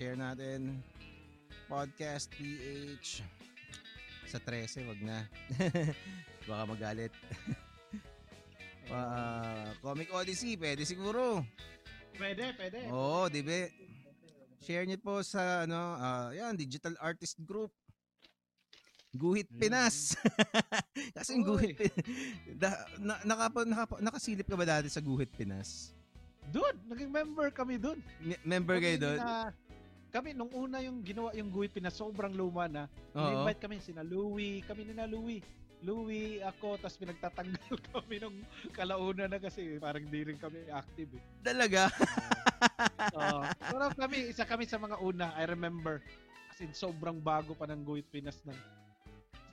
share natin. Podcast PH. Sa 13, wag na. Baka magalit. uh, Comic Odyssey, pwede siguro. Pwede, pwede. Oo, di ba? Share niyo po sa ano, uh, yan, Digital Artist Group. Guhit Pinas. Kasi yung Guhit Pinas. Da, na, nakapa, nakapa, nakasilip ka ba dati sa Guhit Pinas? Doon, naging member kami doon. M- member kayo doon? Na, kami, nung una yung ginawa yung Guhit Pinas, sobrang luma na. invite kami sina Louie, kami ni na Louie. Louie, ako, tapos pinagtatanggal kami nung kalauna na kasi parang di rin kami active eh. Talaga? uh, pero kami, isa kami sa mga una, I remember. As in, sobrang bago pa ng Guhit Pinas ng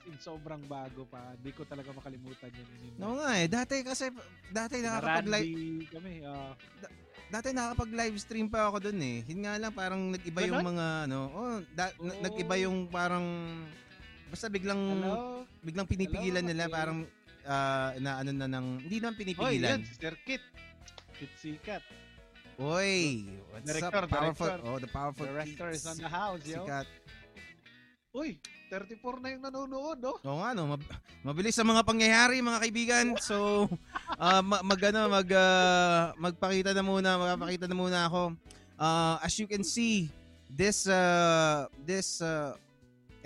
in sobrang bago pa. Hindi ko talaga makalimutan yun. No nga eh. Dati kasi, dati nakakapag-live. kami. Uh, da- dati nakakapag-live stream pa ako dun eh. Yun nga lang, parang nag-iba yung mga, ano, oh, da- oh. nag-iba yung parang, basta biglang, Hello? biglang pinipigilan Hello? nila, okay. parang, uh, na ano na ng, hindi naman pinipigilan. Oh, yan, Sir Kit. Kit Sikat. Oy, what's director, up? Powerful, director. oh, the powerful Director is on the house, yo. Sikat. Uy, 34 na yung nanonood, no? Oo nga, no. Mab- mabilis sa mga pangyayari, mga kaibigan. So, uh, mag, ano, mag, uh, magpakita na muna, magpapakita na muna ako. Uh, as you can see, this, uh, this, uh,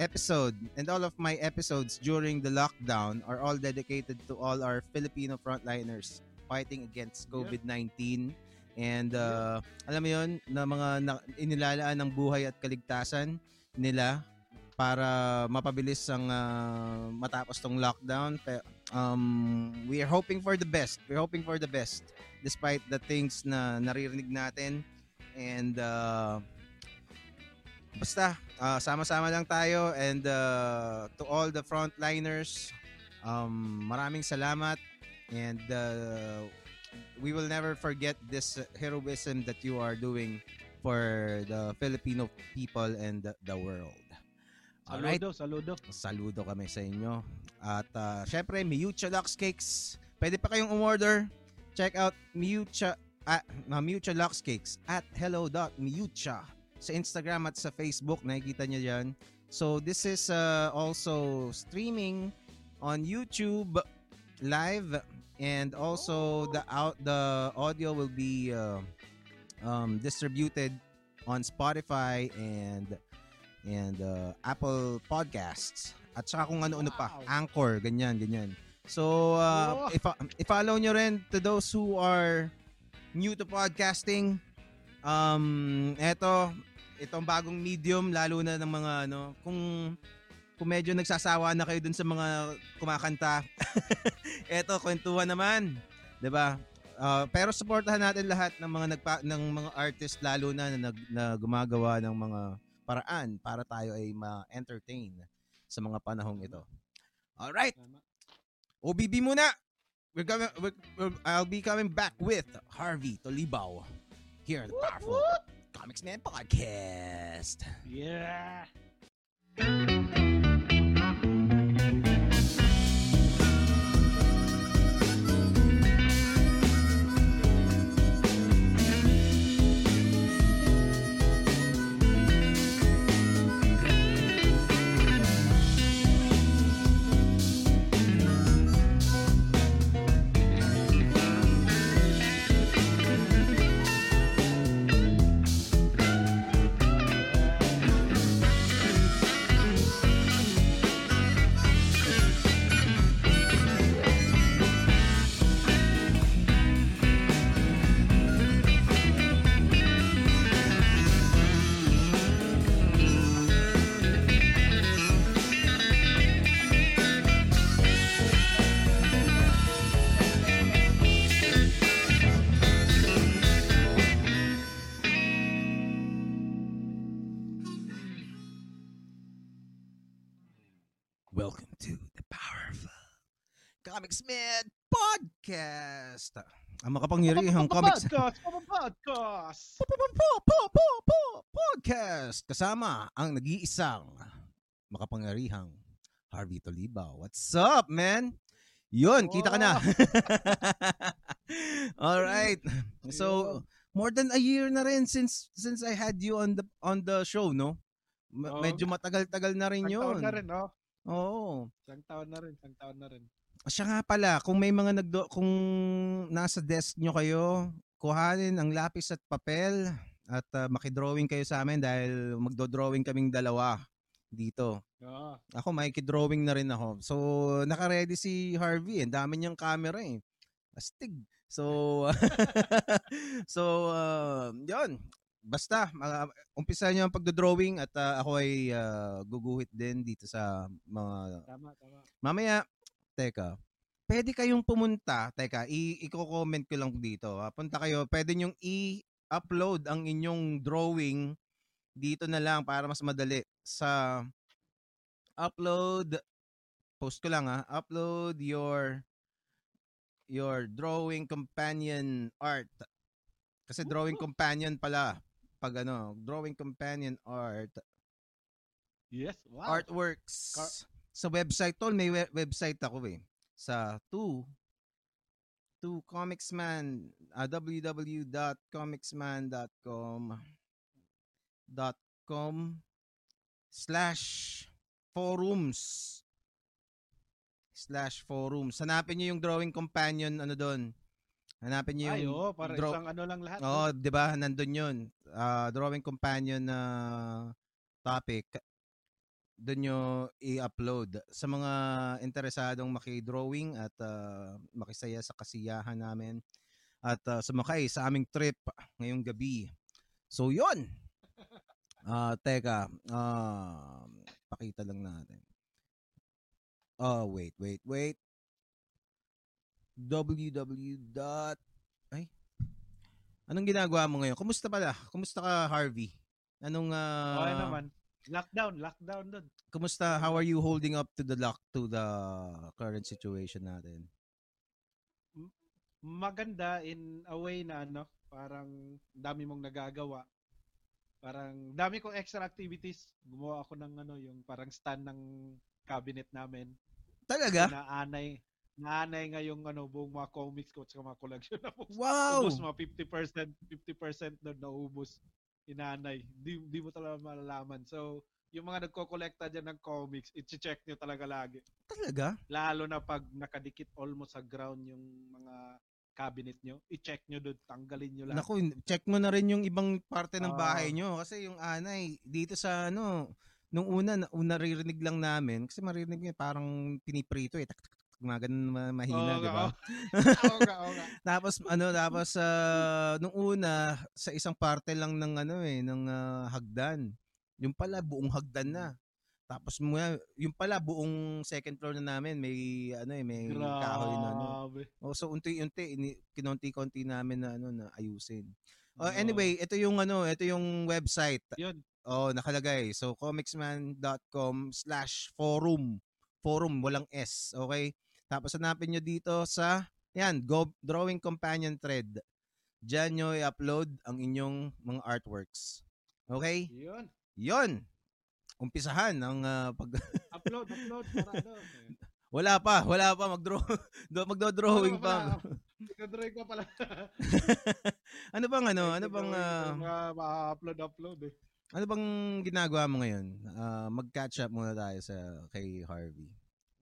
episode and all of my episodes during the lockdown are all dedicated to all our Filipino frontliners fighting against COVID-19. And uh, alam mo yon na mga na, inilalaan ng buhay at kaligtasan nila para mapabilis ang uh, matapos tong lockdown. Um, we are hoping for the best. We're hoping for the best despite the things na naririnig natin. And uh, basta, uh, sama-sama lang tayo and uh, to all the frontliners, um, maraming salamat and uh, we will never forget this heroism that you are doing for the Filipino people and the, the world. Alright. Saludo, saludo. Saludo kami sa inyo. At uh, syempre, Miucha Lux Cakes. Pwede pa kayong umorder. Check out Miucha, uh, Miucha Lux Cakes at hello.miucha sa Instagram at sa Facebook. Nakikita nyo dyan. So, this is uh, also streaming on YouTube live and also the out the audio will be uh, um, distributed on Spotify and and uh, Apple Podcasts at saka kung ano-ano pa, Anchor, ganyan, ganyan. So, uh, oh. if, i-follow nyo rin to those who are new to podcasting. Um, eto, itong bagong medium, lalo na ng mga ano, kung kung medyo nagsasawa na kayo dun sa mga kumakanta. eto, kwentuhan naman. 'Di ba? Uh, pero suportahan natin lahat ng mga nagpa, ng mga artist lalo na na, na gumagawa ng mga paraan para tayo ay ma-entertain sa mga panahong ito. All right. OBB muna. We're coming, we're, we're, I'll be coming back with Harvey Tolibao here in the Powerful Comics Man Podcast. Yeah. Comicsman Podcast. Ang makapangyarihang comics podcast, podcast. Podcast kasama ang nag-iisang makapangyarihang Harvey Toliba. What's up, man? Yun, kita ka na. All right. So, more than a year na rin since since I had you on the on the show, no? Oo. medyo matagal-tagal na rin yun. taon na rin, no? Oo. Isang taon na rin, isang taon na rin. Siya nga pala, kung may mga nagdo kung nasa desk nyo kayo, kuhanin ang lapis at papel at uh, makidrawing kayo sa amin dahil magdo-drawing kaming dalawa dito. Oo. Ako makikidrawing na rin ako. So, naka-ready si Harvey. Ang dami niyang camera eh. Astig. So, so, uh, yun. Basta, uh, umpisa niyo ang pagdo-drawing at uh, ako ay uh, guguhit din dito sa mga Tama, tama. Mamaya, teka, pwede kayong pumunta, teka, i- i-comment ko lang dito. ha. Punta kayo, pwede nyong i-upload ang inyong drawing dito na lang para mas madali sa upload post ko lang ha upload your your drawing companion art kasi drawing companion pala pag ano drawing companion art Yes, wow. artworks Car- sa website tol may we- website ako eh sa 2 2 comicsman uh, www.comicsman.com dot com slash forums slash forums hanapin niyo yung drawing companion ano doon hanapin niyo Ay, yung oo, para draw- isang ano lang lahat. Oo, 'di ba? Nandun 'yun. Ah, drawing companion na topic. Doon nyo i-upload sa mga interesadong maki-drawing at ah, makisaya sa kasiyahan namin at ah, sumakay sa aming trip ngayong gabi. So, 'yun. Ah, teka, ah, pakita lang natin. Oh, wait, wait, wait. www. dot Ay. Anong ginagawa mo ngayon? Kumusta pala? Kumusta ka, Harvey? Anong ah, Okay naman. Lockdown, lockdown doon. Kumusta? How are you holding up to the lock to the current situation natin? Maganda in a way na ano, parang dami mong nagagawa. Parang dami kong extra activities. Gumawa ako ng ano, yung parang stand ng cabinet namin. Talaga? Naanay, naanay nga yung ano, buong mga comics ko at mga collection na po. Wow! Ubus mga 50%, 50% doon naubos. Inanay. Di, di mo talaga malalaman. So, yung mga nagko-collecta dyan ng comics, i-check nyo talaga lagi. Talaga? Lalo na pag nakadikit almost sa ground yung mga cabinet nyo, i-check nyo doon, tanggalin nyo lang. Naku, check mo na rin yung ibang parte ng Oo. bahay nyo kasi yung anay dito sa ano, nung una, na- una naririnig lang namin kasi maririnig nyo parang piniprito eh. Tak, tak, mga ganun ma- mahina, Oo di ba? nga. Tapos ano, tapos ah, nung una sa isang parte lang ng ano eh, ng ah, hagdan. Yung pala buong hagdan na. Tapos muna, yung pala buong second floor na namin may ano eh, may kahoy na ano. Grabe. Oh, so unti-unti kinonti-konti namin na ano na ayusin. Oh, anyway, ito yung ano, ito yung website. Yun. Oh, nakalagay. So comicsman.com slash forum. Forum, walang S. Okay? Tapos hanapin nyo dito sa, yan, Go, Drawing Companion Thread. Diyan nyo i-upload ang inyong mga artworks. Okay? Yun. Yon. Umpisahan ang ah, pag... Upload, upload. Para wala pa, wala pa. Magdraw, do- magdo-drawing pa. Nag-drawing ka pala. ano bang ano? Ano bang... ah, Ma-upload, upload eh. ano bang ginagawa mo ngayon? Ah, mag-catch up muna tayo sa kay Harvey.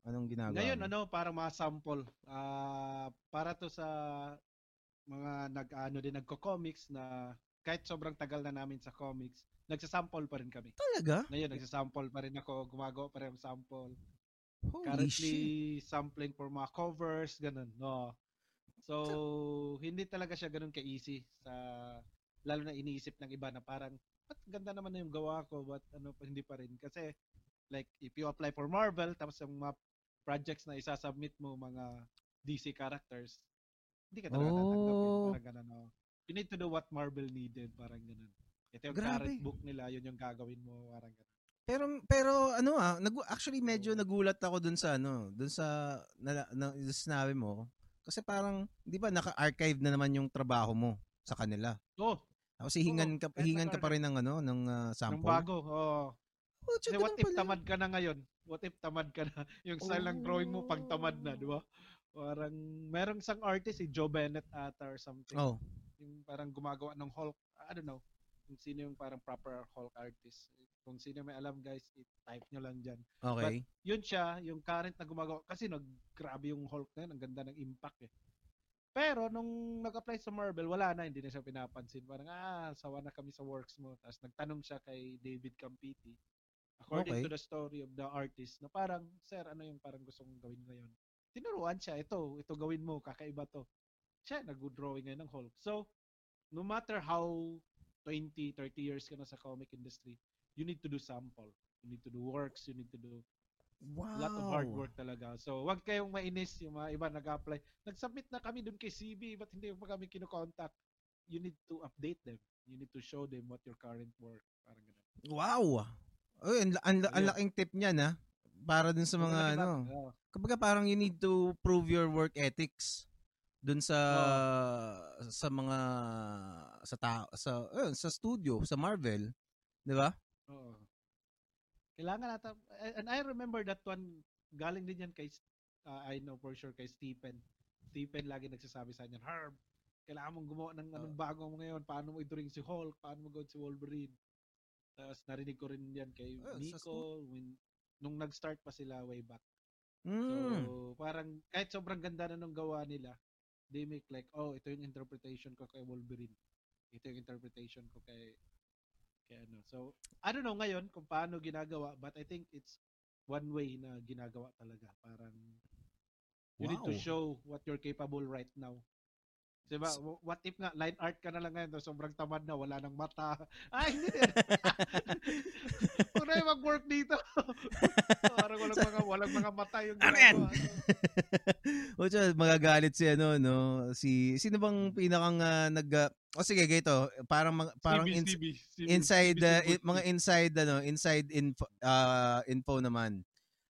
Anong ginagawa Ngayon, mo? ano, parang mga sample. Ah, para to sa mga nag-ano din, nagko-comics na kahit sobrang tagal na namin sa comics, nagsasample pa rin kami. Talaga? Ngayon, nagsasample pa rin ako, gumagawa pa rin sample. Holy Currently, shit. sampling for mga covers, ganun. No. So, hindi talaga siya ganun ka-easy sa lalo na iniisip ng iba na parang ba't ganda naman na yung gawa ko but ano hindi pa rin kasi like if you apply for Marvel tapos yung mga projects na isasubmit mo mga DC characters hindi ka talaga tatanggapin Oh. parang ganun no? you need to do what Marvel needed parang ganun ito yung Grabe. current book nila yun yung gagawin mo parang ganun Pero pero ano ah, nag actually medyo nagulat ako dun sa ano, dun sa na, na, na sinabi mo. Kasi parang 'di ba naka-archive na naman yung trabaho mo sa kanila. oh Tapos hihingan ka hihingan ka pa rin ng ano, ng ng sample. bago oh Oh, tsaka what if pala. tamad ka na ngayon? What if tamad ka na? Yung style ng drawing mo pag tamad na, di ba? Oh. Parang merong isang artist si Joe Bennett ata or something. Oh. yung parang gumagawa ng Hulk. I don't know kung sino yung parang proper Hulk artist. Kung sino may alam guys, i-type nyo lang dyan. Okay. But, yun siya, yung current na gumagawa. Kasi nag-grabe yung Hulk na yun. Ang ganda ng impact eh. Pero nung nag-apply sa Marvel, wala na, hindi na siya pinapansin. Parang, ah, sawa na kami sa works mo. Tapos nagtanong siya kay David Campiti. According Okay. to the story of the artist, na parang, sir, ano yung parang gusto kong gawin ngayon? Tinuruan siya, ito, ito gawin mo, kakaiba to. Siya, nag-drawing ngayon ng Hulk. So, no matter how 20, 30 years ka na sa comic industry, you need to do sample. You need to do works, you need to do Wow. lot of hard work talaga. So, wag kayong mainis yung mga iba nag-apply. Nag-submit na kami dun kay CB, but hindi pa kami kino-contact. You need to update them. You need to show them what your current work. Parang ganun. Wow. Uy, ang, ang, ang laking tip niya na para dun sa mga diba? ano. Kumbaga parang you need to prove your work ethics dun sa sa mga sa tao sa ayun, sa studio, sa Marvel, 'di ba? Oo. Kailangan nata and I remember that one galing din yan kay uh, I know for sure kay Stephen. Stephen lagi nagsasabi sa kanya, Herb, kailangan mong gumawa ng anong bago mo ngayon. Paano mo i-drawing si Hulk? Paano mo gawin si Wolverine? Tapos narinig ko rin yan kay sa Nico when, nung nag-start pa sila way back. Mm. So, parang kahit sobrang ganda na nung gawa nila, they make like, oh, ito yung interpretation ko kay Wolverine. Ito yung interpretation ko kay kay ano. So, I don't know ngayon kung paano ginagawa, but I think it's one way na ginagawa talaga. Parang you need to Wow. show what you're capable right now. Diba? What if nga, line art ka na lang ngayon, sobrang tamad na, wala nang mata. Ay, hindi. Kung na mag-work dito. Parang walang mga, walang mga mata yung Ano ginagawa. o tsaka, magagalit si ano no, si sino bang pinakang ah, nag ah, O sige, gito, parang parang CB, ins- CB, CB, inside CB, uh, i- mga inside ano, inside info uh, info naman.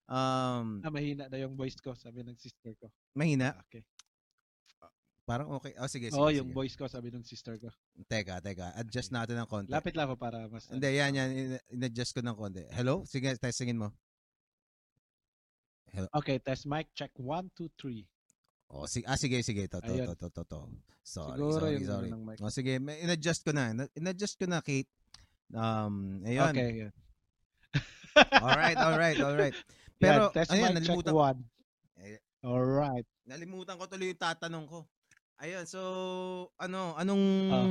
Um, Ah, mahina na yung voice ko, sabi ng sister ko. mahina. Ah, okay. Parang okay. Oh, sige, sige. Oo, yung sige. voice ko, sabi ng sister ko. Teka, teka. Adjust natin ng konti. Lapit lang ako para mas... Hindi, yan, yan. In- In-adjust ko ng konti. Hello? Sige, testingin mo. Okay, test mic, check. One, two, three. Oh, si ah, sige, sige. To, to, to, to, to, to. Sorry, Siguro sorry, sorry. ano. Oh, sige, in-adjust ko na. Na- In-adjust ko na, Kate. Um, ayun. Okay, yeah. Alright, alright, alright. Pero, Pero, test ayan, mic, check nalimutan, one. Eh, Alright. nalimutan ko tuloy yung tatanong ko. Ayun, so, ano, anong, Ah.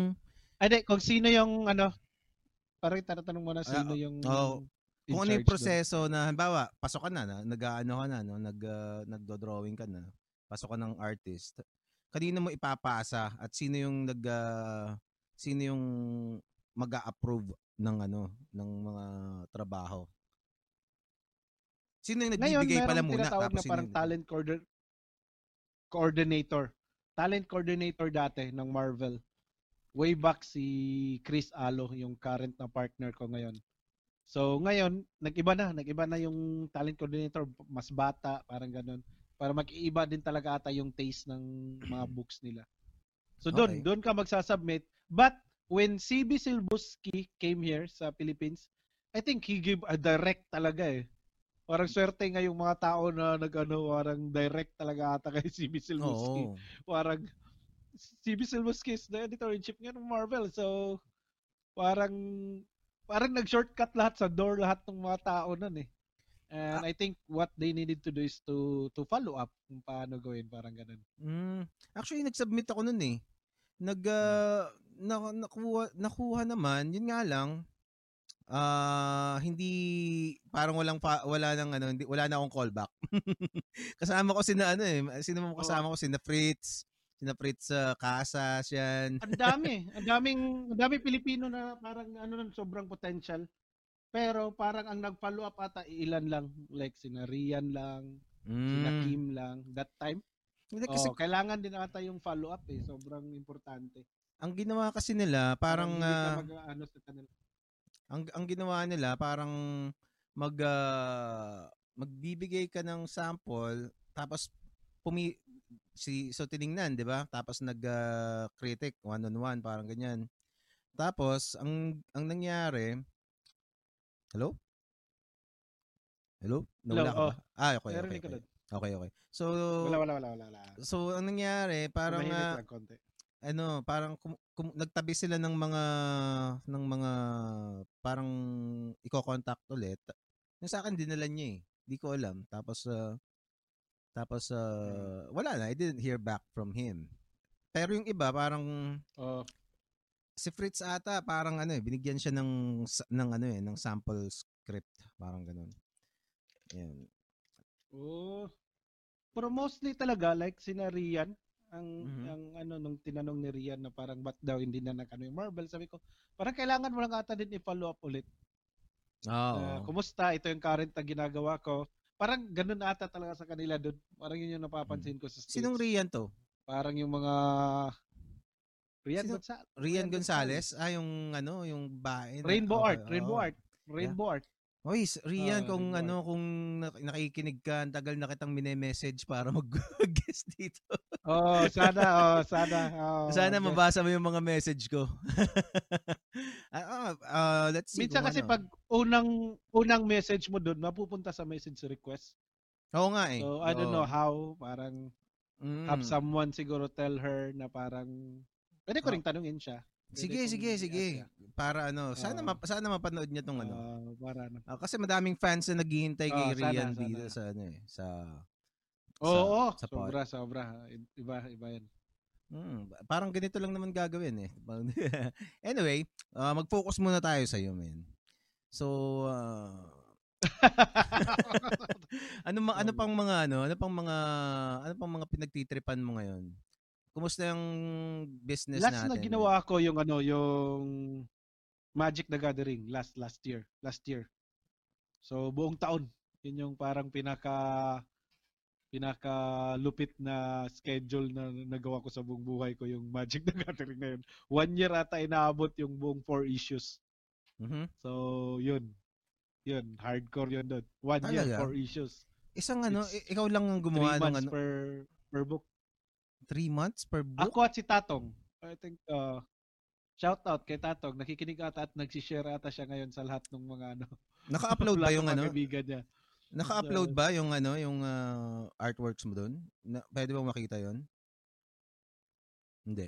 Ay, di, kung sino yung, ano, parang tinatanong mo na Ah, sino yung in kung ano yung proseso na, halimbawa, pasok ka na, na nag-ano ka na, no, nag, ah, nagdo-drawing ka na, pasok ka ng artist, kanino mo ipapasa at sino yung nag, ah, sino yung mag-a-approve ng ano, ng mga trabaho? Sino yung Ngayon, nagbibigay pala merong muna? tinatawag Tapos na sino parang yung- talent coordin- coordinator. Talent coordinator dati ng Marvel. Way back si Chris Alo, yung current na partner ko ngayon. So ngayon, nag-iba na. Nag-iba na yung talent coordinator. Mas bata, parang ganun. Para mag-iiba din talaga ata yung taste ng mga books nila. So doon, Okay. doon ka magsasubmit. But when CB Silbuski came here sa Philippines, I think he gave a direct talaga eh. Parang swerte nga yung mga tao na nag-ano, parang direct talaga ata kay CB Silbuski. Oo. Parang CB Silbuski is the editor-in-chief nga ng Marvel. So, parang parang nag-shortcut lahat sa door lahat ng mga tao nun eh. And I think what they needed to do is to to follow up kung paano gawin, parang ganun. Mm, actually, nag-submit ako nun eh. Nag, ah, na, nakuha, nakuha naman, yun nga lang, ah hindi, parang walang, pa, wala nang ano, hindi, wala na akong callback. kasama ko sina ano eh, sino mo kasama ko, sina Fritz, sina Fritz sa Casas, yan. Ang dami, ang daming ang daming Pilipino na parang ano nun, sobrang potential. Pero parang ang nag-follow up ata ilan lang, like sina Rian lang, sina Mm. Kim lang that time. Hindi, kasi oh, kailangan din ata yung follow up eh, sobrang importante. ang ginawa kasi nila, parang, hindi ah, ka mag, ano sa kanila. Ang ang ginawa nila parang mag ah, magbibigay ka ng sample tapos pumi si so tiningnan 'di ba tapos nag ah, critic one on one parang ganyan tapos ang ang nangyari Hello Hello Nawala Hello, ka ba? Ah okay okay, okay. okay okay so Wala, wala, wala, wala, wala. so ang nangyari parang lang konti. Ano, parang kum, kum, nagtabi sila ng mga ng mga parang iko-contact ulit. Yung sa akin dinala niya eh. Di ko alam. Tapos uh, tapos uh, wala na. I didn't hear back from him. Pero yung iba parang uh, si Fritz ata parang ano eh binigyan siya ng ng ano eh ng sample script parang ganun. Yan. Oh. Pero mostly talaga like si Rian ang Mhm. ang ano nung tinanong ni Rian na parang ba't daw hindi na nag ano yung Marvel sabi ko parang kailangan mo lang ata din i-follow up ulit. Oo. Uh, kumusta ito yung current na ginagawa ko. Parang ganun ata talaga sa kanila doon. Parang yun yung napapansin ko sa States. Sinong Rian to? Parang yung mga Rian Sino? Gonzalez. Rian Gonzalez? Ah, yung ano, yung bae. Rainbow okay, Art, Rainbow. Art, Rainbow Art. Oy, Rian, Ah, kung Rainbow ano, kung nak- nakikinig ka, ang tagal na kitang mini-message para mag-guest dito. Oh, sana, oh, sana. Oh, Sana yes. mabasa mo yung mga message ko. Ah, ah, let's see. Minsan kasi ano. pag unang unang message mo doon, mapupunta sa message request. Oo nga eh. So, I don't Oo. know how, parang Mm. have someone siguro tell her na parang pwede ko ring tanungin siya. Sige, sige, sige. Para ano, sana Oo. map- sana mapanood niya tong ano. Ah, para ano. Ah, kasi madaming fans na naghihintay kay Oo, sana, Rian sana. dito sa ano eh, sa Oo, sa pod. sobra, sobra. Iba, iba yan. Mm, parang ganito lang naman gagawin eh. anyway, ah, mag-focus muna tayo sa iyo, man. So, ah, ano ma- ano pang mga ano, ano pang mga ano pang mga pinagtitripan mo ngayon? Kumusta yung business last natin? na ginawa ko yung ano, yung Magic the Gathering last last year, last year. So buong taon, yun yung parang pinaka pinaka lupit na schedule na nagawa ko sa buong buhay ko yung Magic the Gathering na yun. One year ata inaabot yung buong four issues. Mhm. So yun. Yun, hardcore yun doon. One year, Talaga? four issues. Isang ano, It's ikaw lang ang gumawa ng ano, per per book. Three months per book? Ako at si Tatong. I think, uh, shout out kay Tatong. Nakikinig ata at nagsishare ata siya ngayon sa lahat ng mga ano. Naka-upload ba yung ano? niya. Naka-upload ba yung ano, yung ah, artworks mo doon? Na, pwede bang makita 'yon? Hindi.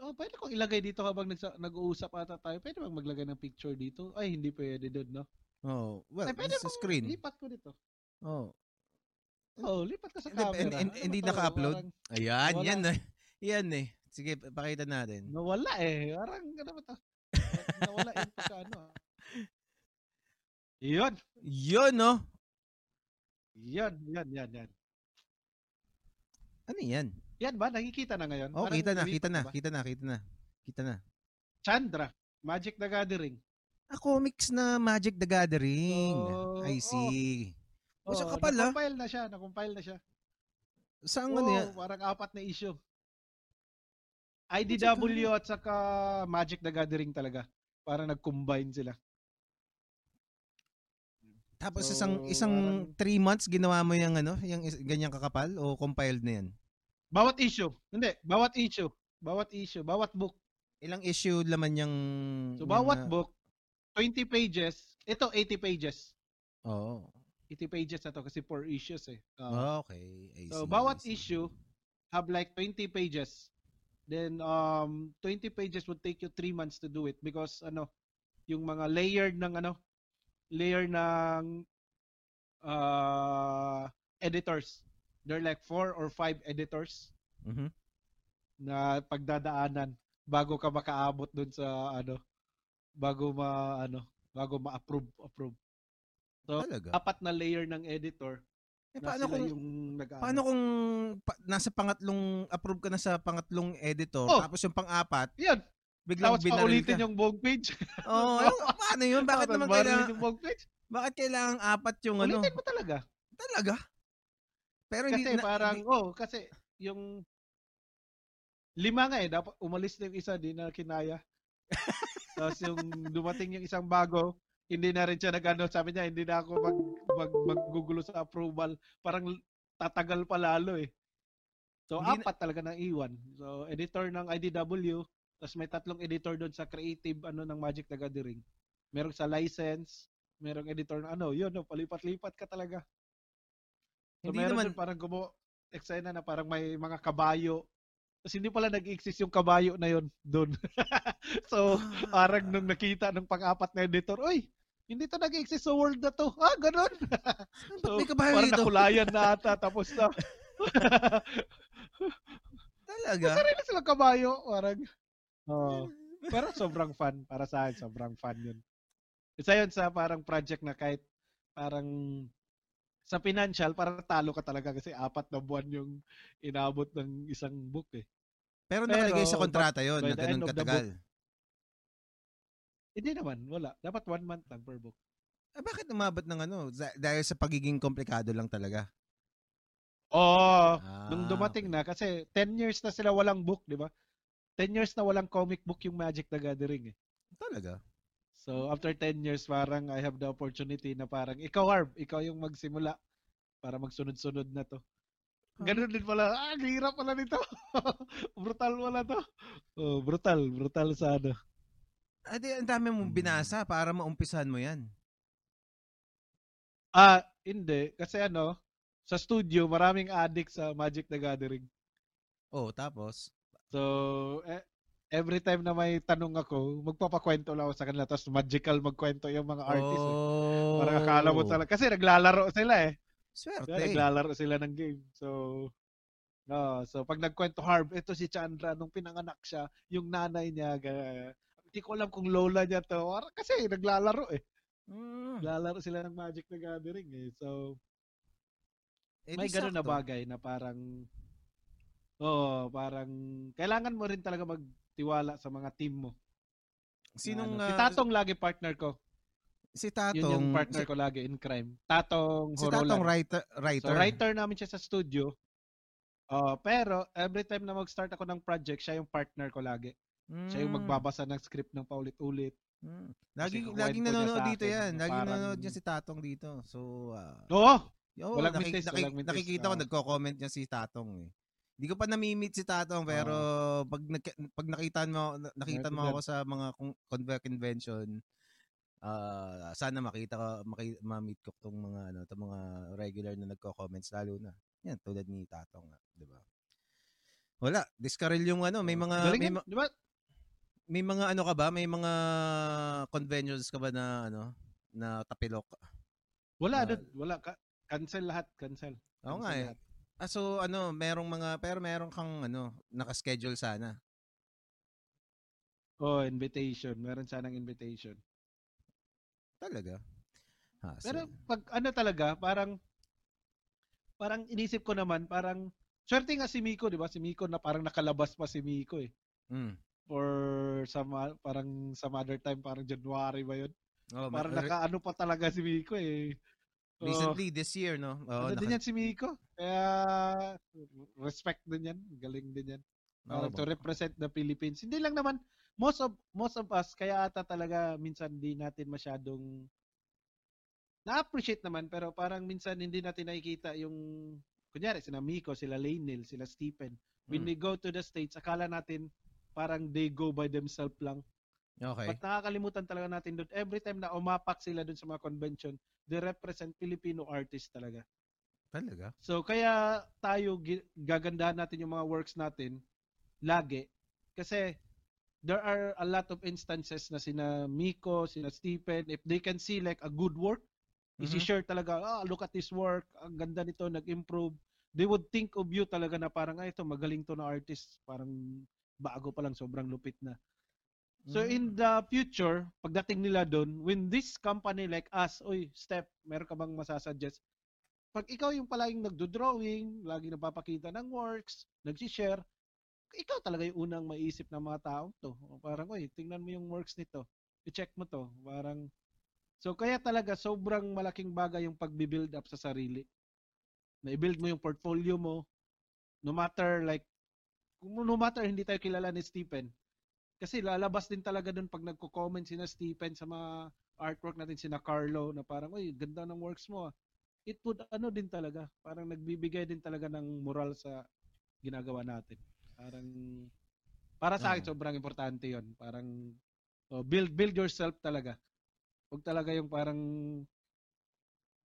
Oh, pwede kong ilagay dito habang nagsa- nag-uusap ata tayo. Pwede bang maglagay ng picture dito? Ay, hindi pwede doon, no? Oh, well, Ay, pwede it's a kong screen. lipat ko dito. Oh. Oh, lipat ka sa Hindi, camera. hindi- Ano hindi naka-upload? Parang Ayan, Wala. yan eh. Yan eh. Sige, pakita natin. Nawala eh. Parang, ano ba to? Nawala yun sa ano. ah. Yun. Yun, no? Yan, yan, yan, yan. Ano yan? Yan ba? Nakikita na ngayon? Oh, Parang kita na, kita na, ba? kita na, kita na. Kita na. Chandra. Magic the Gathering. Ah, comics na Magic the Gathering. Oh, I see. Oh, Oh, kapal, ah. Na-compile na siya. Na-compile na siya. Saan ano yan? parang apat na issue. IDW at saka Magic the Gathering talaga. Parang nag-combine sila. Tapos So, isang isang parang- 3 months ginawa mo yung ano, yung ganyang kakapal o compiled na yan? Bawat issue. Hindi, bawat issue. Bawat issue. Bawat book. Ilang issue laman yung So, yung, bawat ah, book, 20 pages. Ito, 80 pages. Oo. 80 pages na to kasi 4 issues eh. Oh, okay. I So, see, bawat I see. issue have like 20 pages. Then, um, 20 pages would take you 3 months to do it because, ano, yung mga layered ng, ano, layer ng uh, editors. There are like 4 or 5 editors Mhm. na pagdadaanan bago ka makaabot dun sa, ano, bago ma, ano, bago ma-approve, approve. So, Talaga. apat na layer ng editor Eh, paano kung yung nag paano kung pa, nasa pangatlong approve ka na sa pangatlong editor Oh. tapos yung pang-apat Yan, biglang Tapos binaril paulitin ka. yung buong page. Oo, oh, paano yun? Bakit naman kailangan yung buong page? bakit kailangan apat yung ano? Ulitin mo talaga. Talaga? Pero Kasi hindi parang, hindi- oh, kasi yung lima nga eh, dapat umalis na yung isa, di na kinaya. Tapos yung dumating yung isang bago, hindi na rin siya nagano, sabi niya, hindi na ako mag, mag, maggugulo sa approval. Parang tatagal pa lalo eh. So, Hindi na- apat talaga ng iwan. So, editor ng IDW, tapos may tatlong editor doon sa creative ano ng Magic the Gathering. Merong sa license, merong editor ng ano, yun, no, palipat-lipat ka talaga. So, Hindi meron naman- parang gumo eksena na parang may mga kabayo Tapos hindi pala nag-exist yung kabayo na yon doon. so, Ah. parang nung nakita ng pang-apat na editor, oy, hindi to nag-exist sa world na to. Ah, ganun. so, may kabayo parang dito? nakulayan na ata. Tapos na. Talaga? Sarili silang kabayo. Parang, oh. Pero sobrang fun. Para sa akin, sobrang fun yun. Isa yun sa parang project na kahit parang sa financial, parang talo ka talaga kasi apat na buwan yung inabot ng isang book eh. Pero nakalagay Pero, sa kontrata yon na ganun katagal. Hindi naman, wala. Dapat one month lang per book. Eh, bakit umabot ng ano? Dahil sa pagiging komplikado lang talaga. Oo. Ah, nung dumating na, kasi 10 years na sila walang book, di ba? 10 years na walang comic book yung Magic the Gathering eh. Talaga? So, after 10 years, parang I have the opportunity na parang, ikaw Harv, ikaw yung magsimula para magsunod-sunod na to. Ganun din pala, ah, ang hirap pala nito. brutal pala to. Oh, brutal, brutal sa ano. Adi, ang dami mong binasa para maumpisahan mo yan. Ah, hindi. Kasi ano, sa studio, maraming addict sa Magic the Gathering. Oh, tapos? So, eh, every time na may tanong ako, magpapakwento lang ako sa kanila. Tapos magical magkwento yung mga artists. eh. Oh. Parang akala mo talaga. Kasi naglalaro sila eh. Swerte. Diba, naglalaro sila ng game. So, no, so pag nagkwento Harv, ito si Chandra, nung pinanganak siya, yung nanay niya, ga- hindi ko alam kung lola niya to. Kasi naglalaro eh. Mm. Naglalaro sila ng Magic the Gathering eh. So, Eh, may ganun na bagay na parang oh, parang kailangan mo rin talaga magtiwala sa mga team mo. Sinong, ano. si ah, Tatong lagi partner ko. si Tatong, Yun yung partner si, ko lagi in crime. Tatong si Horolan. Tatong writer, So writer. writer namin siya sa studio. Oh, pero every time na mag-start ako ng project, siya yung partner ko lagi. Siya yung Mm. magbabasa ng script ng paulit-ulit. Mm. Laging niya nanonood dito yan. Laging parang- nanonood niya si Tatong dito. So, ah, Oo. yo, Walang naki- mintis, naki- walang mintis, nakikita ko, nagko-comment niya si Tatong eh. Hindi ko pa nami-meet si Tatong pero pag nag- pag nakita mo na- nakita mo ako sa mga con- conve- convention ah sana makita ko maki, ma-meet ko tong mga ano tong mga regular na nagko-comments lalo na. Yan tulad ni Tatong, 'di ba? Wala, diskarel yung ano, may mga Galing may, yan, ma- di ba? May mga ano ka ba? May mga conventions ka ba na ano na tapilok? Wala, Ah. dude. Wala. Ka- cancel lahat. Cancel. Oo Cancel nga eh. lahat. Ah, so ano, merong mga pero meron kang ano, naka-schedule sana. Oh, invitation. Meron sanang invitation. Talaga. Ha, so, Pero pag ano talaga, parang parang inisip ko naman, parang swerte nga si Miko, 'di ba? Si Miko na parang nakalabas pa si Miko eh. mm. For some parang some other time, parang January ba 'yun? Oh, Parang ma- re- nakaano pa talaga si Miko eh. Recently this year, no? Oh, ano din yan si Miko? Kaya respect din yan. Galing din yan. Parang to represent the Philippines. Hindi lang naman most of most of us kaya ata talaga minsan hindi natin masyadong na-appreciate naman pero parang minsan hindi natin nakikita yung kunyari sila Miko, sila Lainil, sila Stephen. When Mm. they go to the States, akala natin parang they go by themselves lang. Okay. But nakakalimutan talaga natin doon. Every time na umapak sila doon sa mga convention, they represent Filipino artists talaga. Talaga. So kaya tayo gagandahan natin yung mga works natin lagi kasi there are a lot of instances na sina Miko, sina Stephen, if they can see like a good work, Mhm. isi-share talaga, ah, look at this work, ang ganda nito, nag-improve. They would think of you talaga na parang, ay, ito, magaling to na artist. Parang bago pa lang, sobrang lupit na. So Mm. in the future, pagdating nila doon, when this company like us, oy, Step, meron ka bang masasuggest? Pag ikaw yung palaging nagdo-drawing, lagi napapakita ng works, nag-share, ikaw talaga yung unang maiisip ng mga taong to. Parang, oy, tingnan mo yung works nito. I-check mo to. Parang, so kaya talaga sobrang malaking bagay yung pagbi-build up sa sarili. Na i-build mo yung portfolio mo, no matter like, kung no matter hindi tayo kilala ni Stephen, kasi lalabas din talaga doon pag nagko-comment sina Stephen sa mga artwork natin sina Carlo na parang, "Uy, ganda ng works mo." ah." It would ano din talaga, parang nagbibigay din talaga ng moral sa ginagawa natin. Parang para sa akin Oo. sobrang importante 'yon. Parang oh, build build yourself talaga. Huwag talaga yung parang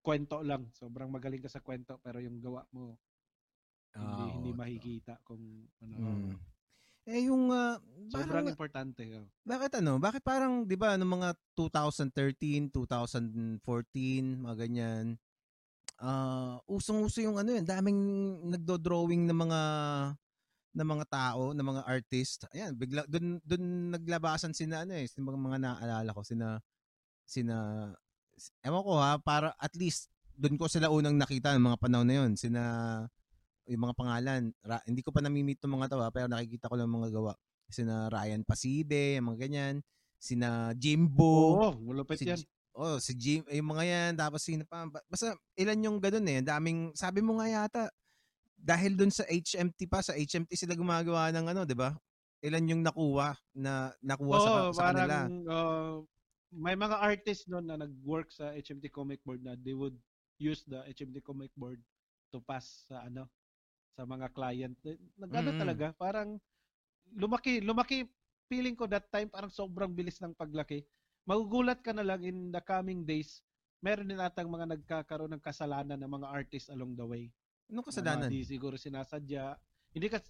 kwento lang. Sobrang magaling ka sa kwento pero yung gawa mo Hindi, hindi makikita kung ano. Mm. Eh yung uh, sobrang parang, importante. Oh. Bakit ano? Bakit parang 'di ba no mga 2013, 2014, mga ganyan. Uh, usong-uso yung ano yun, daming nagdo-drawing ng mga ng mga tao, ng mga artist. Ayan, bigla doon doon naglabasan sina ano eh, sina mga, mga naalala ko sina sina ewan ko ha, para at least doon ko sila unang nakita ng mga panahon na yon sina yung mga pangalan ra, hindi ko pa nami-meet ng mga tawa pero nakikita ko lang mga gawa. Sina Ryan Pasibe mga ganyan. Sina Jimbo oo oh, malupit si, yan. oh si Jim yung mga yan. Tapos sino pa basta ilan yung ganoon eh. Daming sabi mo nga yata dahil dun sa HMT pa sa HMT sila gumagawa ng ano 'di ba? Ilan yung nakuha na nakuha oh, sa, sa parang, kanila uh, may mga artists noon na nag-work sa HMT Comic Board na they would use the HMT Comic Board to pass sa ano sa mga client. Nagano mm. talaga, parang lumaki, lumaki feeling ko that time parang sobrang bilis ng paglaki. Magugulat ka na lang in the coming days, meron din atang mga nagkakaroon ng kasalanan ng mga artists along the way. Anong kasalanan? Hindi siguro sinasadya. Hindi kasi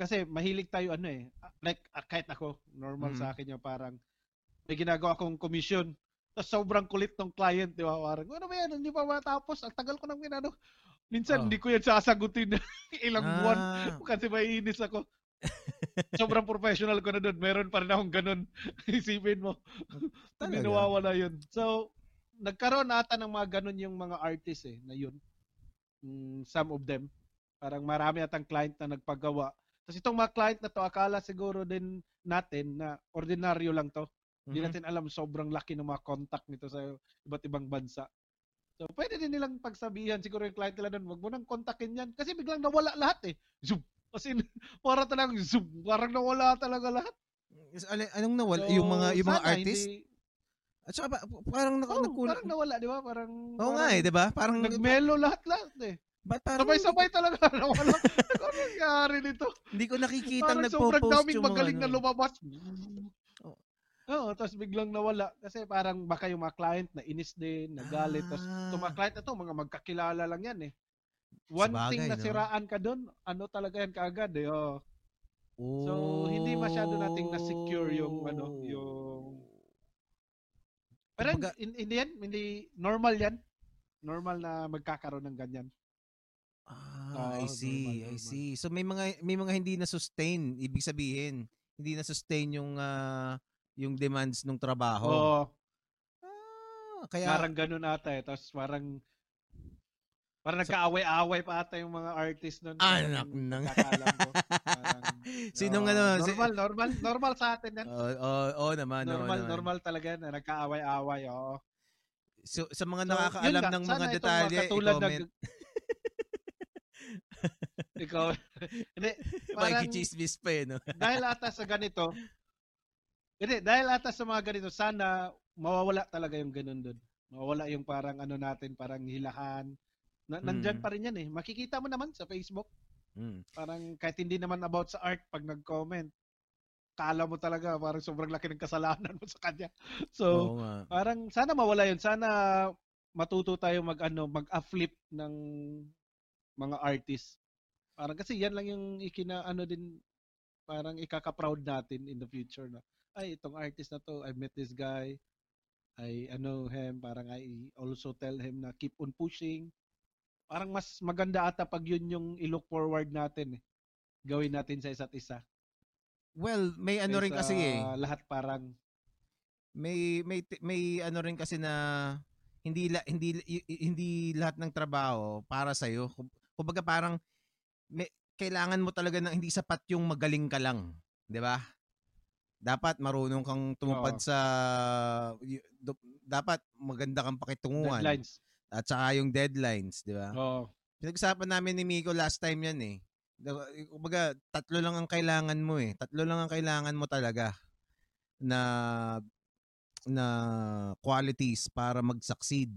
kasi mahilig tayo ano eh. Like kahit ako, normal mm. sa akin yung parang may ginagawa akong commission. Tapos sobrang kulit ng client, di ba? Parang, ano ba yan? Hindi pa matapos. Ang tagal ko nang ginano. Minsan, oh. hindi ko yan sasagutin ilang ah. buwan kasi maiinis ako. Sobrang professional ko na doon. Meron pa rin akong ganun. Isipin mo. Hindi nawawala yun. So, nagkaroon ata ng mga ganun yung mga artists eh, na yun. Mm, some of them. Parang marami atang client na nagpagawa. Tapos itong mga client na to, akala siguro din natin na ordinaryo lang to. Hindi mm-hmm. natin alam sobrang laki ng mga contact nito sa iba't ibang bansa. So, pwede din nilang pagsabihan siguro yung client nila doon, wag mo nang kontakin yan. Kasi biglang nawala lahat eh. Zoom. Kasi para talagang zoom. Parang nawala talaga lahat. Anong nawala? So, yung mga yung mga artist? Hindi... At saka parang nak- oh, nagkulang. Parang nawala, di ba? Parang Oo nga eh, di ba? Parang nagmelo lahat-lahat eh. Ba't parang... Sabay-sabay talaga. Nawala. ano nangyari nito? Hindi ko nakikita nagpo-post yung mga... Sobrang daming magaling ano. na lumabas. Oo, tapos biglang nawala kasi parang baka yung mga client na inis din, nagalit. Ah. Tapos itong mga client na to, mga magkakilala lang yan eh. One Sabagay, thing na no? siraan ka doon, ano talaga yan kaagad eh. Oh. oh. So, hindi masyado nating na-secure yung ano, yung Pero Baga, in, in the end, hindi normal yan. Normal na magkakaroon ng ganyan. Ah, oh, I see, normal, I see. So may mga may mga hindi na sustain, ibig sabihin, hindi na sustain yung uh, yung demands ng trabaho. Oo. Ah, kaya parang ganun ata eh. Tapos parang Parang so, nagkaaway-away pa ata yung mga artist noon. Anak nang. Sino uh, ano? Normal, normal, normal sa atin yan. Oo, oh, oh, oh, naman. Normal, oh, normal talaga na nagkaaway-away, oo. So, sa mga so, nakakaalam ng mga detalye, i-comment. Nag... Ikaw. Hindi, parang, Makikichismis pa eh, no? dahil ata sa ganito, hindi, dahil ata sa mga ganito, sana mawawala talaga yung ganun doon. Mawawala yung parang ano natin, parang hilahan. Na, nandyan mm. pa rin yan eh. Makikita mo naman sa Facebook. Mm. Parang kahit hindi naman about sa art pag nag-comment, kala mo talaga parang sobrang laki ng kasalanan mo sa kanya. So, parang sana mawala yun. Sana matuto tayo mag ano, mag-flip ng mga artist. Parang kasi yan lang yung ikina ano din parang ikaka-proud natin in the future na ay, itong artist na to, I met this guy, I, know him, parang I also tell him na keep on pushing. Parang mas maganda ata pag yun yung i-look forward natin eh. Gawin natin sa isa't isa. Well, may ano Kaysa rin kasi eh. Lahat parang may may may ano rin kasi na hindi la, hindi hindi lahat ng trabaho para sa iyo. Kumbaga parang may, kailangan mo talaga ng hindi sapat yung magaling ka lang, 'di ba? Dapat marunong kang tumupad Oo. sa dapat maganda kang pakitunguhan. Deadlines. At saka yung deadlines, di ba? Oo. Pinag-usapan namin ni Miko last time yan eh. Kumbaga, tatlo lang ang kailangan mo eh. Tatlo lang ang kailangan mo talaga na na qualities para mag-succeed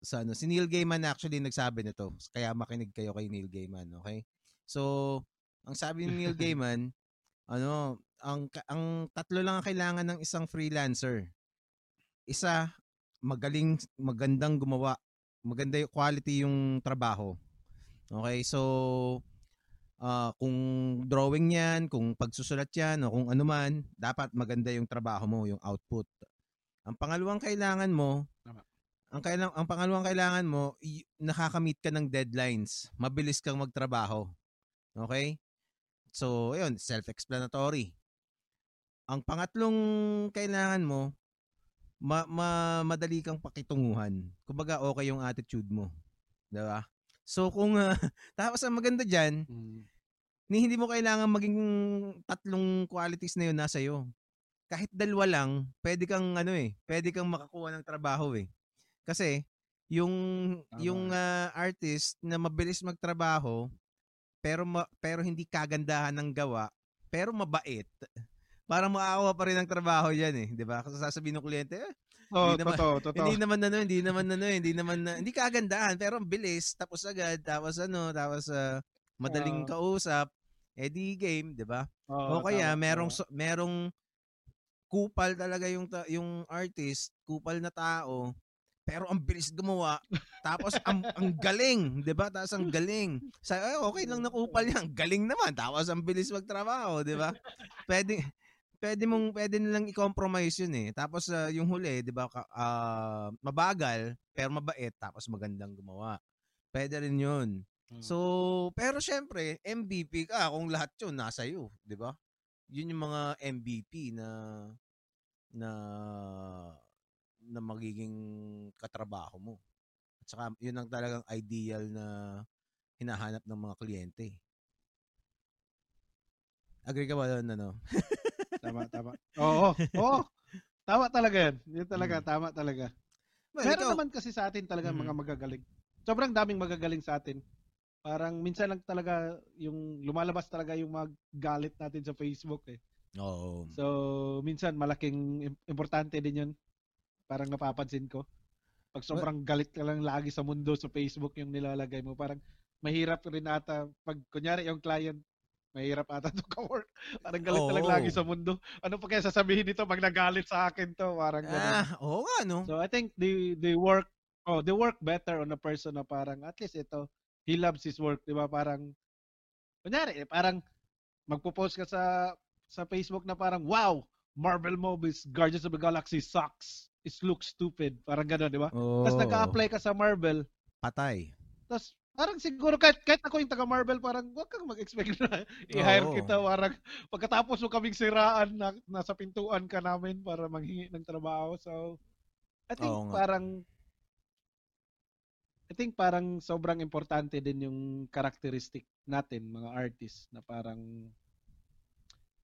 sa ano. Si Neil Gaiman actually nagsabi nito. Kaya makinig kayo kay Neil Gaiman, okay? So, ang sabi ni Neil Gaiman, ano, ang ang tatlo lang ang kailangan ng isang freelancer. Isa, magaling magandang gumawa. Maganda yung quality yung trabaho. Okay, so uh, kung drawing yan, kung pagsusulat yan, o kung ano man, dapat maganda yung trabaho mo, yung output. Ang pangalawang kailangan mo, Tama. ang, kailang, ang pangalawang kailangan mo, y- nakakamit ka ng deadlines. Mabilis kang magtrabaho. Okay? So, yun, self-explanatory. Ang pangatlong kailangan mo, ma, ma madali kang pakitunguhan. Kumbaga, okay yung attitude mo. 'Di ba? So kung uh, tapos ang maganda diyan, mm. ni hindi mo kailangan maging tatlong qualities na 'yon nasa iyo. Kahit dalawa lang, pwede kang ano eh, pwede kang makakuha ng trabaho eh. Kasi yung Tama. yung uh, artist na mabilis magtrabaho pero ma, pero hindi kagandahan ng gawa, pero mabait. Parang makakakuha pa rin ng trabaho diyan eh, 'di ba? Kasi sasabihin ng kliyente, eh, Oh, hindi naman, totoo, totoo. Hindi naman ano, hindi naman ano, hindi naman na, hindi kagandahan, pero ang bilis, tapos agad, tapos ano, tapos uh, madaling uh, kausap, eh di game, 'di ba? Oh, o kaya tama, merong tama. merong kupal talaga yung yung artist, kupal na tao, pero ang bilis gumawa. Tapos ang, ang galing, 'di ba? Tapos ang galing. Sa eh, okay lang na kupal yan, galing naman. Tapos ang bilis magtrabaho, 'di ba? Pwede pwede mong pwede nilang i-compromise yun eh. Tapos uh, yung huli, 'di ba, uh, mabagal pero mabait tapos magandang gumawa. Pwede rin 'yun. Hmm. So, pero syempre, MVP ka kung lahat 'yun nasa iyo, 'di ba? Yun yung mga MVP na na na magiging katrabaho mo. At saka yun ang talagang ideal na hinahanap ng mga kliyente. Agree ka ba doon, ano? tama, tama. Oo, oo. Tama talaga yan. Yun talaga, hmm. tama talaga. Well, Meron ikaw, naman kasi sa atin talaga hmm. mga magagaling. Sobrang daming magagaling sa atin. Parang minsan lang talaga yung lumalabas talaga yung mga galit natin sa Facebook eh. Oo. So, minsan malaking importante din yun. Parang napapansin ko. Pag sobrang galit ka lang lagi sa mundo sa Facebook yung nilalagay mo, parang mahirap rin ata pag kunyari yung client mahirap ata to ka-work. Parang galit oh. talaga lagi sa mundo. Ano pa kaya sasabihin nito pag nagalit sa akin to? Parang Ah, oo nga, no? So, I think they, they work, oh, they work better on a person na parang, at least ito, he loves his work, di ba? Parang, kunyari, eh, parang, magpo-post ka sa, sa Facebook na parang, wow, Marvel movies, Guardians of the Galaxy sucks. It looks stupid. Parang gano'n, di ba? Oh. Tapos nag-apply ka sa Marvel. Patay. Tapos Parang siguro kahit, kahit ako yung taga Marvel, parang wag kang mag-expect na i-hire oh. kita. Parang pagkatapos mo kaming siraan na nasa pintuan ka namin para manghingi ng trabaho. So, I think oh, parang I think parang sobrang importante din yung characteristic natin mga artists na parang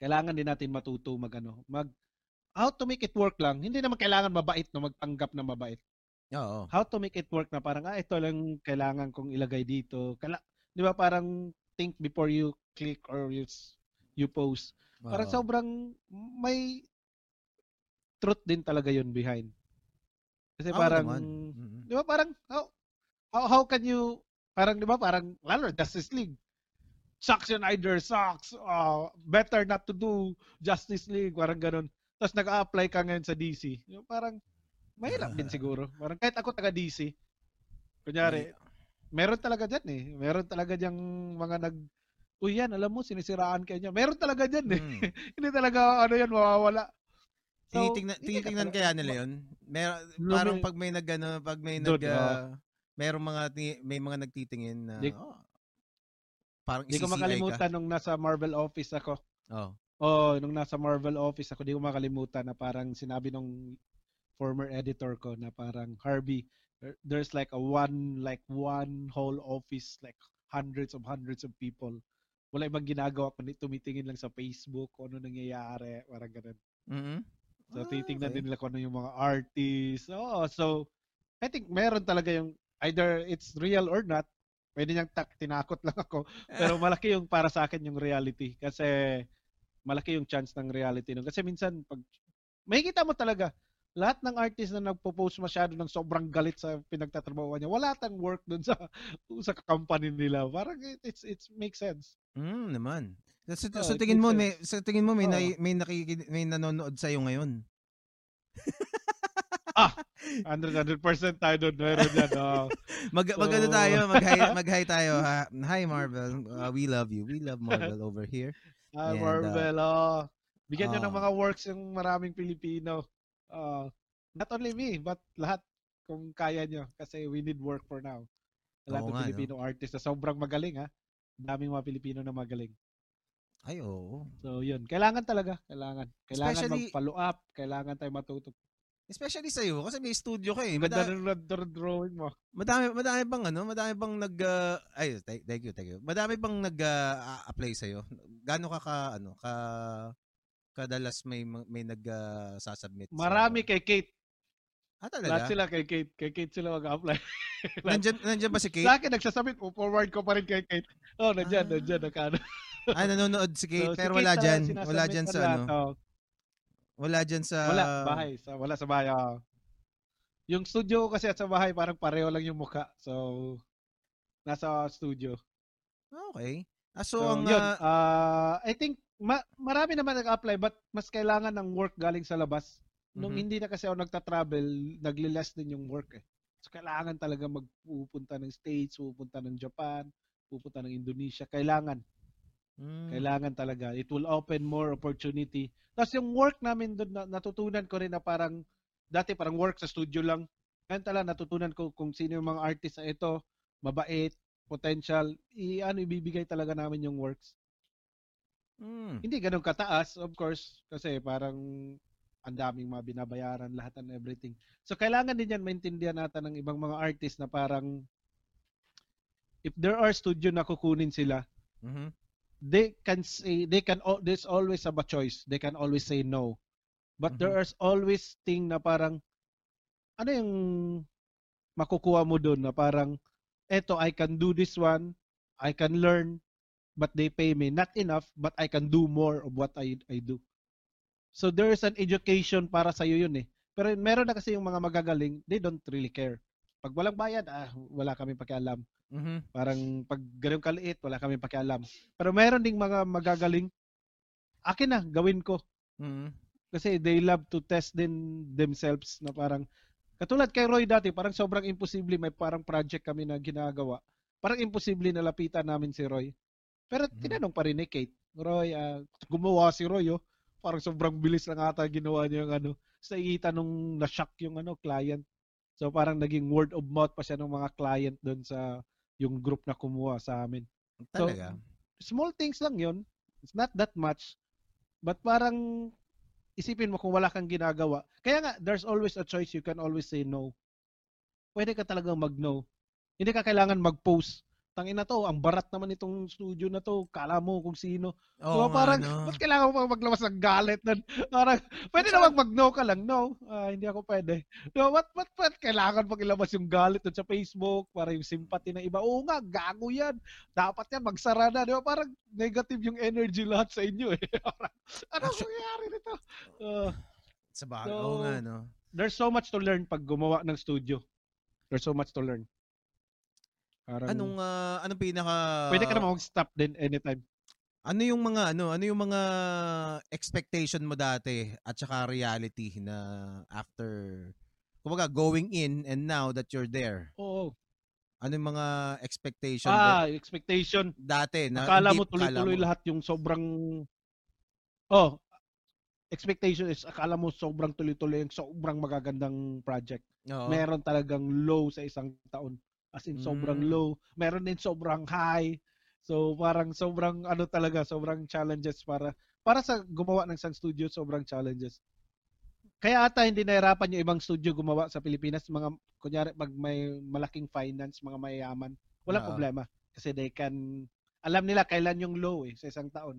kailangan din natin matuto mag ano, mag how to make it work lang. Hindi naman kailangan mabait no magpanggap na mabait. Oo. How to make it work na parang, ah, ito lang kailangan kong ilagay dito. Kala, di ba parang think before you click or you, you post. Oo. Parang sobrang may truth din talaga yun behind. Kasi Oo parang, mm-hmm. di ba parang, how, how, how can you, parang di ba parang, lalo, Justice League. Sucks yun either, sucks. Uh, better not to do Justice League. Parang ganun. Tapos nag-apply ka ngayon sa DC. Yung parang, mahirap din siguro. Parang kahit ako taga DC, kunyari, meron talaga dyan eh. Meron talaga dyan mga nag, uy yan, alam mo, sinisiraan kayo niya. Meron talaga dyan eh. Hmm. Hindi talaga, ano yan, mawawala. So, tinitingnan, tinitingnan kaya nila yun? Mer parang pag may nag, ano, pag may nag, uh, merong mga, may mga nagtitingin na, di, oh, parang Hindi ko makalimutan ka. nung nasa Marvel office ako. Oh. Oh, nung nasa Marvel office ako, di ko makalimutan na parang sinabi nung former editor ko na parang Harvey there's like a one like one whole office like hundreds of hundreds of people. Wala ibang ginagawa kundi tumitingin lang sa Facebook kung ano nangyayari parang ganun. Mm-hmm. so ah, titingnan okay. din nila kung ano yung mga artists. Oh so I think meron talaga yung either it's real or not pwede niyang tak, tinakot lang ako. Pero malaki yung para sa akin yung reality kasi malaki yung chance ng reality nun. Kasi minsan pag makikita mo talaga lahat ng artist na nagpo-post masyado ng sobrang galit sa pinagtatrabaho niya, wala tang work doon sa sa company nila. Parang it, it's it makes sense. Mm, naman. So, oh, so tingin mo may sa tingin mo may oh. na, may nakikid, may nanonood sa iyo ngayon. ah, 100, 100% tayo doon. Meron yan. Oh. mag, so, mag ano tayo, mag-hi, mag-hi tayo. Ha? Hi Marvel, uh, we love you. We love Marvel over here. Hi And, Marvel, uh, oh. Bigyan uh, nyo ng mga works yung maraming Pilipino. Uh, not only me, but lahat kung kaya nyo. Kasi we need work for now. Lahat ng Filipino no? artist na sobrang magaling ha. Daming mga Pilipino na magaling. Ay, oo. So, yun. Kailangan talaga. Kailangan. Kailangan Especially, mag-follow up. Kailangan tayo matuto. Especially sa iyo kasi may studio ka eh. Madami ng drawing mo. Madami madami bang ano, madami bang nag uh, ay thank you, thank you. Madami bang nag-apply uh, sa iyo? Gaano ka ka ano, ka kadalas may may nag-submit? Uh, Marami sa, kay Kate. Ah, talaga? Lahat sila kay Kate. Kay Kate sila mag-apply. nandiyan, nandiyan ba si Kate? Sa akin, nagsasubmit. Forward ko pa rin kay Kate. Oh, nandiyan, ah. nandiyan. Nakano. ah, nanonood si Kate. So, pero si wala Kate, dyan. Wala dyan sa ano. Oh. Wala dyan sa... Wala, bahay. Sa, wala sa bahay. Oh. Yung studio kasi at sa bahay, parang pareho lang yung mukha. So, nasa studio. Okay. Ah, so, so ang... Yun, uh, I think, ma- marami naman nag-apply but mas kailangan ng work galing sa labas. Nung mm-hmm. hindi na kasi ako nagta-travel, naglilas din yung work eh. So, kailangan talaga magpupunta ng States, pupunta ng Japan, pupunta ng Indonesia. Kailangan. Mm. Kailangan talaga. It will open more opportunity. Tapos yung work namin doon, natutunan ko rin na parang, dati parang work sa studio lang. Ngayon talaga natutunan ko kung sino yung mga artist na ito, mabait, potential, i ano ibibigay talaga namin yung works. Mm. Hindi ganun kataas, of course, kasi parang ang daming mga binabayaran, lahat and everything. So kailangan din yan maintindihan natin ng ibang mga artist na parang if there are studio na kukunin sila, mm-hmm. they can say they can there's always a choice. They can always say no. But mm-hmm. there is always thing na parang ano yung makukuha mo doon na parang eto I can do this one, I can learn but they pay me not enough but I can do more of what I I do. So there is an education para sa iyo yun eh. Pero meron na kasi yung mga magagaling, they don't really care. Pag walang bayad, ah, wala kami pakialam. Mm-hmm. Parang pag ganun kaliit, wala kami pakialam. Pero meron ding mga magagaling, akin na, gawin ko. Mm-hmm. Kasi they love to test din themselves na parang, katulad kay Roy dati, parang sobrang imposible, may parang project kami na ginagawa. Parang imposible na lapitan namin si Roy. Pero mm-hmm. tinanong pa rin ni Kate, Roy, uh, gumawa si Roy, oh parang sobrang bilis lang ata ginawa niya yung ano. Sa iita nung na-shock yung ano, client. So parang naging word of mouth pa siya ng mga client doon sa yung group na kumuha sa amin. Talaga? So, small things lang yon It's not that much. But parang isipin mo kung wala kang ginagawa. Kaya nga, there's always a choice. You can always say no. Pwede ka talagang mag-no. Hindi ka kailangan mag-post tangina to, ang barat naman itong studio na to, kala mo kung sino. Oo, so, parang, no. ba't kailangan mo pa maglabas ng galit? Nun? Parang, pwede naman mag-no ka lang. No, uh, hindi ako pwede. No, what, what, what, kailangan pag ilabas yung galit dun sa Facebook para yung sympathy ng iba. Oo nga, gago yan. Dapat yan, magsara na. Di ba? Parang negative yung energy lahat sa inyo eh. ano nangyayari nito? Uh, sa bagay, so, oo nga, no? There's so much to learn pag gumawa ng studio. There's so much to learn. Parang, anong uh, anong pinaka Pwede ka na mag-stop din anytime. Ano yung mga ano, ano yung mga expectation mo dati at saka reality na after kumbaga going in and now that you're there? Oo. Ano yung mga expectation? Ah, that, expectation. Dati na Akala mo tuloy-tuloy lahat yung sobrang Oh, expectation is akala mo sobrang tuloy-tuloy yung sobrang magagandang project. Oo. Meron talagang low sa isang taon. As in, sobrang mm. low. Meron din sobrang high. So, parang sobrang ano talaga, sobrang challenges para para sa gumawa ng isang studio, sobrang challenges. Kaya ata hindi nahirapan yung ibang studio gumawa sa Pilipinas, mga kunyari pag may malaking finance, mga mayayaman, wala uh problema kasi they can alam nila kailan yung low eh sa isang taon.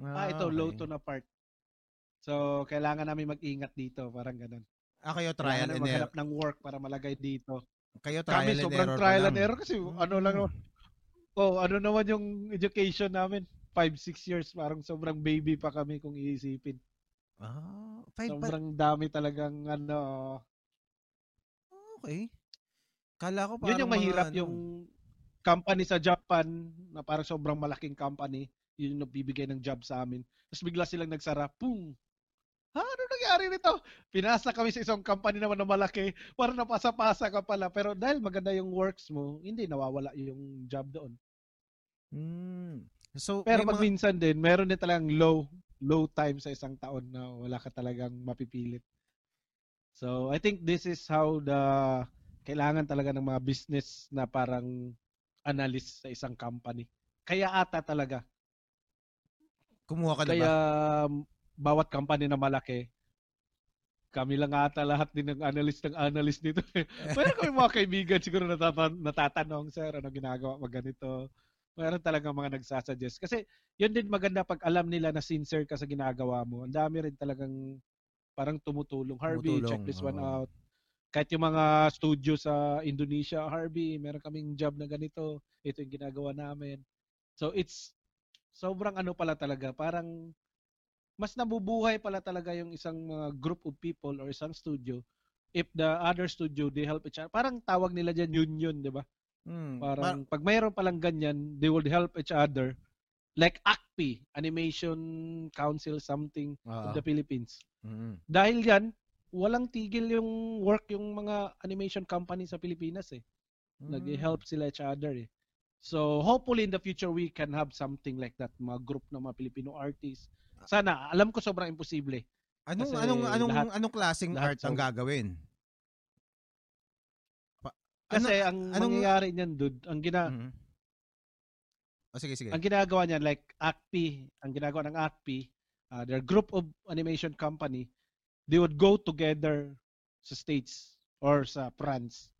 Uh, ah, ito okay. low to na part. So, kailangan namin mag-ingat dito, parang ganun. Ah, kayo trial and error. ng work para malagay dito. Kayo trial Kami, and sobrang error trial and error kasi hmm. ano lang Oh, ano naman yung education namin? 5 6 years parang sobrang baby pa kami kung iisipin. Ah, five sobrang pa... dami talagang ano. Okay. Kala ko parang Yun yung mahirap mga, yung company sa Japan na parang sobrang malaking company, yun yung nagbibigay ng job sa amin. Tapos bigla silang nagsara, pum. Nangyari nito? Pinasa kami sa isang company naman na malaki. Para napasa-pasa ka pala. Pero dahil maganda yung works mo, hindi nawawala yung job doon. Mm. So, Pero pag mga... minsan din, meron din talagang low low time sa isang taon na wala ka talagang mapipilit. So, I think this is how the kailangan talaga ng mga business na parang analyst sa isang company. Kaya ata talaga. Kumuha ka na Kaya ba? bawat company na malaki, kami lang ata lahat din ng analyst ng analyst nito. Meron kami mga kaibigan siguro natatan- natatanong, sir, ano ginagawa mo ganito? Meron talaga mga nagsasuggest. Kasi yun din maganda pag alam nila na sincere ka sa ginagawa mo. Ang dami rin talagang parang tumutulong. Harvey, Tumutulong, check this one oo. out. Kahit yung mga studio sa Indonesia, Harvey, meron kaming job na ganito. Ito yung ginagawa namin. So it's sobrang ano pala talaga. Parang mas nabubuhay pala talaga yung isang mga group of people or isang studio if the other studio they help each other. Parang tawag nila dyan union, di ba? Mm. Parang pag mayroon palang ganyan, they will help each other. Like ACPI, Animation Council something Ah, of the Philippines. mm. Dahil yan, walang tigil yung work yung mga animation company sa Pilipinas eh. Mm. Nag-help sila each other eh. So hopefully in the future we can have something like that, mga group ng mga Filipino artists. Sana, alam ko sobrang imposible. Anong Kasi anong anong lahat- anong klaseng lahat art ang gagawin? Pa- Kasi ano- ang anong- mangyayari niyan, dude, ang gina Mhm. Oh, sige, sige. ang ginagawa niyan like ACPI, ang ginagawa ng ACPI, uh, their group of animation company, they would go together sa States or sa France.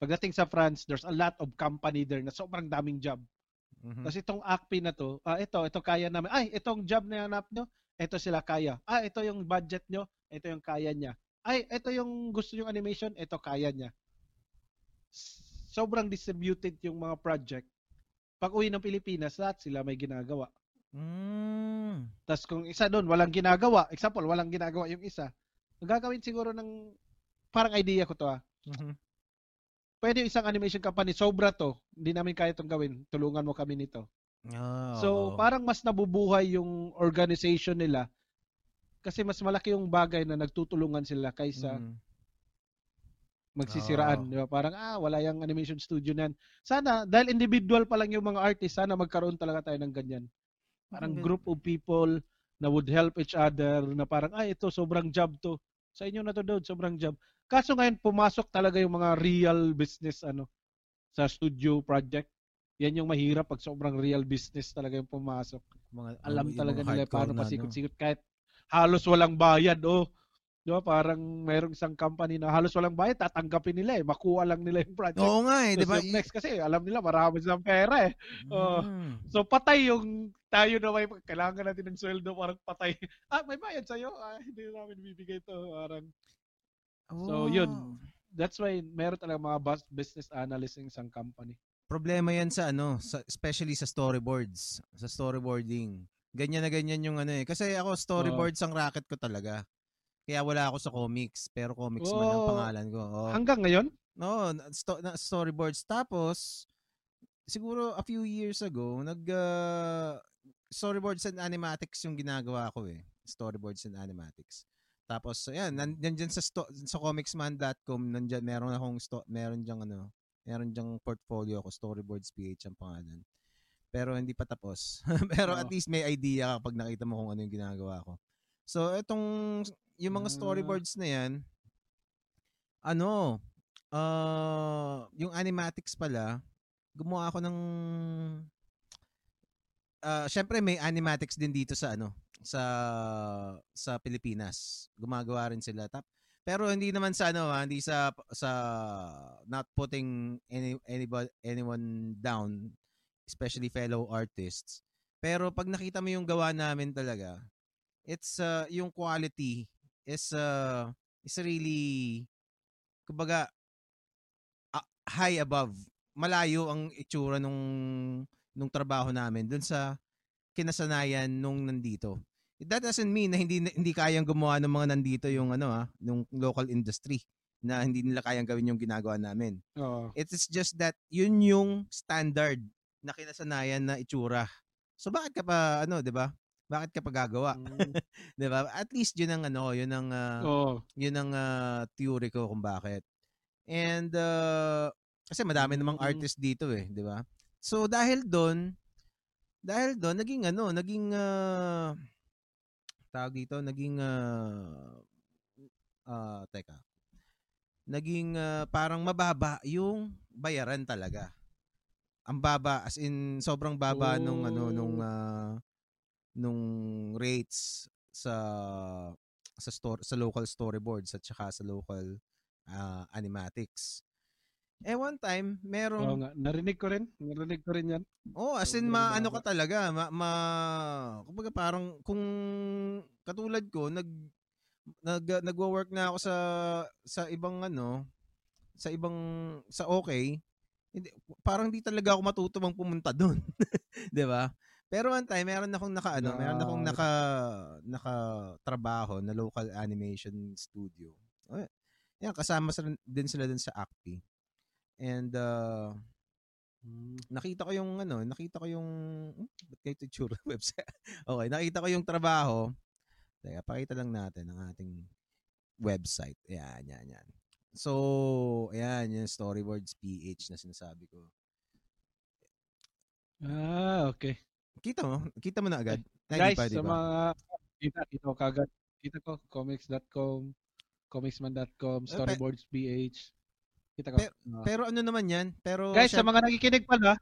Pagdating sa France, there's a lot of company there na sobrang daming job. Mhm. Tapos itong ACPI na to, ah, ito, ito kaya namin. Ay, itong job na hanap nyo, ito sila kaya. Ah, ito yung budget nyo, ito yung kaya niya. Ay, ito yung gusto yung animation, ito kaya niya. Sobrang distributed yung mga project. Pag uwi ng Pilipinas, lahat sila may ginagawa. Mm. Tapos kung isa doon, walang ginagawa, example, walang ginagawa yung isa, gagawin siguro ng, parang idea ko to ah, Mhm. Pwede yung isang animation company, sobra to, hindi namin kaya itong gawin, tulungan mo kami nito. Ah, So, parang mas nabubuhay yung organization nila kasi mas malaki yung bagay na nagtutulungan sila kaysa Mhm. magsisiraan. Oo. Di ba? Parang, ah, wala yung animation studio na yan. Sana, dahil individual pa lang yung mga artist, sana magkaroon talaga tayo ng ganyan. Parang Ang- group of people na would help each other na parang, ah, ito, sobrang job to. Sa inyo na to, dude, sobrang job. Kaso ngayon, pumasok talaga yung mga real business, ano, sa studio project. Yan yung mahirap pag sobrang real business talaga yung pumasok. Mga, alam yung talaga mga nila paano ano. pasikot-sikot kahit halos walang bayad oh. Di ba? Parang mayroong isang company na halos walang bayad, tatanggapin nila eh. Makuha lang nila yung project. Oo nga eh, di Tapos ba? yung next kasi alam nila marami silang pera eh. Mm. So patay yung tayo na may kailangan natin ng sweldo parang patay. Ah, may bayad sa'yo? Ah, hindi namin bibigay to. Parang, So, Oh. yun. that's why meron talaga mga bus- business analysts ng isang company. Problema yan sa ano, sa, especially sa storyboards, sa storyboarding. Ganyan na ganyan yung ano eh. Kasi ako storyboards ang racket ko talaga. Kaya wala ako sa comics, pero comics man ang Oh. pangalan ko. Oh. Hanggang ngayon? No, sto- na, storyboards. Tapos, siguro a few years ago, nag uh, storyboards and animatics yung ginagawa ko eh. Storyboards and animatics. Tapos, ayan, nan, nandyan sa, sto- sa comicsman.com, nandyan, meron akong, sto- meron dyang ano, meron dyang portfolio ko, Storyboards PH ang pangalan. Pero hindi pa tapos. Pero at Oo. least may idea ka pag nakita mo kung ano yung ginagawa ko. So, itong, yung mga Ah. storyboards na yan, ano, uh, yung animatics pala, gumawa ako ng uh, syempre may animatics din dito sa ano sa sa Pilipinas. Gumagawa rin sila tap. Pero hindi naman sa ano, ha, hindi sa sa not putting any anybody anyone down, especially fellow artists. Pero pag nakita mo yung gawa namin talaga, it's uh, yung quality is uh, is really kumbaga ah, high above malayo ang itsura nung nung trabaho namin dun sa kinasanayan nung nandito. That doesn't mean na hindi hindi kayang gumawa ng mga nandito yung ano ah, yung local industry na hindi nila kayang gawin yung ginagawa namin. Oo. It is just that yun yung standard na kinasanayan na itsura. So bakit ka pa ano, 'di ba? Bakit ka pa gagawa? Mm. 'Di ba? At least 'yun ang ano, 'yun ang uh, oh. 'yun ang uh, theory ko kung bakit. And uh, kasi madami namang mm. artist dito eh, 'di ba? So dahil doon, dahil doon naging ano, naging uh, tawag dito, naging uh, uh, teka. Naging uh, parang mababa yung bayaran talaga. Ang baba as in sobrang baba oh. nung ano nung uh, nung rates sa sa store sa local storyboards at saka sa local uh, animatics. Eh one time, merong Oo nga, narinig ko rin. Narinig ko rin 'yan. Oh, as in ma ano ka talaga, ma, ma kumbaga parang kung katulad ko nag nag nagwo-work na ako sa sa ibang ano, sa ibang sa okay, hindi parang hindi talaga ako matutubang pumunta doon. 'Di ba? Pero one time, meron akong naka ano, meron akong naka naka trabaho na local animation studio. Oh, yan, kasama sila, din sila dun sa ACPI. And uh, nakita ko yung ano, nakita ko yung hmm, ba't kayo tsura website? okay, nakita ko yung trabaho. Teka, pakita lang natin ang ating website. Ayan, yan, yan. So, ayan, yung Storyboards PH na sinasabi ko. Ah, okay. Kita mo? Kita mo na agad? Guys, pa, diba? sa mga kita, kita ko kagad. Kita ko, comics.com, comicsman.com, storyboards.ph. Kita ko. Pero, uh, pero ano naman yan? Pero Guys, sa mga nakikinig pala,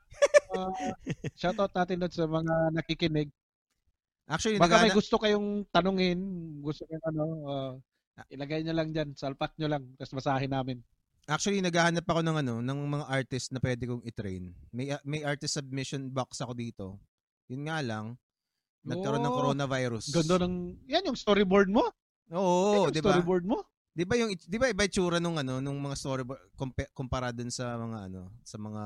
uh, shoutout natin doon sa mga nakikinig. Actually, Baka nagana... may gusto kayong tanungin, gusto kayong ano, uh, ilagay nyo lang dyan, salpak nyo lang, tapos basahin namin. Actually, naghahanap ako ng ano, ng mga artist na pwede kong i-train. May may artist submission box ako dito. Yun nga lang, nagkaroon oh, ng coronavirus. Ganda ng, yan yung storyboard mo? Oo, di ba? Storyboard mo? Di ba yung di ba iba itsura nung ano nung mga storyboard compa- kumpara dun sa mga ano sa mga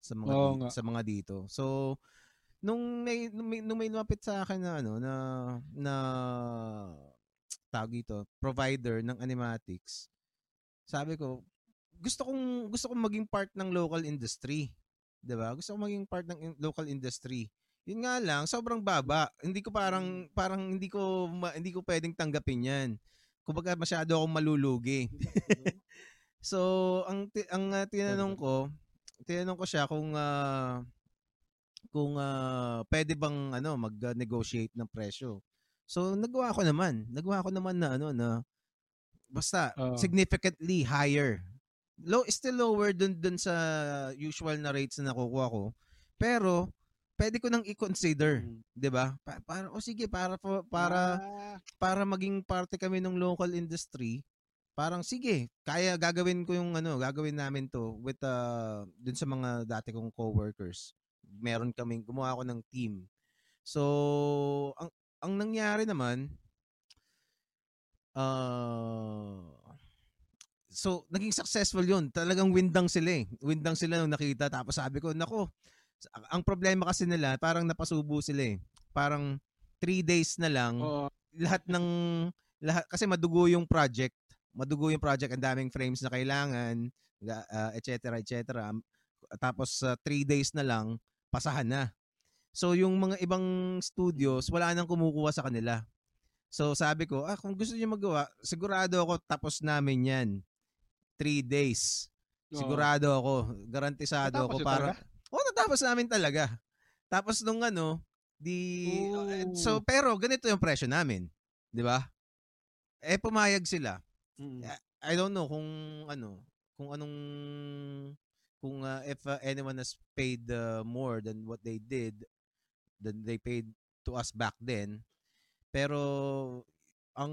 sa mga oh, di, sa mga dito. So nung may nung may, nung may lumapit sa akin na ano na na tawag dito, provider ng animatics. Sabi ko, gusto kong gusto kong maging part ng local industry. 'Di ba? Gusto kong maging part ng in- local industry. Yun nga lang, sobrang baba. Hindi ko parang parang hindi ko ma, hindi ko pwedeng tanggapin 'yan. Kumbaga masyado akong malulugi. so, ang ang uh, tinanong ko, tinanong ko siya kung uh, kung uh, pwede bang ano mag-negotiate ng presyo. So, nagawa ko naman. Nagawa ko naman na ano na basta uh, significantly higher. Low still lower dun dun sa usual na rates na nakukuha ko. Pero pwede ko nang i-consider, mm. 'di ba? Pa- para o oh, sige, para para ah. para maging parte kami ng local industry, parang sige, kaya gagawin ko yung ano, gagawin namin 'to with uh dun sa mga dati kong coworkers. Meron kaming gumawa ako ng team. So, ang ang nangyari naman uh, so naging successful 'yun. Talagang windang sila eh. Windang sila nung nakita tapos sabi ko, nako, ang problema kasi nila, parang napasubo sila eh. Parang three days na lang, oh. lahat ng, lahat, kasi madugo yung project. Madugo yung project, ang daming frames na kailangan, uh, et cetera, et cetera. Tapos uh, three days na lang, pasahan na. So yung mga ibang studios, wala nang kumukuha sa kanila. So sabi ko, ah, kung gusto niyo magawa, sigurado ako tapos namin yan. Three days. Sigurado ako. Garantisado ako. Para, Oo, natapos namin talaga. Tapos nung ano, di uh, so pero ganito yung presyo namin, 'di ba? Eh pumayag sila. Mm. I don't know kung ano, kung anong kung uh, if uh, anyone has paid uh, more than what they did than they paid to us back then. Pero ang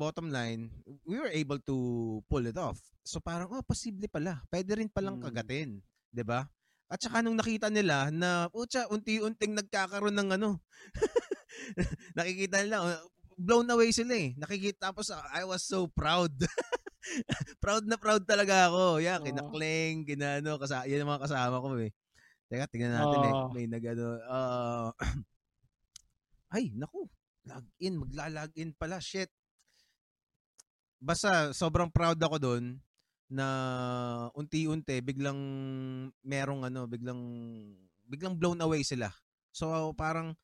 bottom line, we were able to pull it off. So parang oh, posible pala. Pwede rin palang mm. kagatin, 'di ba? At saka nung nakita nila na, putya, unti-unting nagkakaroon ng ano, nakikita nila, uh, blown away sila eh. Nakikita, tapos uh, I was so proud. proud na proud talaga ako. Yeah, kinakling, ginano, kasa yan ang mga kasama ko eh. Teka, tingnan natin oh. eh. May nagano, uh, ay, naku, log in, magla-log in pala, shit. Basta, sobrang proud ako doon na unti-unti biglang merong ano, biglang biglang blown away sila. So parang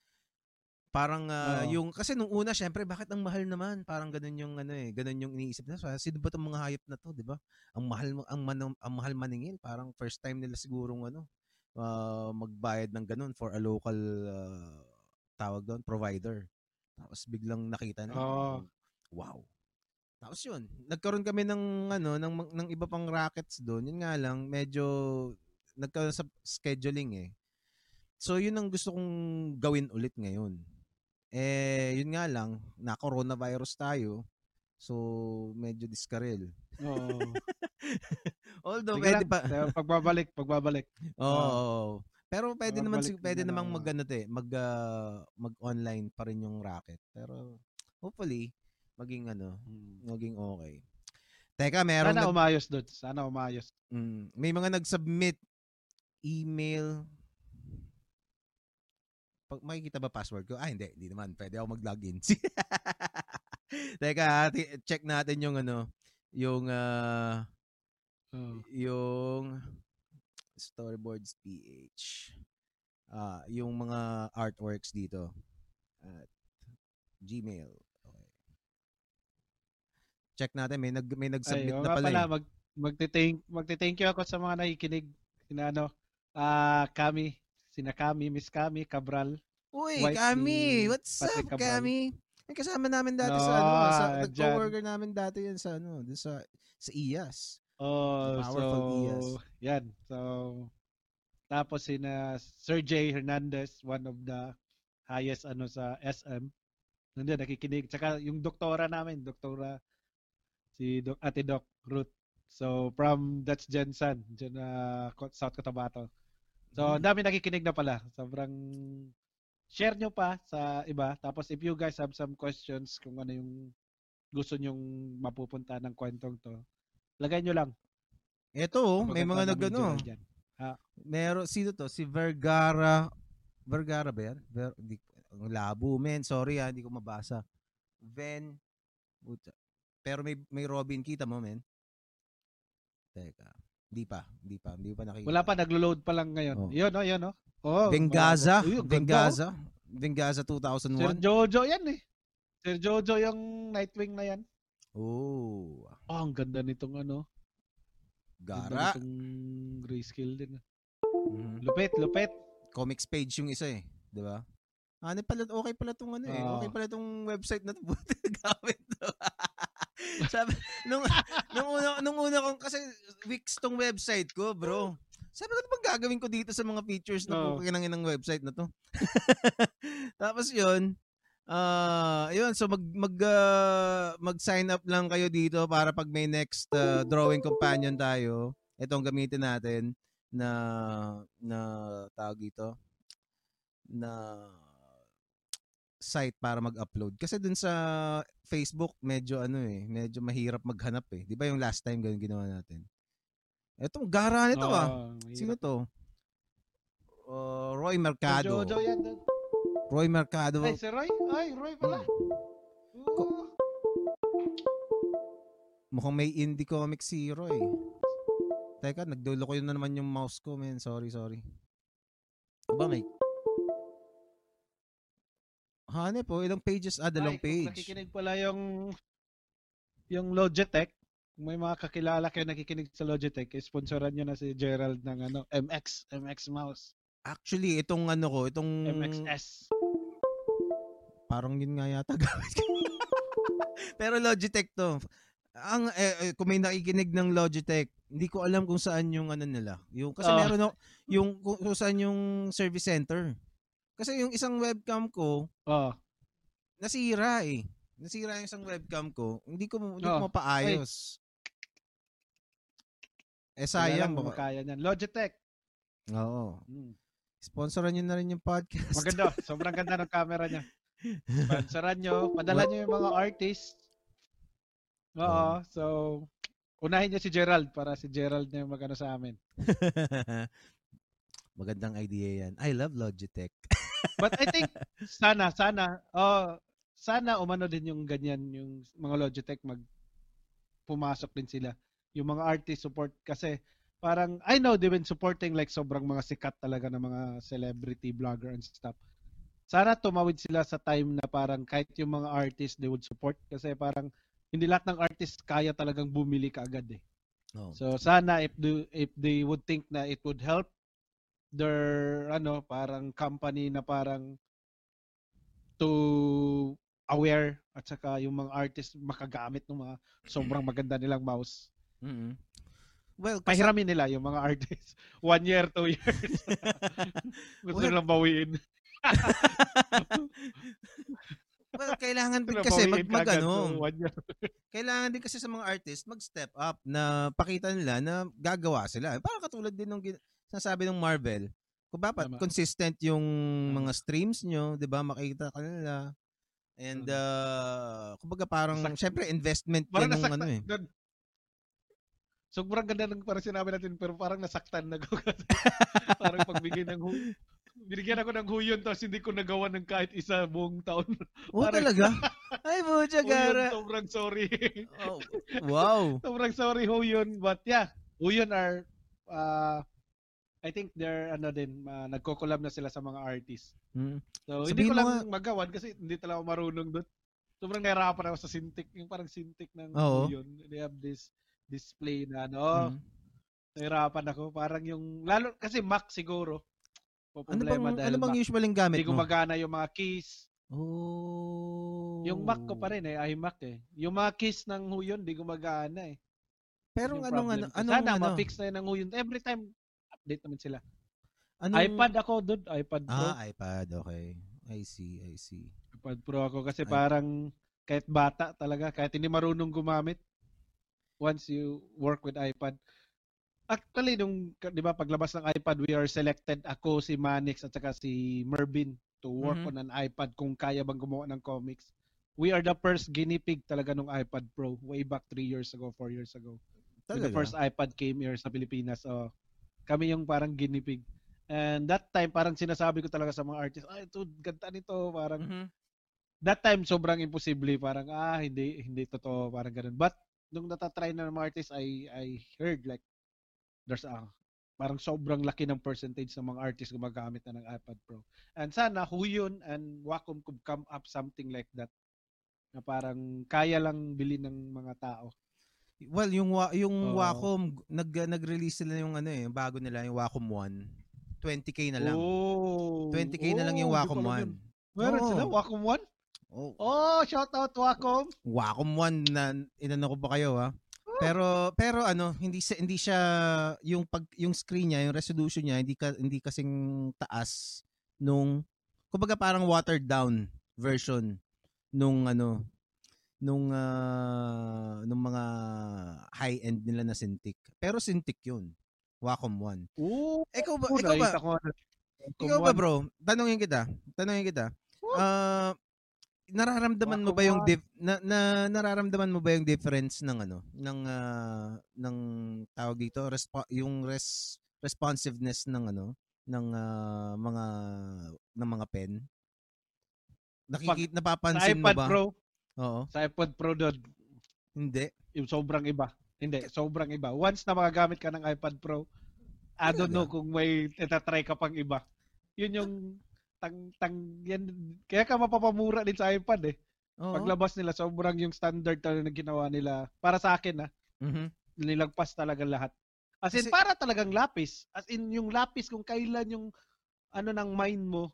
Parang uh, Oo. yung kasi nung una syempre bakit ang mahal naman? Parang ganun yung ano eh, ganun yung iniisip nila. So, sino ba tong mga hayop na to, 'di ba? Ang mahal ang, man, ang mahal maningil, parang first time nila sigurong ano, uh, magbayad ng ganun for a local uh, tawag doon, provider. Tapos biglang nakita na, Oo. wow. Tapos yun, nagkaroon kami ng ano ng ng iba pang rackets doon. Yun nga lang medyo nagkaroon sa scheduling eh. So yun ang gusto kong gawin ulit ngayon. Eh yun nga lang, na coronavirus tayo. So medyo diskarel. Oo. Although Sige pwede lang. pa. Kaya pagbabalik, pagbabalik. Oo. Pero pwede naman Babalik sig- pwede namang ano. mag ano to eh, mag ah, mag-online pa rin yung racket. Pero hopefully maging ano, Hmm. maging okay. Teka, meron Sana nag- umayos doon. Sana umayos. Mm, may mga nag-submit email. Pag makikita ba password ko? Ah, hindi, hindi naman. Pwede ako mag-login. Teka, ti- check natin yung ano, yung ah, Oo. yung storyboards PH. Ah, yung mga artworks dito at Gmail. Check natin may nag may Ay, nag-submit oo na pala. pala, eh. mag, magte-thank, magte-thank you ako sa mga nakikinig. Sina ano, ah Kami, sina Kami, Miss Kami, Cabral. Uy, wife Kami! What's Patrick up, Cabral. Kami? Ay, kasama namin dati No, sa ano, sa ah, nag-coworker namin dati yan sa ano, dun sa sa IAS. Oh, Powerful so, Diaz. yan. So, tapos sina Sir J. Hernandez, one of the highest ano sa SM. Nandiyan, nakikinig. Tsaka yung doktora namin, doktora, si Doc, Ate Doc Ruth. So, from That's Jensen, dyan na South Cotabato. So, ang dami nakikinig na pala. Sobrang share nyo pa sa iba. Tapos, if you guys have some questions kung ano yung gusto nyong mapupunta ng kwentong to, lagay nyo lang. Ito, oh, may mga Pagkanta nag namin ano, Gerald yan. meron, sino to? Si Vergara, Vergara ba yan? Ver, di, ang labo, men. Sorry ha, hindi ko mabasa. Ven, puta. Pero may, may Robin, kita mo, men? Teka, hindi pa, hindi pa, hindi pa nakikita. Wala pa, naglo-load pa lang ngayon. Oh. Yun, oh, yun, oh. Oh, Bengaza, oh. Bengaza, Bengaza Sir 2001. Jojo yan eh. Sir Jojo yung Nightwing na yan. Oh, Oh, ang ganda nitong ano. Gara. Ganda nitong grayscale din. ah. Mhm. Lupit, lupit. comics page yung isa eh, 'di ba? Ano pala okay pala tong ano eh. Okay pala tong website na to. Gamit. Sabi nung nung una nung una kong kasi weeks tong website ko, bro. Sabi ko, ano bang gagawin ko dito sa mga features na Oo. oh. ng website na to? Tapos yun, ah yun, so mag, mag, ah, mag-sign up lang kayo dito para pag may next ah, drawing companion tayo, itong gamitin natin na na tawag dito na site para mag-upload. Kasi dun sa Facebook, medyo ano eh, medyo mahirap maghanap eh. Di ba yung last time ganun ginawa natin? Etong gara nito ah. Oh, mahirap. Sino to? Uh, Roy Mercado. Jojo yan. Roy Mercado. Ay, si Roy. Ay, Roy pala. Oo. Mukhang may indie comic si Roy. Teka, nagdulo ko yun na naman yung mouse ko, man. Sorry, sorry. Ba, may... Hanep po, ilang pages? Ah, dalawang Ay, page. Nakikinig pala yung yung Logitech. Kung may mga kakilala kayo nakikinig sa Logitech, eh, sponsoran nyo na si Gerald ng ano, MX, MX mouse, Actually, itong ano ko, itong... MXS. Parang yun nga yata gamit. Pero Logitech to. Ang eh, eh, kung may nakikinig ng Logitech, hindi ko alam kung saan yung ano nila. Yung kasi Oh. meron no, yung kung, kung saan yung service center. Kasi yung isang webcam ko Oh, nasira eh. Nasira yung isang webcam ko. Hindi ko hindi ko Oh. mapaayos. Eh sayang baka. kaya niyan. Logitech. Oo. Hmm. Sponsoran niyo na rin yung podcast. Maganda. Sobrang ganda ng camera niya. Sponsoran nyo. Padala nyo yung mga artist. Oo. Oh. So, unahin nyo si Gerald para si Gerald na yung magano sa amin. Magandang idea yan. I love Logitech. But I think, sana, sana, oh, sana umano din yung ganyan, yung mga Logitech mag pumasok din sila. Yung mga artist support kasi parang I know they've been supporting like sobrang mga sikat talaga ng mga celebrity vlogger and stuff. sana tumawid sila sa time na parang kahit yung mga artists they would support kasi parang hindi lahat ng artists kaya talagang bumili kaagad eh. Oh. So sana if they, if they would think na it would help their ano parang company na parang to aware at saka yung mga artists makagamit ng mga sobrang maganda nilang mouse. Mm-hmm. Well, kasi... pahiramin nila yung mga artists. One year, two years. Gusto well, nilang bawiin. well, kailangan din kasi mag, mag ano, kailangan din kasi sa mga artist mag-step up na pakita nila na gagawa sila. Para katulad din ng sinasabi ng Marvel, kung dapat Tama. consistent yung mga streams nyo, 'di ba? Makikita ka nila. And uh, kumbaga parang Sak- syempre investment parang yan ng ano eh. Doon. Sobrang ganda ng parang sinabi natin pero parang nasaktan na ako parang pagbigay ng hu- binigyan ako ng huyon tapos hindi ko nagawa ng kahit isa buong taon. Oh, parang, talaga? Ay, bucha gara. Sobrang sorry. oh, wow. sobrang sorry huyon but yeah, huyon are uh, I think they're ano din uh, nagko-collab na sila sa mga artists. Hmm. So Sabihin hindi ko lang nga... magawan kasi hindi talaga ako marunong doon. Sobrang nahirapan ako sa Cintiq, yung parang Cintiq ng Oo. yun. They have this display na ano. Hmm. Nahirapan ako. Parang yung, lalo, kasi Mac siguro. Ano bang, ano bang usual yung gamit hindi mo? Hindi gumagana yung mga keys. Oh. Yung Mac ko pa rin eh, iMac eh. Yung mga keys ng Huyon, hindi gumagana eh. Pero anong, ano, anong, Sana ano? ma-fix na yun ng Huyon. Every time, update naman sila. Anong... iPad ako, dude. iPad Pro. Ah, iPad. Okay. I see, I see. iPad Pro ako kasi I... parang kahit bata talaga, kahit hindi marunong gumamit, once you work with iPad, Actually, nung, di ba, paglabas ng iPad, we are selected, ako, si Manix, at saka si Mervin, to work mm-hmm. on an iPad kung kaya bang gumawa ng comics. We are the first guinea pig talaga nung iPad Pro, way back 3 years ago, 4 years ago. Talaga? the first iPad came here sa Pilipinas. So, kami yung parang guinea pig. And that time, parang sinasabi ko talaga sa mga artists, ay, ito, ganda nito. Parang, mm-hmm. that time, sobrang imposible. Parang, ah, hindi, hindi totoo. Parang ganun. But, nung natatry na ng mga artists, I, I heard like, there's a parang sobrang laki ng percentage ng mga artists gumagamit na ng iPad Pro. And sana Huyon and Wacom could come up something like that na parang kaya lang bilhin ng mga tao. Well, yung yung uh, Wacom nag nag-release sila yung ano eh, bago nila yung Wacom 1. 20k na lang. Oh, 20k oh, na lang yung Wacom 1. Meron oh. sila Wacom 1? Oh. oh, shout out Wacom. Wacom 1 na inano ko pa kayo ha. Pero pero ano, hindi hindi siya yung pag yung screen niya, yung resolution niya hindi ka hindi kasing taas nung kumbaga parang watered down version nung ano nung uh, nung mga high end nila na Cintiq. Pero Cintiq 'yun. Wacom 1. Ooh, ikaw ba ikaw ba? Ikaw ba bro? Tanungin kita. Tanungin kita. Uh, nararamdaman mo ba yung dif- na, na nararamdaman mo ba yung difference ng ano ng uh, ng tawag dito respo- yung res- responsiveness ng ano ng uh, mga ng mga pen Nakikita napapansin mo ba? Pro, Oo. Sa iPad Pro doon. Hindi. Yung sobrang iba. Hindi, sobrang iba. Once na magagamit ka ng iPad Pro, I don't know kung may itatry ka pang iba. Yun yung tang tang yan kaya ka mapapamura din sa iPad eh. Oo. Paglabas nila sobrang yung standard talaga na ginawa nila para sa akin ah. Mhm. Nilagpas talaga lahat. As in Kasi, para talagang lapis. As in yung lapis kung kailan yung ano ng mind mo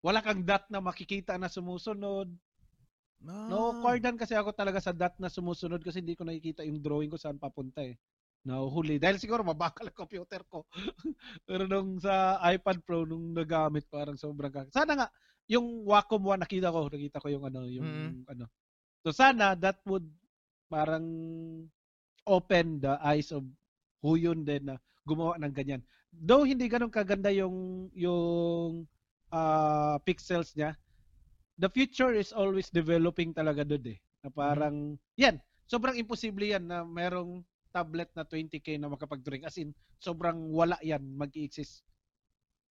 wala kang dot na makikita na sumusunod. Ah. No, cardan kasi ako talaga sa dot na sumusunod kasi hindi ko nakikita yung drawing ko saan papunta eh nahuhuli. Dahil siguro mabakal ang computer ko. Pero nung sa iPad Pro, nung nagamit, parang sobrang kak. Sana nga, yung Wacom 1, nakita ko, nakita ko yung ano, yung mm-hmm. ano. So sana, that would parang open the eyes of who yun din na gumawa ng ganyan. Though hindi ganun kaganda yung yung uh, pixels niya, the future is always developing talaga doon eh. Na parang, mm-hmm. yan, sobrang imposible yan na merong tablet na 20k na makapag-drink. As in, sobrang wala yan mag-exist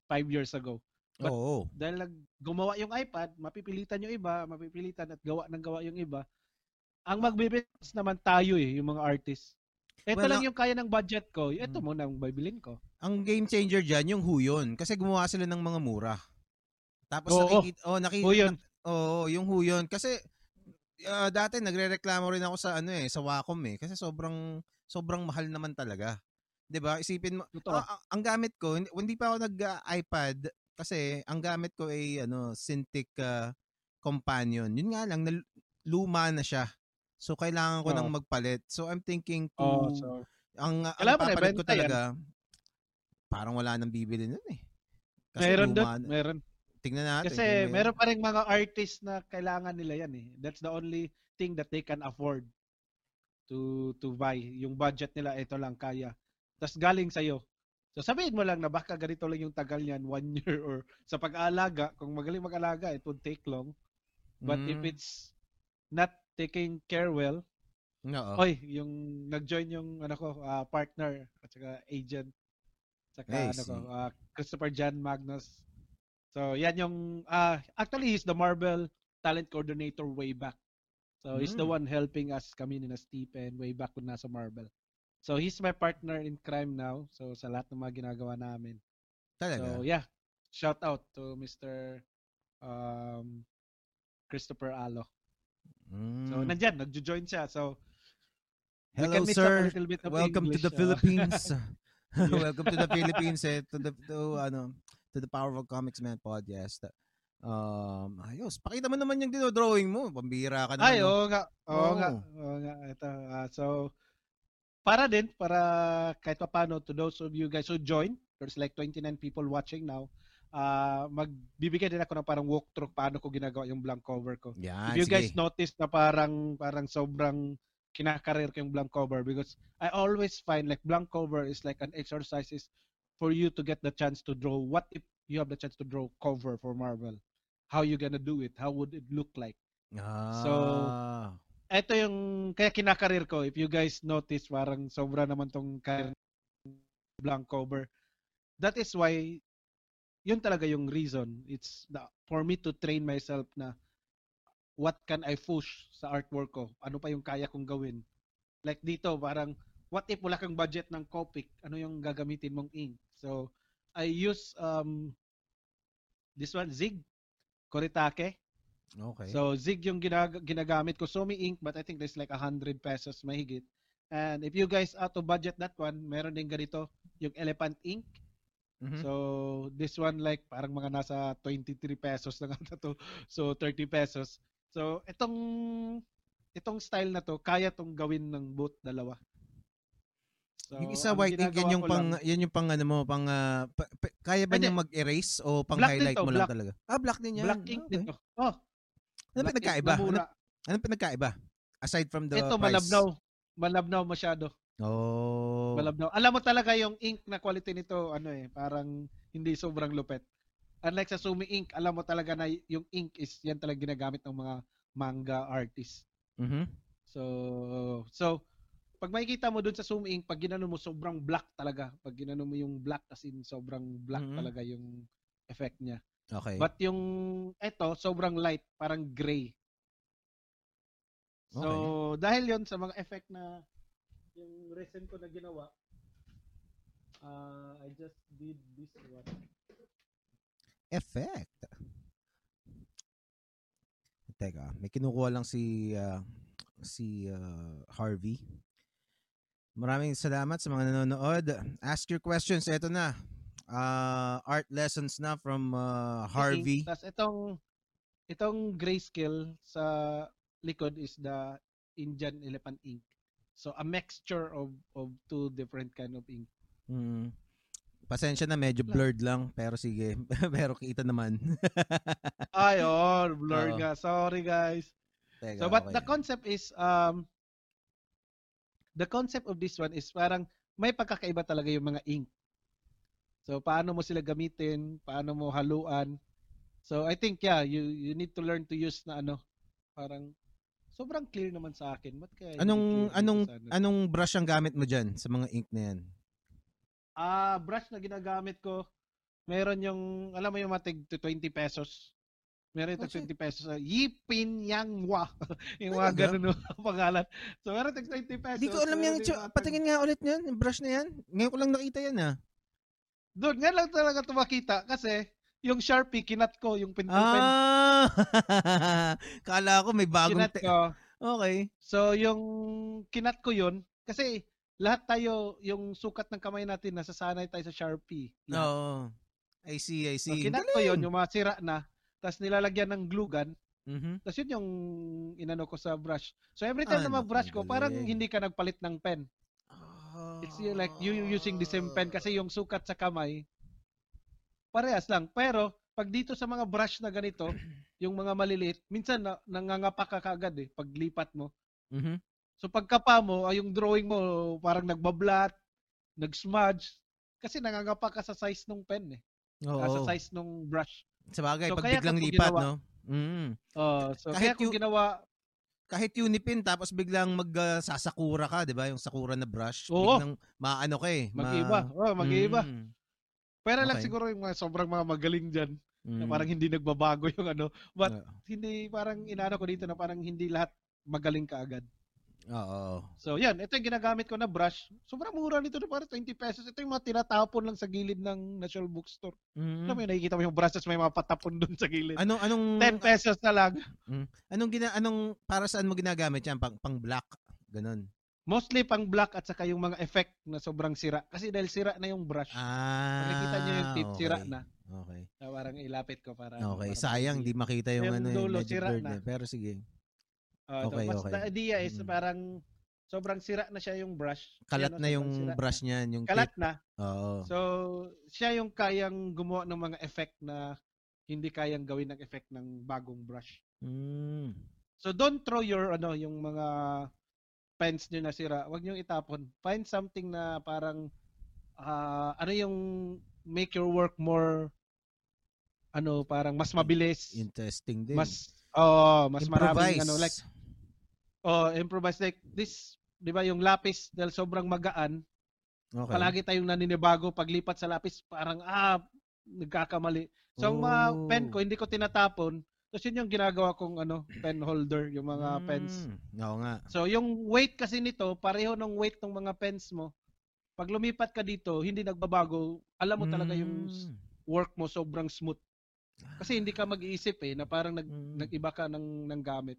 5 years ago. But Oo. dahil nag gumawa yung iPad, mapipilitan yung iba, mapipilitan at gawa ng gawa yung iba. Ang magbibigay naman tayo eh, yung mga artist. Ito well, lang yung kaya ng budget ko. Ito hmm. muna ang bibilin ko. Ang game changer dyan, yung Huyon. Kasi gumawa sila ng mga mura. Tapos Oo. nakikita, oh, nakikita, Huyon. Oo, yung huyon. Kasi ah, dati nagrereklamo rin ako sa ano eh, sa Wacom eh. Kasi sobrang sobrang mahal naman talaga. 'Di ba? Isipin mo, ah, ang gamit ko, hindi, hindi pa ako nag-iPad kasi ang gamit ko ay ano, Cintiq ah, Companion. Yun nga lang, nal- luma na siya. So kailangan ko Oo. nang magpalit. So I'm thinking to Oh, so, ang, ang papalit ko ibenta yan. talaga parang wala nang bibili nun eh. Kasi meron luma doon, meron. Tingnan natin. Kasi may- meron pa rin mga artists na kailangan nila yan eh. That's the only thing that they can afford to to buy. Yung budget nila, ito lang kaya. Tapos galing sa'yo. So sabihin mo lang na baka ganito lang yung tagal niyan, one year or sa pag-aalaga, kung magaling mag-alaga, it would take long. But if Mm, it's not taken care well, oo. oy, yung nag-join yung ano ko, ah, partner at saka agent saka I ano ko, ah, Christopher John Magnus. So yan yung ah, actually he's the Marvel talent coordinator way back. So he's the Mm. one helping us kami ni na Stephen way back kung nasa Marvel. So he's my partner in crime now. So sa lahat ng mga ginagawa namin. Talaga. So yeah, shout out to Mr. um Christopher Alo. So Mm. nandyan, nagjo-join siya. So Hello sir. Welcome to English, the ah. Philippines. Welcome to the Philippines eh, to the to ano to the Powerful Comics Man podcast. Um, ayos. Pakita mo naman yung dinodrawing mo. Pambira ka naman. Ay, oo nga. Oo nga. Oo. Nga. Ito. ah, so, para din, para kahit pa paano, to those of you guys who join, there's like 29 people watching now, ah magbibigay din ako ng parang walkthrough paano ko ginagawa yung blank cover ko. Yan, If you sige. guys notice na parang parang sobrang kinakarir ko yung blank cover because I always find like blank cover is like an exercise is for you to get the chance to draw. What if you have the chance to draw cover for Marvel? How you gonna do it? How would it look like? Ah. So, ito yung kaya kinakarir ko. If you guys notice, parang sobra naman tong career blank cover. That is why yun talaga yung reason. It's the, for me to train myself na what can I push sa artwork ko? Ano pa yung kaya kong gawin? Like dito, parang what if wala kang budget ng Copic? Ano yung gagamitin mong ink? So, I use um this one, Zig Koritake. okay. So Zig yung ginag- ginagamit ko. Sumi ink but I think there's like 100 pesos mahigit. And if you guys out to budget that one, meron din ganito yung Elephant ink. Mhm. So this one like parang mga nasa 23 pesos lang ata to. So 30 pesos. So itong itong style na to kaya tong gawin ng both dalawa. So, yung isa white ink, yan yung pang, lang- yan yung pang ano mo, pang, ah, pa- pa- kaya ba niyang mag-erase o pang Black highlight to, mo lang black. talaga? Ah, black din yan. black ink okay. dito. Oh, Ano pinagkaiba? na Ano, mura. ano pinagkaiba? Aside from the Ito price. malabnaw. Malabnaw masyado. Oh. Malabnaw. Alam mo talaga yung ink na quality nito, ano eh, parang hindi sobrang lupet. Unlike sa Sumi ink, alam mo talaga na yung ink is yan talaga ginagamit ng mga manga artists. Mhm. So, so pag makikita mo dun sa Sumi ink, pag ginano mo sobrang black talaga. Pag ginano mo yung black as in sobrang black Mhm. talaga yung effect niya. Okay. But yung eto, sobrang light, parang gray. So, dahil yon sa mga effect na yung recent ko na ginawa, uh, I just did this one. Effect. Teka, may kinukuha lang si ah, si ah, Harvey. Maraming salamat sa mga nanonood. Ask your questions. Ito na. Ah, art lessons na from ah, Harvey. Tapos itong itong grayscale sa likod is the Indian elephant ink. So a mixture of of two different kind of ink. Mm. Pasensya na, medyo blurred lang. Pero sige, pero kita naman. Ay, oh, blur Oo. nga. Sorry guys. Teka, So but okay the concept is um the concept of this one is parang may pagkakaiba talaga yung mga ink. So paano mo sila gamitin, paano mo haluan. So I think yeah, you you need to learn to use na ano, parang sobrang clear naman sa akin. Ba't kaya Anong anong ano? anong brush ang gamit mo diyan sa mga ink na 'yan? Ah, brush na ginagamit ko. Meron yung alam mo yung matig 20 pesos. Meron yung Oh, shit. 20 pesos. Uh, Yipin Yang Wa. yung mga ganun no, pangalan. So meron tag 20 pesos. Hindi ko alam meron yung tag- patingin nga ulit niyan, yung brush na 'yan. Ngayon ko lang nakita 'yan ah. Doon nga lang talaga tumakita kasi yung Sharpie, kinat ko, yung pinto pen. Ah! Kala ko may bagong... Kinat ko. Okay. So, yung kinat ko yun, kasi lahat tayo, yung sukat ng kamay natin, nasasanay tayo sa Sharpie. Oo. Oh, I see, I see. So, kinat ko yun, yung mga sira na, tapos nilalagyan ng glue gun, mm-hmm. tapos yun yung inano ko sa brush. So, every time ah, na mag-brush ko, parang hindi ka nagpalit ng pen. Oh. It's like you using the same pen kasi yung sukat sa kamay, parehas lang. Pero, pag dito sa mga brush na ganito, yung mga maliliit, minsan na, nangangapa ka kagad eh, pag lipat mo. Mm-hmm. So pagkapa mo, ay yung drawing mo parang nagbablat, nag-smudge, kasi nangangapa ka sa size ng pen eh. Oo. Uh, sa size ng brush. Sa bagay, so, pag biglang lipat, ginawa, no? Mm. Uh, so kahit kaya kung ginawa, kahit unipin tapos biglang magsasakura uh, ka, 'di ba? Yung sakura na brush, Oo. biglang maano ka eh. Mag-iba. Ma- oh, mag-iba. Mm. Pero okay. lang siguro yung mga sobrang mga magaling diyan mm. na parang hindi nagbabago yung ano. But uh. hindi parang inaano ko dito na parang hindi lahat magaling kaagad. Oo. So, yan. Ito yung ginagamit ko na brush. Sobrang mura nito na parang 20 pesos. Ito yung mga tinatapon lang sa gilid ng National Bookstore. Mm. Alam mo nakikita mo yung brushes, may mga patapon doon sa gilid. Anong, anong... 10 pesos na lang. Mm. Anong, gina, anong, para saan mo ginagamit yan? Pang, pang black? Ganon. Mostly pang black at saka yung mga effect na sobrang sira. Kasi dahil sira na yung brush. Ah, Nakikita nyo yung tip, okay. sira na. Okay. Na parang ilapit ko para. Okay, para sayang di makita yung, yung ano dulo, yung sira na. Eh. Pero sige. Uh, okay, so, okay. The idea is mm. parang sobrang sira na siya yung brush. Kalat na yung brush niyan, yung Kalat tip. na. Oo. So, siya yung kayang gumawa ng mga effect na hindi kayang gawin ng effect ng bagong brush. Mm. So don't throw your ano yung mga pens nyo nasira, wag nyo itapon. Find something na parang uh, ano yung make your work more ano parang mas mabilis interesting din mas oh mas improvise. maraming ano like oh improvise like this 'di ba yung lapis dahil sobrang magaan okay. palagi tayong naninibago paglipat sa lapis parang ah nagkakamali so oh. mga pen ko hindi ko tinatapon tapos yun yung ginagawa kong ano, pen holder, yung mga mm, pens. Oo nga. So yung weight kasi nito, pareho ng weight ng mga pens mo. Pag lumipat ka dito, hindi nagbabago. Alam mo mm. talaga yung hmm. work mo sobrang smooth. Kasi hindi ka mag-iisip eh na parang nag, mm. nag-iba ka ng ng gamit.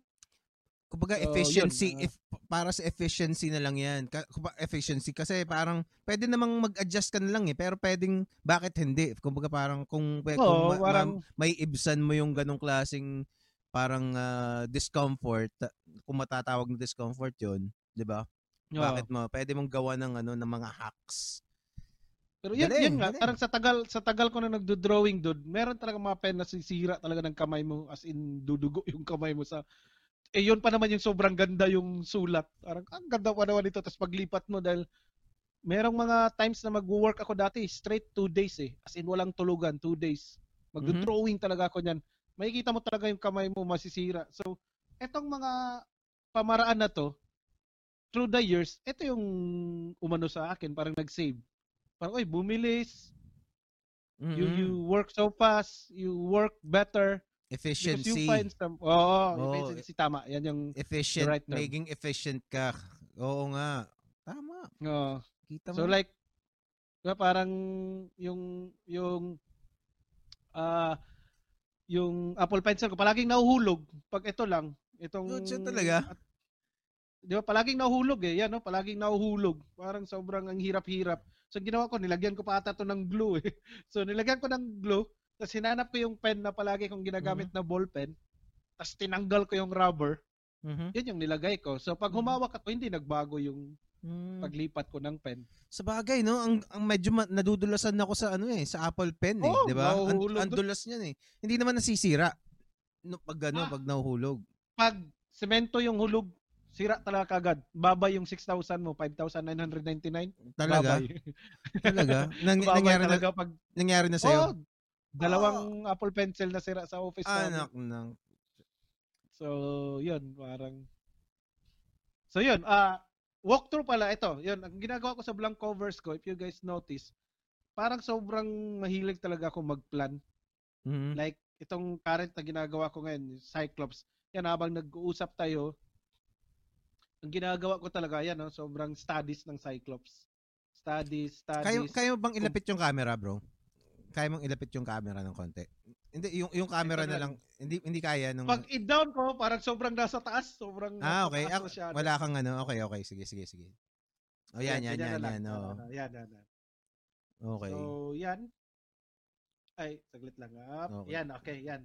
Kumbaga so, efficiency yun, uh, if para sa efficiency na lang 'yan. Kumbaga efficiency kasi parang pwede namang mag-adjust ka na lang eh pero pwedeng bakit hindi? Kumbaga parang kung, oh, kung ma, parang, ma, may ibsan mo yung ganong klasing parang uh, discomfort kung matatawag na discomfort 'yon, 'di ba? Oh. Bakit mo pwede mong gawa ng ano ng mga hacks. Pero yan, galing, yan nga, galing. parang sa tagal sa tagal ko na nagdo-drawing dude, meron talaga mga pen na sisira talaga ng kamay mo as in dudugo yung kamay mo sa eh yun pa naman yung sobrang ganda yung sulat. Parang ang ganda pa naman ito. Tapos paglipat mo dahil merong mga times na mag-work ako dati straight two days eh. As in walang tulugan, two days. Mag-drawing mm-hmm. talaga ako niyan. Makikita mo talaga yung kamay mo masisira. So, etong mga pamaraan na to, through the years, ito yung umano sa akin, parang nag-save. Parang, oy, bumilis. Mm-hmm. You, you work so fast, you work better. Efficiency. Because you find some, oo, oh, oh, efficiency, tama. Yan yung efficient, right term. Maging efficient ka. Oo nga. Tama. Oo. Kita mo. So like, diba, parang yung, yung, ah, uh, yung Apple Pencil ko, palaging nahuhulog pag ito lang. Itong, Good talaga? At, di ba, palaging nahuhulog eh. Yan, no? palaging nahuhulog. Parang sobrang ang hirap-hirap. So, ginawa ko, nilagyan ko pa ata to ng glue eh. So, nilagyan ko ng glue, tapos hinanap ko yung pen na palagi kong ginagamit mm-hmm. na ball pen. Tapos tinanggal ko yung rubber. Mm-hmm. Yun yung nilagay ko. So pag mm-hmm. humawak ako, hindi nagbago yung mm. paglipat ko ng pen. Sa bagay, no? Ang, ang medyo ma- nadudulasan ako sa ano eh, sa Apple Pen eh, oh, 'di ba? Ang, ang dulas niyan eh. Hindi naman nasisira. No, pag ano, ah, pag nahuhulog. Pag semento yung hulog, sira talaga kagad. Babay yung 6,000 mo, 5,999. Talaga? Babay. talaga? Nang, nangyari talaga na, pag nangyari na sa'yo? Oh, Dalawang oh. Apple Pencil na sira sa office Anak namin. ng... So, yun, parang... So, yun, ah, uh, walkthrough pala, ito, yun, ang ginagawa ko sa blank covers ko, if you guys notice, parang sobrang mahilig talaga ako mag-plan. Mm-hmm. Like, itong current na ginagawa ko ngayon, Cyclops, yan, habang nag-uusap tayo, ang ginagawa ko talaga, yan, no, sobrang studies ng Cyclops. Studies, studies. Kayo, kayo bang ilapit yung camera, bro? Kaya mong ilapit yung camera ng konti. Hindi, yung, yung camera na na. lang, hindi, hindi kaya nung... Pag i-down ko, parang sobrang nasa taas. Sobrang ah, okay. Ako, wala kang ano. Okay, okay. Sige, sige, sige. O, yan, yan, yan, na yan. lang. oh. Ah, yan, yan, yan. Okay. So, yan. Ay, saglit lang. Up. Okay. Yan, okay, yan.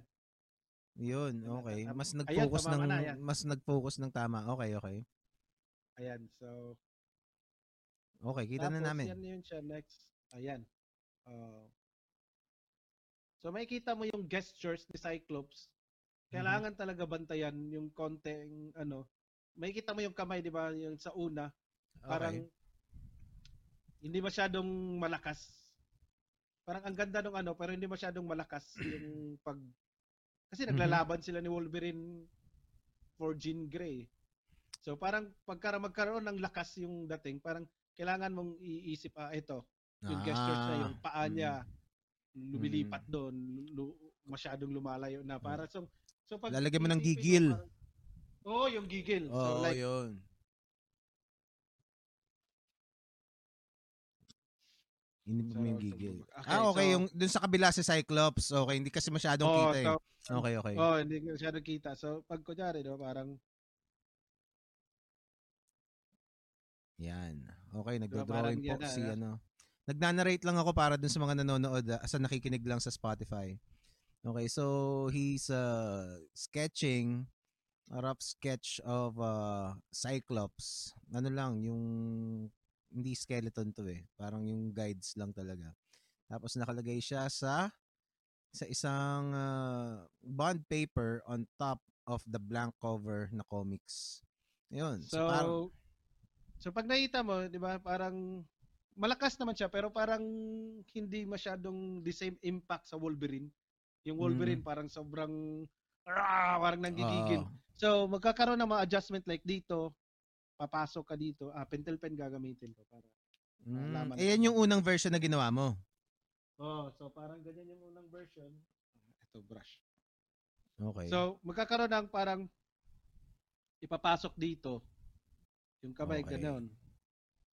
Yun, Yan, okay. Mas Ayan, nag-focus tumama ng na, yan. mas nag-focus ng tama. Okay, okay. Ayan, so... Okay, kita na tapos, namin. yan yun siya next. Ayan. Uh, so, makikita mo yung gestures ni Cyclops. Kailangan Mm-hmm. talaga bantayan yung konting ano. Makikita mo yung kamay, di ba? Yung sa una. Parang Okay. hindi masyadong malakas. Parang ang ganda ng ano, pero hindi masyadong malakas yung pag kasi Mhm. naglalaban sila ni Wolverine for Jean Grey. So parang pagka magkaroon ng lakas yung dating, parang kailangan mong iisip ah ito, yung gestures na yung paa mm. Lumilipat doon, lu- masyadong lumalayo na para so so pag Lalagyan mo ng gigil. Oo, oh, yung gigil. Oo, so like yun. Hindi mo So, yung gigil. okay, ah, okay. so- yung dun sa kabila si Cyclops. Okay, hindi kasi masyadong Oo, kita eh. so- Okay, okay. Oh, hindi ko siya nakita. So, pag kunyari, no, parang, Yan. Okay, nagdo-drawing po yan si ah. ano. Nagnanarrate lang ako para dun sa mga nanonood ah, sa nakikinig lang sa Spotify. Okay, so he's uh, sketching a rough sketch of uh, Cyclops. Ano lang, yung hindi skeleton to eh. Parang yung guides lang talaga. Tapos nakalagay siya sa sa isang uh, bond paper on top of the blank cover na comics. Yun. So, so, parang, so pag nakita mo, di ba, parang, malakas naman siya, pero parang hindi masyadong the same impact sa Wolverine. Yung Wolverine, parang sobrang, ah, parang nanggigigil. oo. So, magkakaroon ng mga adjustment like dito, papasok ka dito, ah, pentel pen gagamitin ko para. Mm, Malaman eh, yan yung unang version na ginawa mo. Oh, so parang ganyan yung unang version. Ito, brush. Okay. So, magkakaroon ng parang ipapasok dito. Yung kamay, Okay. ganon.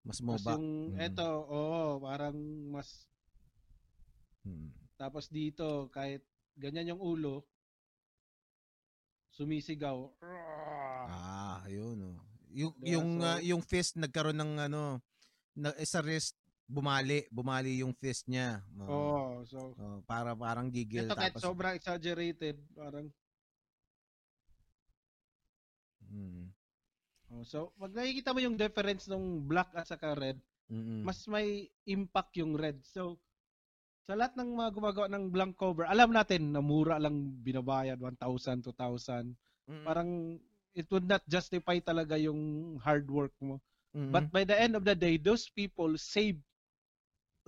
Mas MOBA. yung, Mm. eto, oo, parang mas, Mm. tapos dito, kahit ganyan yung ulo, sumisigaw. Ah, ayun oh. Yung Diba? yung So- ah, yung fist nagkaroon ng ano na eh, sa wrist bumali, bumali yung fist niya. Oo, Oo. oh, so, Oh, para parang gigil ito kahit tapos sobrang exaggerated, parang, Mm. Oh, so, pag nakikita mo yung difference ng black at saka red, Mm-mm. mas may impact yung red. So, sa lahat ng mga gumagawa ng blank cover, alam natin na mura lang binabayad, 1,000, 2,000. Mm-mm. Parang it would not justify talaga yung hard work mo. Mm-mm. But by the end of the day, those people save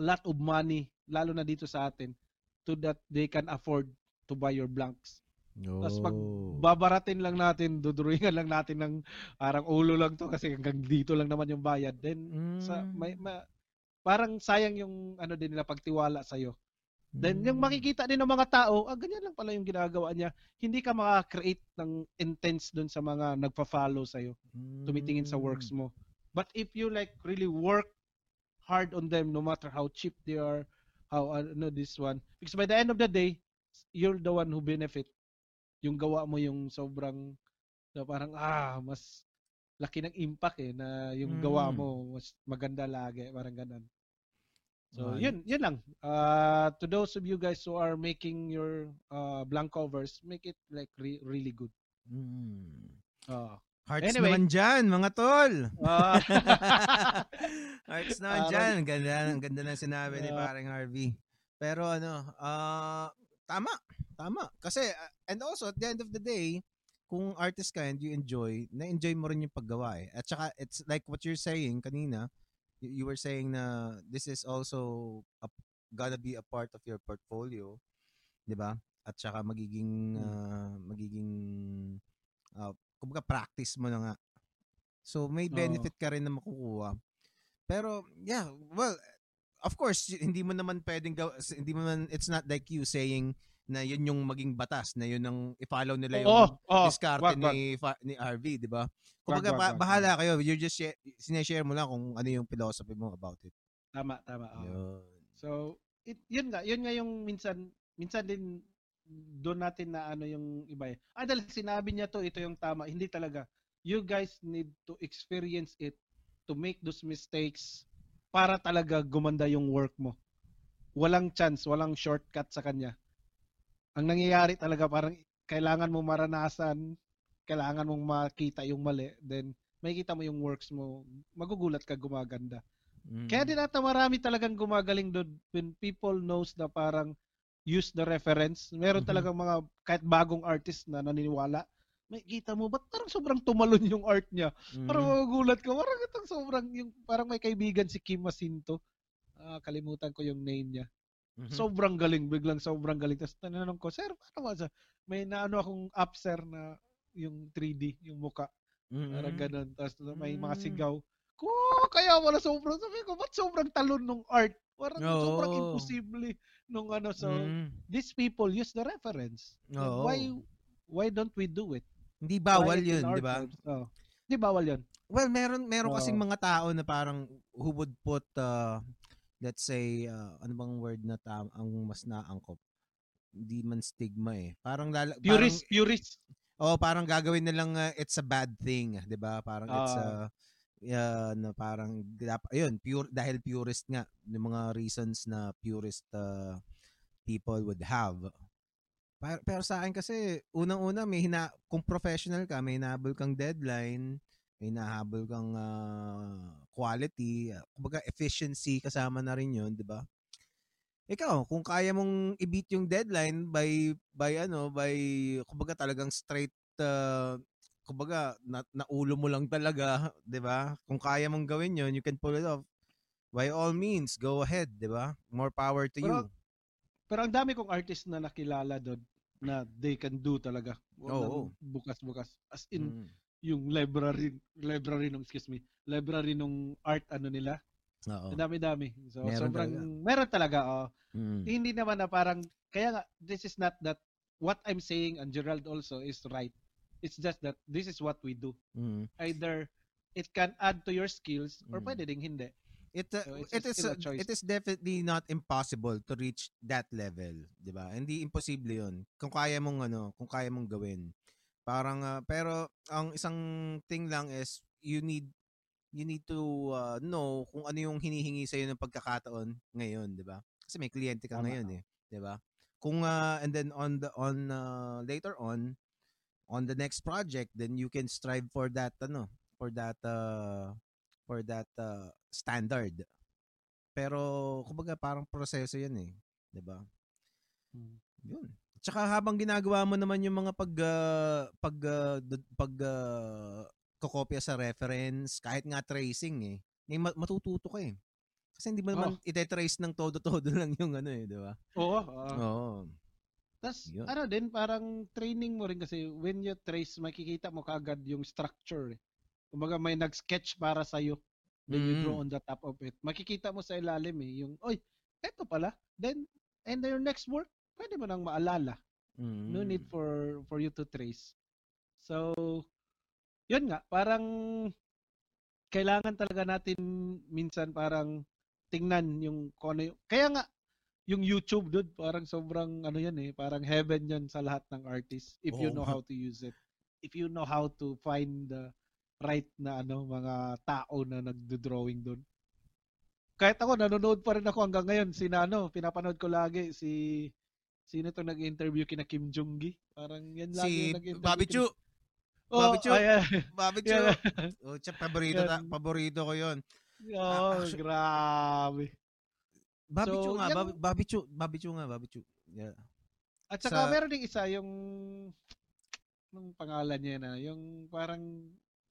a lot of money, lalo na dito sa atin, to that they can afford to buy your blanks. Tapos pag Oh. babaratin lang natin, dudrawingan lang natin ng parang ulo lang to kasi hanggang dito lang naman yung bayad. Then sa Mm. may, ma- parang sayang yung ano din nila pagtiwala sa Then yung Mm. makikita din ng mga tao, ah ganyan lang pala yung ginagawa niya. Hindi ka maka-create ng intense doon sa mga nagfa-follow sa tumitingin sa works Mm. mo. But if you like really work hard on them no matter how cheap they are, how ano this one, because by the end of the day, you're the one who benefit. Yung gawa mo yung sobrang na parang ah mas laki ng impact eh na yung gawa Mm. mo mas maganda lagi, parang ganun. So, Ah, yun, yun lang. Uh, to those of you guys who are making your uh, blank covers, make it like re- really good. Mm. Uh, Hearts Anyway. naman dyan, mga tol. uh, Hearts naman Parang- dyan. Ganda, ganda na sinabi ni Yeah. paring Harvey. Pero ano, ah tama. Tama. Kasi, ah, and also, at the end of the day, kung artist ka and you enjoy, na-enjoy mo rin yung paggawa eh. At saka, it's like what you're saying kanina, you, you were saying na this is also a, gonna be a part of your portfolio. 'di ba? At saka magiging, ah, magiging, uh, kumbaga practice mo na nga. So, may benefit ka rin na makukuha. Pero, yeah, well, of course, hindi mo naman pwedeng gaw, hindi mo naman, it's not like you saying na yun yung maging batas, na yun ang i-follow nila yung oh, oh, diskarte wag, wag. ni, fa- ni RV, di ba? Kumbaga, wag, ba- wag, bahala kayo. You're just share, sineshare mo lang kung ano yung philosophy mo about it. Tama, tama. oo. Yun. So, it, yun nga, yun nga yung minsan, minsan din doon natin na ano yung iba eh. Ah, dahil sinabi niya to, ito yung tama. Hindi talaga. You guys need to experience it to make those mistakes para talaga gumanda yung work mo. Walang chance, walang shortcut sa kanya. Ang nangyayari talaga parang kailangan mo maranasan, kailangan mong makita yung mali, then makikita mo yung works mo, magugulat ka gumaganda. Mm. Kaya din ata marami talagang gumagaling doon when people knows na parang use the reference. Meron mm-hmm. talagang mga kahit bagong artist na naniniwala. May kita mo, ba't parang sobrang tumalon yung art niya? Mm-hmm. Parang magugulat ka. Parang itong sobrang, yung, parang may kaibigan si Kim Masinto. Uh, kalimutan ko yung name niya. Mm-hmm. Sobrang galing, biglang sobrang galing. Tapos tanong ko, sir, paano ba May naano akong app, sir, na yung 3D, yung muka. Mm-hmm. Parang ganun. Tapos may mga mm. sigaw. Ko, kaya wala sobrang, sabi ko, ba't sobrang talon ng art? Parang oh. sobrang imposible nung ano. So, mm. these people use the reference. Oh. Why why don't we do it? Hindi bawal yun, di ba? Oh. Hindi bawal yun. Well, meron meron oh. kasing mga tao na parang who would put uh, let's say uh, ano bang word na tam ang mas naangkop? Hindi man stigma eh. Parang lala, purist, parang, purist. Oh, parang gagawin na lang uh, it's a bad thing, 'di ba? Parang uh, it's a uh, na parang ayun, pure dahil purist nga yung mga reasons na purist uh, people would have. Pero, pero sa akin kasi unang-una may hina kung professional ka, may hinahabol kang deadline, may hinahabol kang uh, quality, uh, kumbaga efficiency kasama na rin 'yon, 'di ba? Ikaw, kung kaya mong i-beat yung deadline by by ano, by kumbaga talagang straight uh, kumbaga na, naulo mo lang talaga, 'di ba? Kung kaya mong gawin 'yon, you can pull it off. By all means, go ahead, 'di ba? More power to pero, you. Pero ang dami kong artist na nakilala doon na they can do talaga. Oo. Oh, bukas-bukas. As in mm. yung library library nung excuse me, library nung art ano nila, Oo. Dami-dami. So meron sobrang talaga. meron talaga oh. Mm. Hindi naman na parang kaya nga this is not that what I'm saying and Gerald also is right. It's just that this is what we do. Mm. Either it can add to your skills or mm. pwede ding hindi. It uh, so it is uh, it is definitely not impossible to reach that level, 'di ba? Hindi imposible 'yun. Kung kaya mong ano, kung kaya mong gawin. Parang uh, pero ang isang thing lang is you need you need to uh, know kung ano yung hinihingi sa iyo ng pagkakataon ngayon, 'di ba? Kasi may kliyente ka Tama. ngayon eh, 'di ba? Kung uh, and then on the on uh, later on on the next project, then you can strive for that ano, for that uh, for that uh, standard. Pero kumbaga parang proseso 'yan eh, 'di ba? Hmm. 'Yun. Tsaka habang ginagawa mo naman yung mga pag uh, pag uh, pag uh, kokopya sa reference, kahit nga tracing eh. May matututo ka eh. Kasi hindi mo naman oh. ite-trace ng todo-todo lang yung ano eh, di ba? Oo. Uh, Oo. Tapos, ano din, parang training mo rin kasi when you trace, makikita mo kagad yung structure. Eh. Kumbaga may nag-sketch para sa'yo. Then mm. you draw on the top of it. Makikita mo sa ilalim eh, yung, oy, eto pala. Then, and then your next work, pwede mo nang maalala. Mm. No need for for you to trace. So, yun nga, parang kailangan talaga natin minsan parang tingnan yung kung ano yung, kaya nga yung YouTube dude parang sobrang ano yan eh parang heaven yan sa lahat ng artist if oh. you know how to use it if you know how to find the right na ano mga tao na nagdo-drawing doon kahit ako nanonood pa rin ako hanggang ngayon si ano pinapanood ko lagi si sino to nag-interview kina Kim Jong Gi parang yan lagi si nag-interview Bobby Chu Oh, Bobby Chu. Ay, Bobby Chu. Yeah. Oh, tsaka paborito ta, paborito ko 'yon. Oh, uh, grabe. Bobby so, Chu nga, Bobby, Bobby Chu, Bobby Chu nga, Bobby Chu. Yeah. At saka Sa, meron ding isa yung nung pangalan niya na, yung parang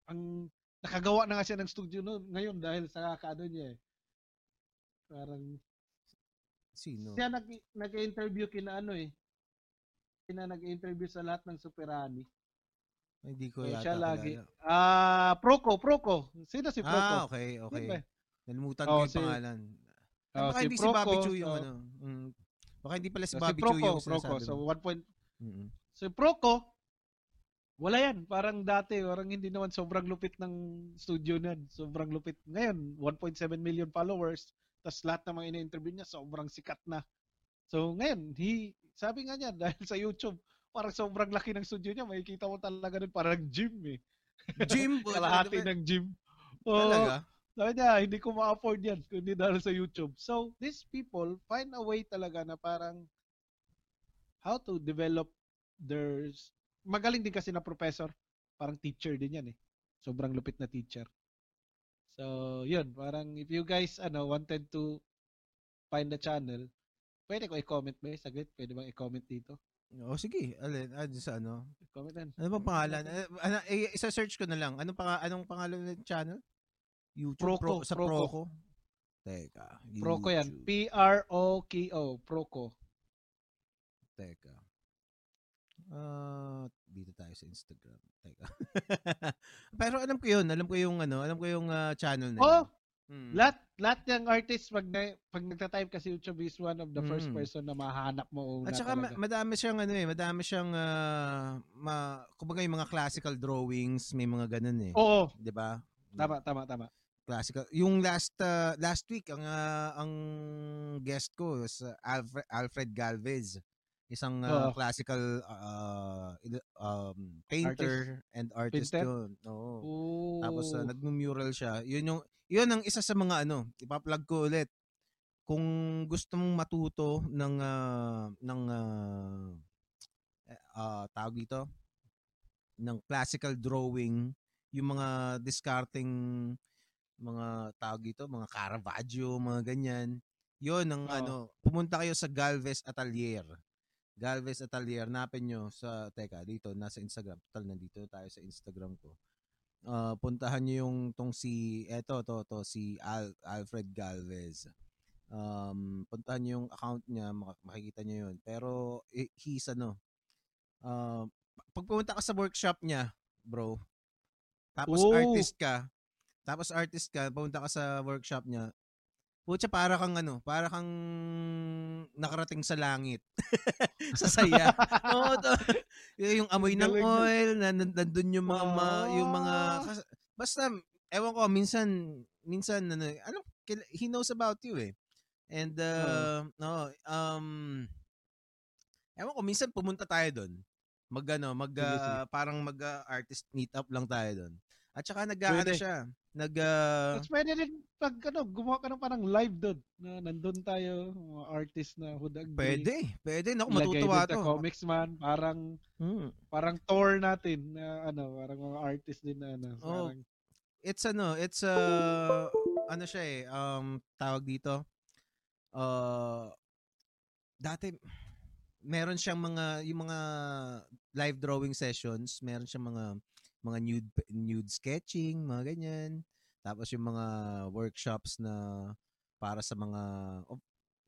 ang nakagawa na nga siya ng studio no, ngayon dahil sa kaano niya eh. Parang sino? Siya nag nag-interview kina ano eh. Kina nag-interview sa lahat ng Superani. Hindi ko yata siya lagi. Ah, uh, Proco, Proco. Sino si Proco? Ah, okay, okay. Nalimutan oh, ko yung si, pangalan. Oh, baka si hindi Proco, si Bobby Chu yung oh. ano. Mm, baka hindi pala si so, Bobby si Proco, Chu yung Proco. So, one point. Mm-hmm. So, Proco, wala yan. Parang dati, parang hindi naman sobrang lupit ng studio niyan. Sobrang lupit. Ngayon, 1.7 million followers. Tapos lahat ng mga ini-interview niya, sobrang sikat na. So ngayon, he, sabi nga niya, dahil sa YouTube, parang sobrang laki ng studio niya, makikita mo talaga nun parang gym eh. Gym? Kalahati ng gym. Oh, Talaga? sabi niya, hindi ko ma-afford yan kundi dahil sa YouTube. So, these people find a way talaga na parang how to develop their... Magaling din kasi na professor. Parang teacher din yan eh. Sobrang lupit na teacher. So, yun. Parang if you guys ano wanted to find the channel, pwede ko i-comment ba? Saglit, pwede bang i-comment dito? O sige, alin, ah, sa ano? Comment yan. Ano bang pangalan? Eh, Ano, eh, isa-search ko na lang. Anong, pang, anong pangalan ng channel? YouTube? Proco, Pro, sa Proco. Proco? Teka. Proco yan. YouTube. P-R-O-K-O. Proco. Teka. Ah, dito tayo sa Instagram. Teka. Pero alam ko 'yun, alam ko yung ano, alam ko yung ah, channel na. Oh. Hmm. lahat lahat ng artists pag na, pag nagta-type kasi YouTube is one of the first Mm. person na mahanap mo una At saka ma- madami siyang ano eh, madami siyang ah, ma, kumbaga yung mga classical drawings, may mga ganun eh. Oo, 'Di ba? tama tama tama. Classical. Yung last ah, last week ang ah, ang guest ko was Alfred Alfred Galvez. Isang ah, Oo. classical il- um, painter and artist Painter? yun. Oo. Oo. Tapos uh, nagmu-mural siya. Yun yung yun ang isa sa mga ano, ipa-plug ko ulit. Kung gusto mong matuto ng ah, ng eh, ah, tawag dito ng classical drawing, yung mga discarding mga tawag dito, mga Caravaggio, mga ganyan. Yun ang Oo. ano, pumunta kayo sa Galvez Atelier. Galvez Atelier, napin nyo sa, teka, dito, nasa Instagram. Total, nandito tayo sa Instagram ko. Ah, puntahan nyo yung tong si, eto, to, to, si Al, Alfred Galvez. Um, puntahan nyo yung account niya, mak- makikita nyo yun. Pero, he's ano, uh, pag pumunta ka sa workshop niya, bro, tapos Oh. artist ka, tapos artist ka, pumunta ka sa workshop niya, Putya, para kang ano, para kang nakarating sa langit. sa saya. Oo, to. yung amoy ng oil, na, nan- nandun yung mga, ma- yung mga, Ah. kas- basta, ewan ko, minsan, minsan, ano, ano, he knows about you eh. And, uh, no, um, ewan ko, minsan pumunta tayo doon. Mag, ano, mag, uh, parang mag uh, artist meet up lang tayo doon. At saka nag, ano Pwede. siya, nag, uh, Tapos pwede din pag ano, gumawa ka ng parang live doon na nandun tayo, mga artist na agree. pwede, pwede, naku, matutuwa to. Comics Man, parang Hmm. parang tour natin na ano, parang mga artist din na ano. Oh. Parang, It's ano, it's uh, ano siya eh, um, tawag dito, uh, dati, meron siyang mga, yung mga live drawing sessions, meron siyang mga, mga nude, nude sketching, mga ganyan. Tapos yung mga workshops na para sa mga of-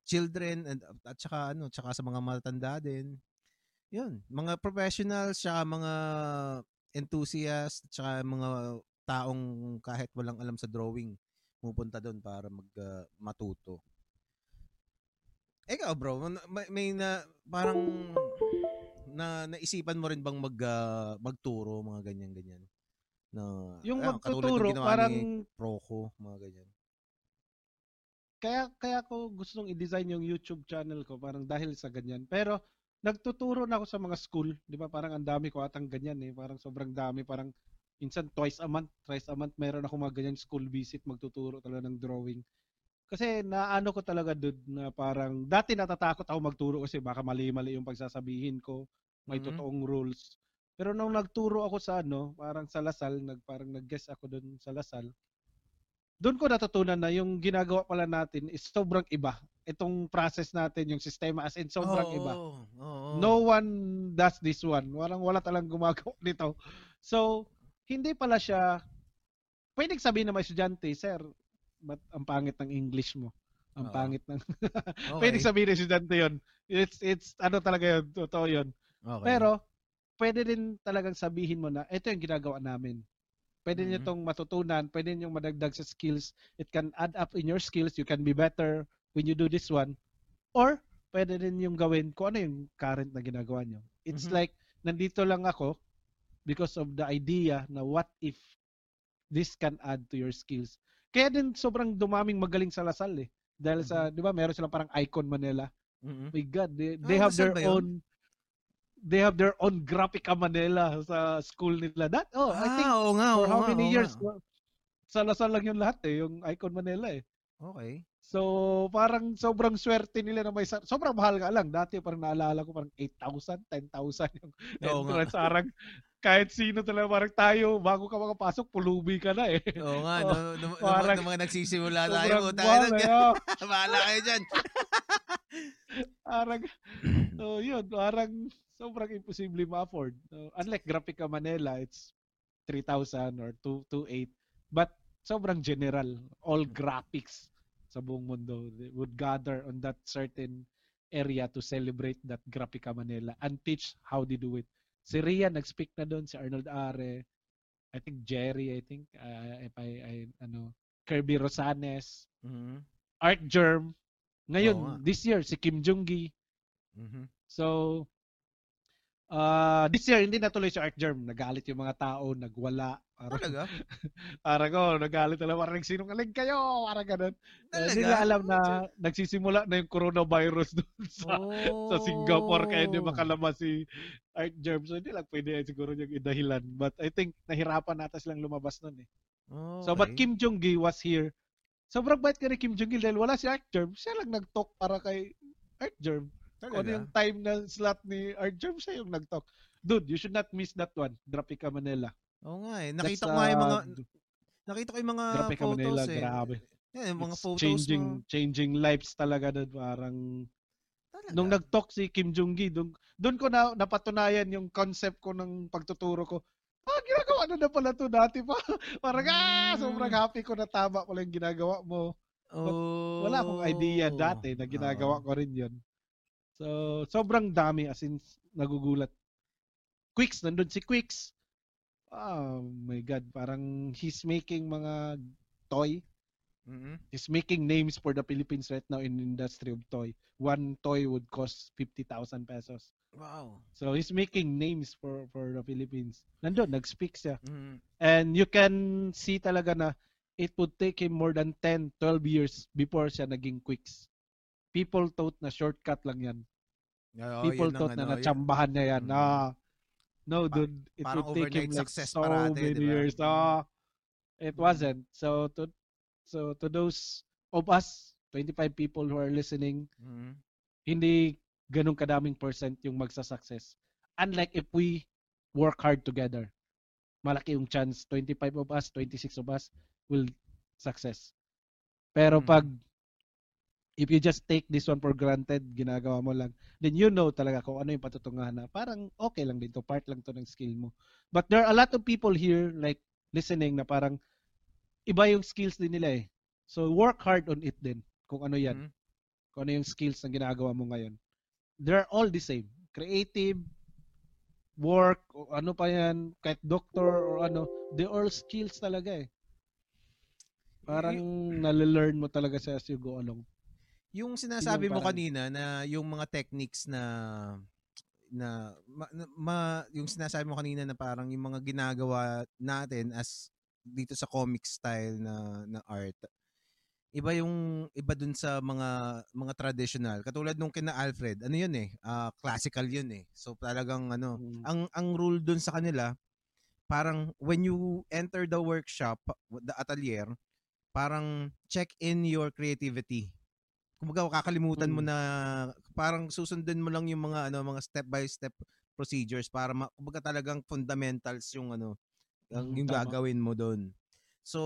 children and at saka ano, tsaka sa mga matanda din. Yun, mga professionals, tsaka mga enthusiasts, tsaka mga taong kahit walang alam sa drawing pupunta doon para mag uh, matuto. Ikaw bro, may, may na parang na naisipan mo rin bang mag uh, magturo mga ganyan ganyan. Na yung katulad ng magtuturo, ginawa parang ni Proco, mga ganyan. kaya kaya ko gustong i-design yung YouTube channel ko parang dahil sa ganyan. Pero nagtuturo na ako sa mga school, 'di ba? Parang ang dami ko atang ganyan eh, parang sobrang dami, parang minsan twice a month, thrice a month meron ako mga ganyan school visit magtuturo talaga ng drawing. Kasi naano ko talaga dude na parang dati natatakot ako magturo kasi baka mali-mali yung pagsasabihin ko, may Mhm. totoong rules. Pero nung nagturo ako sa ano, parang sa Lasal, nag parang nag-guest ako doon sa Lasal. Doon ko natutunan na yung ginagawa pala natin is sobrang iba. Itong process natin, yung sistema as in sobrang Oo, iba. oo. No one does this one. Walang wala talang gumagawa nito. So, hindi pala siya pwedeng sabihin ng mga estudyante, sir, but ang pangit ng English mo. Ang Oo. pangit ng Okay. Pwedeng sabihin ng estudyante 'yon. It's it's ano talaga 'yun, totoo 'yun. Okay. Pero pwede din talagang sabihin mo na ito yung ginagawa namin. Pwede niyo Mhm. tong matutunan, pwede niyo madagdag sa skills. It can add up in your skills. You can be better when you do this one. Or pwede din yung gawin kung ano yung current na ginagawa niyo. It's Mhm. like nandito lang ako because of the idea na what if this can add to your skills. Kaya din sobrang dumaming magaling sa Lasal eh. Dahil sa, Mhm. di ba, meron silang parang Icon Manila. Mhm. My God, they, they Ah, have their own they have their own Grafica Manila sa school nila. That, oh, I think Ah, oo nga, for oo how nga, many oo years, nga. sa Lasal lang yung lahat eh, yung Icon Manila eh. Okay. So, parang sobrang swerte nila na may, sobrang mahal nga lang. Dati parang naalala ko parang 8,000, 10,000 yung Oo nga. entrance. Parang kahit sino talaga, parang tayo, bago ka makapasok, pulubi ka na eh. Oo nga, Oo, no, no, no, parang- no, mga nagsisimula tayo. Na, eh. oh. bahala kayo dyan. Parang, so yun, parang sobrang imposible ma-afford. So, unlike Grafica Manila, it's 3,000 or 2 2,800. But sobrang general, all graphics sa buong mundo would gather on that certain area to celebrate that Grafica Manila and teach how they do it. Si Rian nag-speak na doon, si Arnold Are, I think Jerry, I think, uh, if I, I, ano, Kirby Rosanes, Mhm. Art Germ. Ngayon, Oo nga. this year, si Kim Jong-gi. Mhm. So, uh, this year, hindi natuloy si Art Germ. Nagalit yung mga tao, nagwala. Parang, Talaga? parang oh, nagalit talaga. Parang sinungaling kayo. Parang ganun. Eh, Talaga? Hindi nila alam na nagsisimula na yung coronavirus doon sa, oh. sa Singapore kaya hindi makalabas si Art Germ. So, hindi lang pwede siguro yung idahilan. But I think nahirapan nata silang lumabas nun eh. Oh, So, but Kim Jong-gi was here. Sobrang bait ka ni Kim Jong-il dahil wala si Art Germ. Siya lang nag-talk para kay Art Germ. Kung ano yung time na slot ni Art Germ, siya yung nag-talk. Dude, you should not miss that one. Grafica Manila. Oo nga eh. That's, Nakita ko nga yung mga, uh, nakita ko yung mga Grafica photos Manila, eh. grabe. Yan, yung mga It's photos changing mo. changing lives talaga doon. Parang Talaga? nung nag-talk si Kim Jong-gi, doon doon ko na napatunayan yung concept ko ng pagtuturo ko. Ah, ginagawa na na pala to dati pa. Parang ah, sobrang happy ko na tama pala yung ginagawa mo. oh. Wala akong idea dati na ginagawa Oo. ko rin yun. So, sobrang dami as in nagugulat. Quicks, nandun si Quicks. Oh my God, parang he's making mga toy. Mhm. He's making names for the Philippines right now in industry of toy. One toy would cost 50,000 pesos. Wow. So he's making names for for the Philippines. Nandun, nag-speak siya. Mhm. And you can see talaga na it would take him more than 10, 12 years before siya naging quicks. People thought na shortcut lang yan. Oo, People thought na ano, yun- natsambahan niya yan. Mm. Ah, no, Pa- dude. It parang would take him like so parate, many di ba? years. Ah, it Mm. wasn't. So to so to those of us, 25 people who are listening, Mhm. hindi ganun kadaming percent yung magsasuccess. Unlike if we work hard together. Malaki yung chance. 25 of us, 26 of us will success. Pero Mm. pag if you just take this one for granted, ginagawa mo lang, then you know talaga kung ano yung patutungahan na parang okay lang dito, part lang to ng skill mo. But there are a lot of people here like listening na parang iba yung skills din nila eh. So work hard on it din kung ano yan Mhm. kung ano yung skills na ginagawa mo ngayon. They're all the same. Creative, work, o ano pa yan, kahit doctor or ano, they're all skills talaga eh. Parang nalelearn mo talaga sa as you go along. Yung sinasabi mo parang- kanina na yung mga techniques na na ma, ma- yung sinasabi mo kanina na parang yung mga ginagawa natin as dito sa comic style na na art iba yung iba dun sa mga mga traditional. Katulad nung kina Alfred ano yun eh ah, classical yun eh. So talagang ano Mm. ang ang rule dun sa kanila parang when you enter the workshop the atelier parang check in your creativity kumbaga kakalimutan mo Mm. na parang susundan mo lang yung mga ano mga step by step procedures para ma, kumbaga talagang fundamentals yung ano ang Mm, yung tama. gagawin mo doon so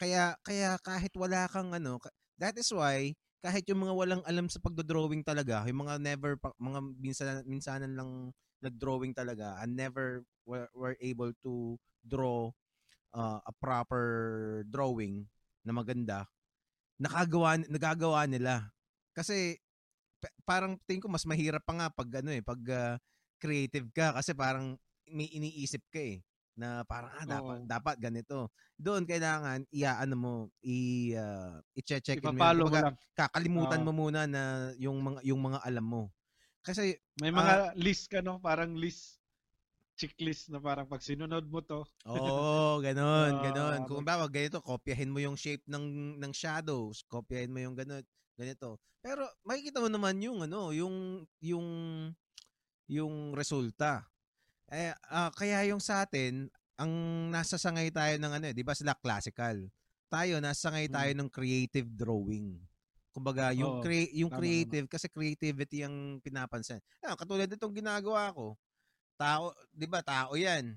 kaya kaya kahit wala kang ano that is why kahit yung mga walang alam sa pagdo-drawing talaga yung mga never mga minsan minsanan lang nag-drawing talaga and never were, were able to draw uh, a proper drawing na maganda nakagawa nagagawa nila kasi pa- parang tingin ko mas mahirap pa nga pag ano eh pag ah, creative ka kasi parang may iniisip ka eh na parang ah dapat Oo. dapat ganito doon kailangan iaano mo i uh, i-check in mo yun. Ipapalo mo Kumbaga, lang. kakalimutan Oo. mo muna na yung mga yung mga alam mo kasi May mga list ka no, parang list. Checklist na parang pag sinunod mo to. Oo, oh, ganun, uh, ganun. Kung bawa ganito, kopyahin mo yung shape ng ng shadows, kopyahin mo yung ganun, ganito. Pero makikita mo naman yung ano, yung yung yung resulta. Eh uh, kaya yung sa atin, ang nasa sangay tayo ng ano, eh, 'di ba sila classical. Tayo nasa sangay tayo hmm. ng creative drawing. Kumbaga, yung oh, cre- yung tama, creative tama. kasi creativity ang pinapansin. Ah, katulad nitong ginagawa ko. Tao, 'di ba? Tao 'yan.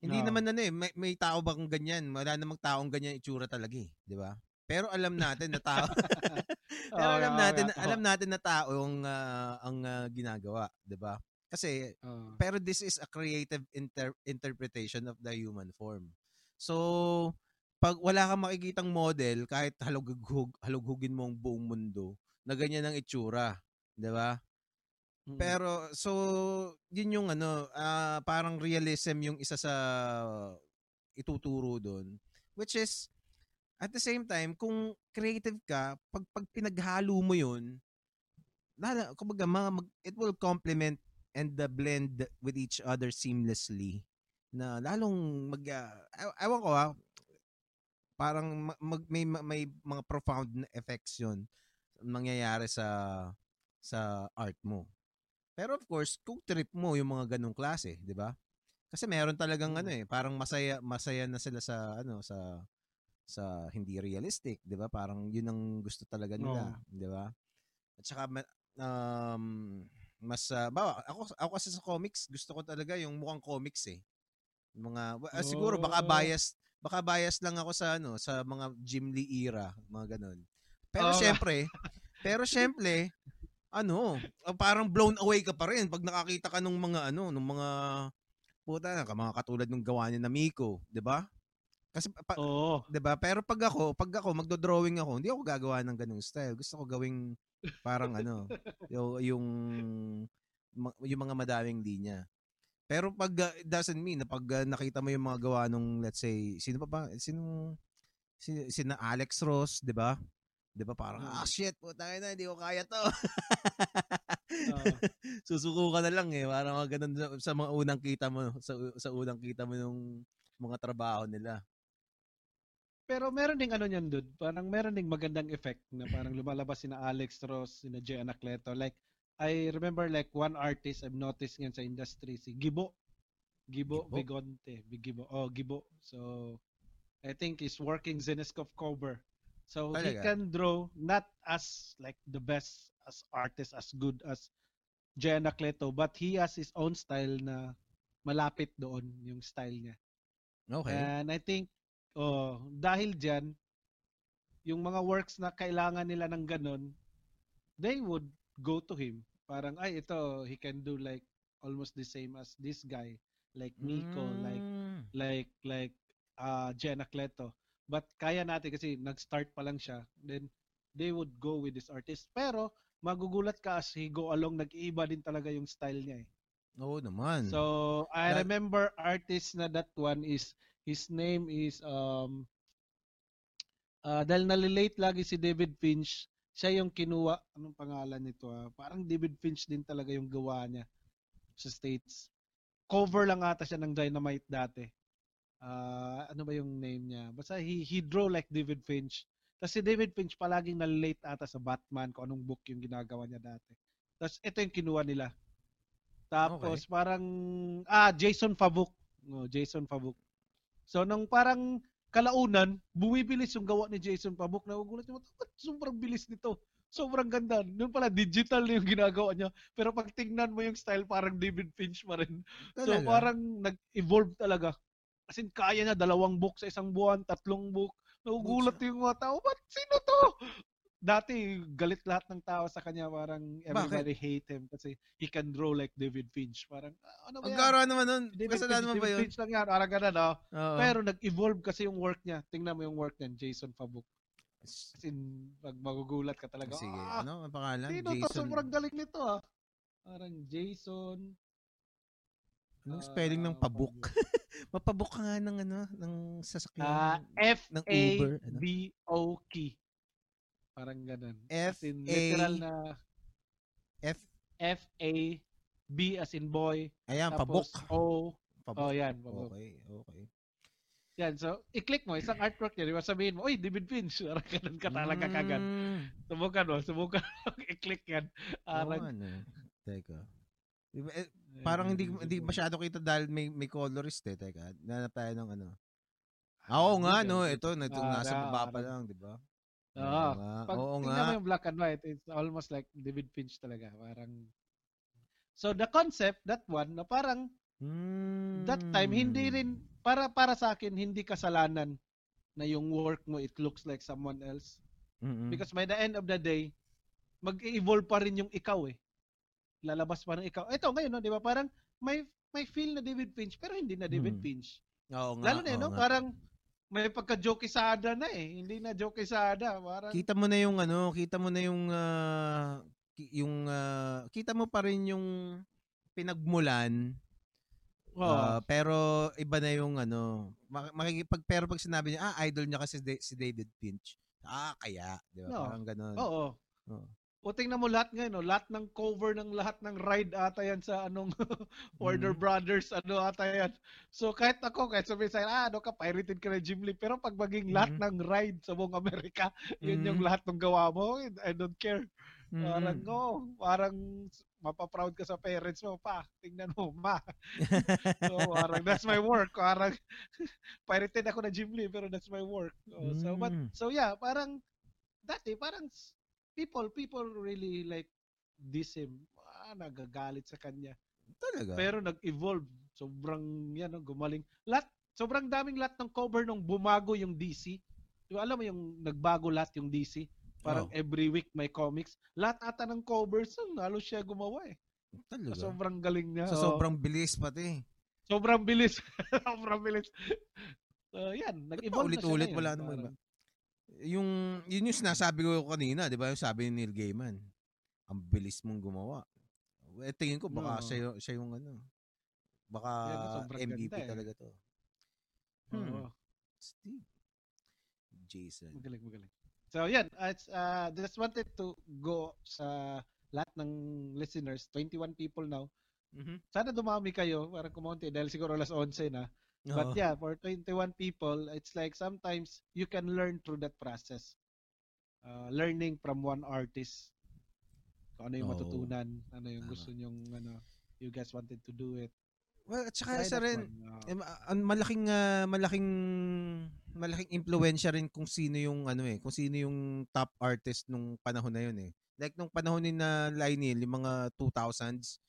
Hindi no. naman ano eh, may, may tao bang ganyan? Wala namang taong ganyan itsura talaga eh, 'di ba? Pero alam natin na tao. Pero oh, alam natin, oh, alam natin na tao ang uh, ang uh, ginagawa, 'di ba? Kasi uh. pero this is a creative inter- interpretation of the human form. So, pag wala kang makikitang model, kahit halughug, halughugin mo ang buong mundo, na ganyan ang itsura. Di ba? Mm-hmm. Pero, so, yun yung ano, uh, parang realism yung isa sa ituturo doon. Which is, at the same time, kung creative ka, pag, pag pinaghalo mo yun, lala, kumbaga, mga, mag, it will complement and the blend with each other seamlessly na lalong mag uh, ewan ko ha parang mag, may, may mga profound na effects yun mangyayari sa sa art mo. Pero of course, kung trip mo yung mga ganong klase, 'di ba? Kasi meron talagang ano mm. eh, parang masaya masaya na sila sa ano sa sa hindi realistic, 'di ba? Parang 'yun ang gusto talaga nila, no. 'di ba? At saka um mas uh, bawa, ako ako kasi sa comics, gusto ko talaga yung mukhang comics eh. Mga uh, siguro baka oh. bias baka bias lang ako sa ano sa mga Jim Lee era, mga ganun. Pero oh, syempre, pero syempre, ano, ah, parang blown away ka pa rin pag nakakita ka ng mga ano, ng mga puta na mga katulad ng gawa ni na Miko, 'di ba? Kasi pa, oh. 'di ba? Pero pag ako, pag ako magdo-drawing ako, hindi ako gagawa ng ganung style. Gusto ko gawing parang ano, yung yung, yung mga madaming linya. Pero pag uh, doesn't mean na pag uh, nakita mo yung mga gawa nung let's say sino pa ba sino si, si na Alex Ross, 'di ba? 'Di ba parang ah shit, puta na hindi ko kaya to. uh. Susuko ka na lang eh, parang ganun sa, sa mga unang kita mo sa sa unang kita mo yung mga trabaho nila. Pero meron ding ano niyan, dude. Parang meron ding magandang effect na parang lumalabas sina Alex Ross, sina Jay Anacleto. Like, I remember like one artist I've noticed ngayon sa industry, si Gibo. Gibo, Gibo? Bigonte. Gibo. Oh, Gibo. So, I think he's working Zenescope cover. So, Talaga? he can draw not as like the best as artist, as good as Jenna Cleto, but he has his own style na malapit doon yung style niya. Okay. And I think, oh, dahil dyan, yung mga works na kailangan nila ng ganun, they would go to him. Parang, ay, ito, he can do like almost the same as this guy. Like Nico, mm. like, like, like, uh, Jenna Cleto. But kaya natin kasi nag-start pa lang siya. Then, they would go with this artist. Pero, magugulat ka as he go along, nag-iiba din talaga yung style niya eh. Oo naman. So, I that... remember artist na that one is, his name is, um, uh, dahil nalilate lagi si David Finch, siya yung kinuha, anong pangalan nito ah? Parang David Finch din talaga yung gawa niya sa States. Cover lang ata siya ng Dynamite dati. Uh, ano ba yung name niya? Basta he, he draw like David Finch. Tapos si David Finch palaging nalilate ata sa Batman kung anong book yung ginagawa niya dati. Tapos ito yung kinuha nila. Tapos okay. parang, ah, Jason Fabuk. No, Jason Fabuk. So, nung parang kalaunan, bumibilis yung gawa ni Jason Pabuk. Nagugulat mo, ba't sobrang bilis nito? Sobrang ganda. Noon pala, digital yung ginagawa niya. Pero pag tingnan mo yung style, parang David Finch pa rin. Talaga? So parang nag-evolve talaga. As in, kaya niya dalawang book sa isang buwan, tatlong book. Nagugulat yung mga tao, ba't sino to? dati galit lahat ng tao sa kanya parang everybody Bakit? hate him kasi he can draw like David Finch parang ah, ano ba yan? Ang naman nun. David Finch, ba yun? Finch lang yan. Parang ganun, no? Oo. Pero nag-evolve kasi yung work niya. Tingnan mo yung work niya, Jason Fabuk. As in, pag magugulat ka talaga. Sige. Ah, ano ang pangalan? Sino Jason... to? Sobrang galing nito ah. Parang Jason. Anong uh, spelling ng pabuk? Mapabuk ka nga ng ano, ng sasakyan. Uh, F-A-B-O-K. Parang ganun. F in literal na F F A B as in boy. Ayan, tapos pabok. O. Pabok. Oh, yan. Pabok. Okay, okay. Yan, so, i-click mo, isang artwork niya, di ba sabihin mo, uy, David Finch, parang ganun ka talaga kagad. Mm. Subukan mo, subukan mo, i-click yan. Parang, ano. Teka. Eh, parang hindi hindi masyado kita dahil may may colorist eh. Teka, nanap tayo ng ano. Ah, Oo nga, no. Ito, ito Ah, nasa na- baba pa lang, di ba? Oo. nga. Pag Oo nga. mo yung black and white, it's almost like David Finch talaga. Parang, so the concept, that one, na parang, that time, hindi Hmm. rin, para para sa akin, hindi kasalanan na yung work mo, it looks like someone else. Mm-mm. Because by the end of the day, mag-evolve pa rin yung ikaw eh. Lalabas pa rin ikaw. Ito ngayon, no, di ba? Parang may may feel na David Finch, pero hindi na David Hmm. Finch. Oo nga. Lalo na no? nga. Parang may pagka-joke sada na eh. Hindi na joke sada. Parang, Kita mo na yung ano, kita mo na yung ki- yung ah, kita mo pa rin yung pinagmulan oh, pero iba na yung ano mak- makikipag pero pag sinabi niya ah idol niya kasi si David Finch ah kaya di ba No. parang gano'n oo. Oo. O tingnan mo lahat ngayon, no? lahat ng cover ng lahat ng ride ata yan sa anong Warner Mhm. Brothers, ano ata yan. So kahit ako, kahit sabihin sa ah, ano ka, pirated ka na Jim Lee. Pero pag maging lahat Mhm. ng ride sa buong Amerika, yun yung Mhm. lahat ng gawa mo, I don't care. Mhm. Parang, no, parang mapaproud ka sa parents mo pa. Tingnan mo, ma. so, parang, that's my work. Parang, pirated ako na Jim Lee, pero that's my work. Oh, so, but, Mm. so yeah, parang, dati, parang, people, people really like diss him. Ah, nagagalit sa kanya. talaga Pero nag-evolve. Sobrang, yan, gumaling. Lahat, sobrang daming lahat ng cover nung bumago yung DC. Di ba, alam mo yung nagbago lahat yung DC? Parang Oh. every week may comics. Lahat ata ng covers, so, halos siya gumawa eh. talaga Sobrang galing niya. sa oo. sobrang bilis pati sobrang bilis. sobrang bilis. So, yan. Nag-evolve na ulit-ulit wala namang iba yung yun yung sinasabi ko kanina di ba yung sabi ni Neil Gaiman ang bilis mong gumawa eh tingin ko baka Oo. siya, siya yung ano baka sobrang MVP ganda eh. talaga to Hmm. Oo. Steve Jason Magaling, magaling. So, yan. It's, uh, just wanted to go sa lahat ng listeners, 21 people now. Mhm. Sana dumami kayo para kumonti dahil siguro alas 11 na. But Oo. yeah, for 21 people, it's like sometimes you can learn through that process. Uh, learning from one artist. Kung ano yung Oo. matutunan, ano yung Tama. gusto nyong, ano, you guys wanted to do it. well at saka isa rin one. Uh, eh, malaking ah, malaking malaking impluwensya rin kung sino yung ano eh, kung sino yung top artist nung panahon na yun eh. Like nung panahon ni na Lionel, yung mga 2000s,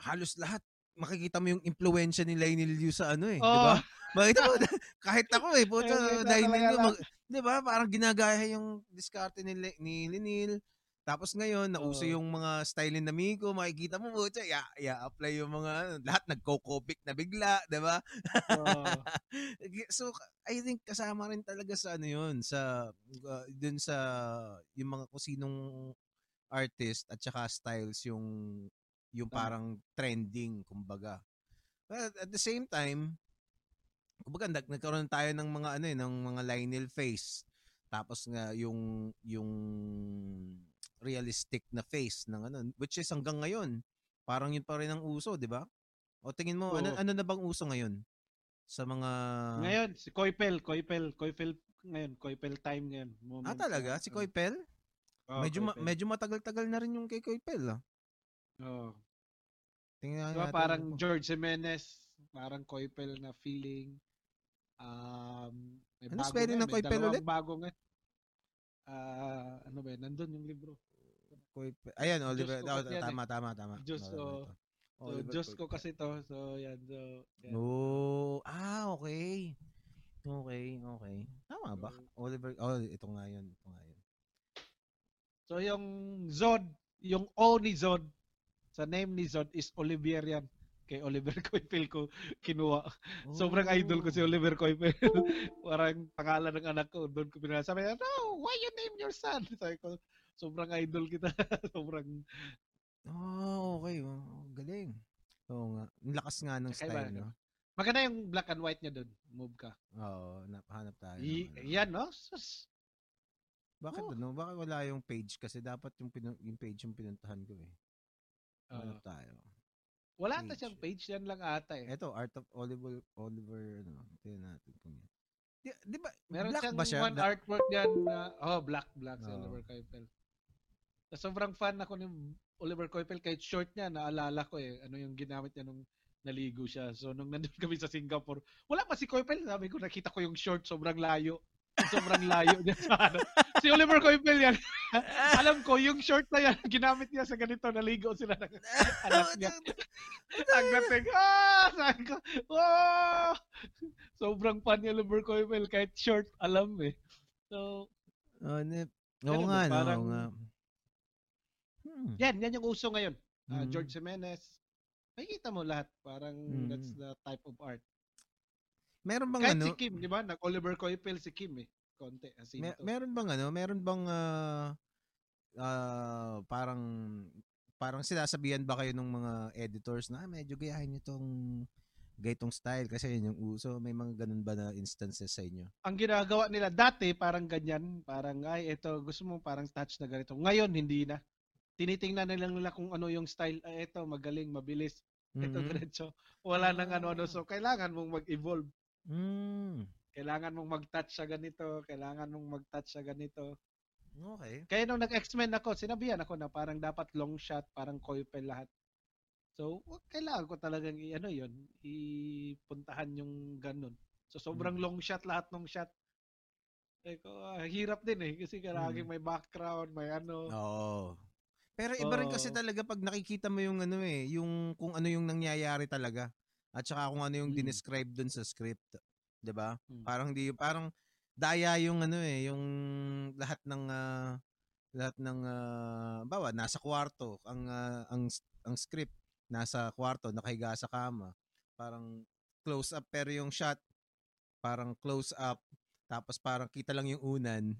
halos lahat makikita mo yung impluwensya ni Lionel Liu sa ano eh, di Oo. ba? Makita mo kahit ako eh, Makikita Lionel lahat. mag, di ba? Parang ginagaya yung diskarte ni, Le- ni Linil. Tapos ngayon, nauso Oo. yung mga style ni Namiko, makikita mo, puta, ya, ya, apply yung mga, ano, lahat nagko-copic na bigla, di ba? Oo. so I think kasama rin talaga sa ano yun sa uh, dun sa yung mga kung sinong artist at saka styles yung yung parang trending kumbaga. But at the same time kumbaga nag, nagkaroon tayo ng mga ano eh ng mga Lionel face tapos nga yung yung realistic na face ng ano which is hanggang ngayon parang yun pa rin ang uso, di ba? O tingin mo ano Oo. ano na bang uso ngayon sa mga Ngayon, si Koipel, Koipel, Koipel ngayon, Koipel time ngayon. Moment, Ah, talaga? Si Koipel? oh, medyo ma- Koipel. medyo matagal-tagal na rin yung kay Koipel. Ah. Oo. Tingnan Diba, natin. parang po. George Jimenez, parang Koipel na feeling. Um, may Ano bago spelling ng dalawang ulit? bago nga. Ah, ano ba yun? Nandun yung libro. Koipel. Ayan, Oliver. Oh, yan tama, tama, tama. Diyos Oliver ko. ito. So, Oliver Diyos ko kasi to. So, yan. So, yan. Oh, ah, okay. Okay, okay. Tama ba? Oliver, oh, ito nga yun. Ito nga yun. So, yung Zod, yung O ni Zod, sa name ni Zod is Olivier yan. Kay Oliver Coipel ko kinuha. Sobrang idol ko si Oh. Oliver Coipel. Parang pangalan ng anak ko. Doon ko pinasa. Sabi niya, no, why you name your son? Sabi ko, sobrang idol kita. sobrang, Oh, okay. Oh, galing. Oo nga. Ang lakas nga ng style, no? maganda yung black and white niya doon. Move ka. Oo, napahanap tayo. Y- ano. yan, no? Sus. Bakit Oh. ano? Bakit wala yung page? Kasi dapat yung, pinu- yung page yung pinuntahan ko eh. Hanap tayo. Wala ata siyang page, yan lang ata eh. Ito, Art of Oliver, Oliver, ano, tingnan natin kung yan. Di, di ba, Meron black siyang ba siya? one artwork yan na, oh, black, black si Oo. Oliver Coipel. Na sobrang fan ako ni Oliver Coipel kahit short niya, naalala ko eh, ano yung ginamit niya nung naligo siya. So, nung nandun kami sa Singapore, wala pa si Coipel, sabi ko, nakita ko yung short, sobrang layo. Sobrang layo niya sa ano. Si Oliver Coipel yan. Alam ko, yung short na yan, ginamit niya sa ganito, naligo sila ng anak niya. Ang dating, ah! Sabi ko, wow! Sobrang fan ni Oliver Coipel, kahit short, alam eh. So, Oh, ne, oo nga, no, parang- nga. Hmm. yan, yan yung uso ngayon. Ah, Mm. George Jimenez. Makikita mo lahat. Parang Mm. that's the type of art. Meron bang Kahit ano? si Kim, di ba? Nag-Oliver Coipel si Kim eh. Konti. Asin Mer- to. meron bang ano? Meron bang ah ah, parang parang sinasabihan ba kayo ng mga editors na "Ah, medyo gayahin niyo tong gaytong style kasi yun yung uso. May mga ganun ba na instances sa inyo? Ang ginagawa nila dati, parang ganyan. Parang, ay, ito, gusto mo parang touch na ganito. Ngayon, hindi na. Tinitingnan nila nila kung ano yung style. Ay, ito, magaling, mabilis. Ito, Mhm. diretso. Wala nang ano-ano. Ah. So, kailangan mong mag-evolve. Mm. Kailangan mong mag-touch sa ganito. Kailangan mong mag-touch sa ganito. Okay. Kaya nung nag-X-Men ako, sinabihan ako na parang dapat long shot, parang coipel lahat. So, kailangan ko talagang i- ano yun, ipuntahan yung ganun. So, sobrang Mm. long shot lahat ng shot. Eh, ko, ah, hirap din eh. Kasi karaging Mm. may background, may ano. Oo. Pero iba rin kasi talaga pag nakikita mo yung ano eh, yung kung ano yung nangyayari talaga. At saka kung ano yung Mm. dinescribe dun sa script. 'Di ba? Mm. Parang hindi parang daya yung ano eh, yung lahat ng ah, lahat ng uh, bawa nasa kwarto ang ah, ang ang script nasa kwarto nakahiga sa kama. Parang close up pero yung shot parang close up tapos parang kita lang yung unan.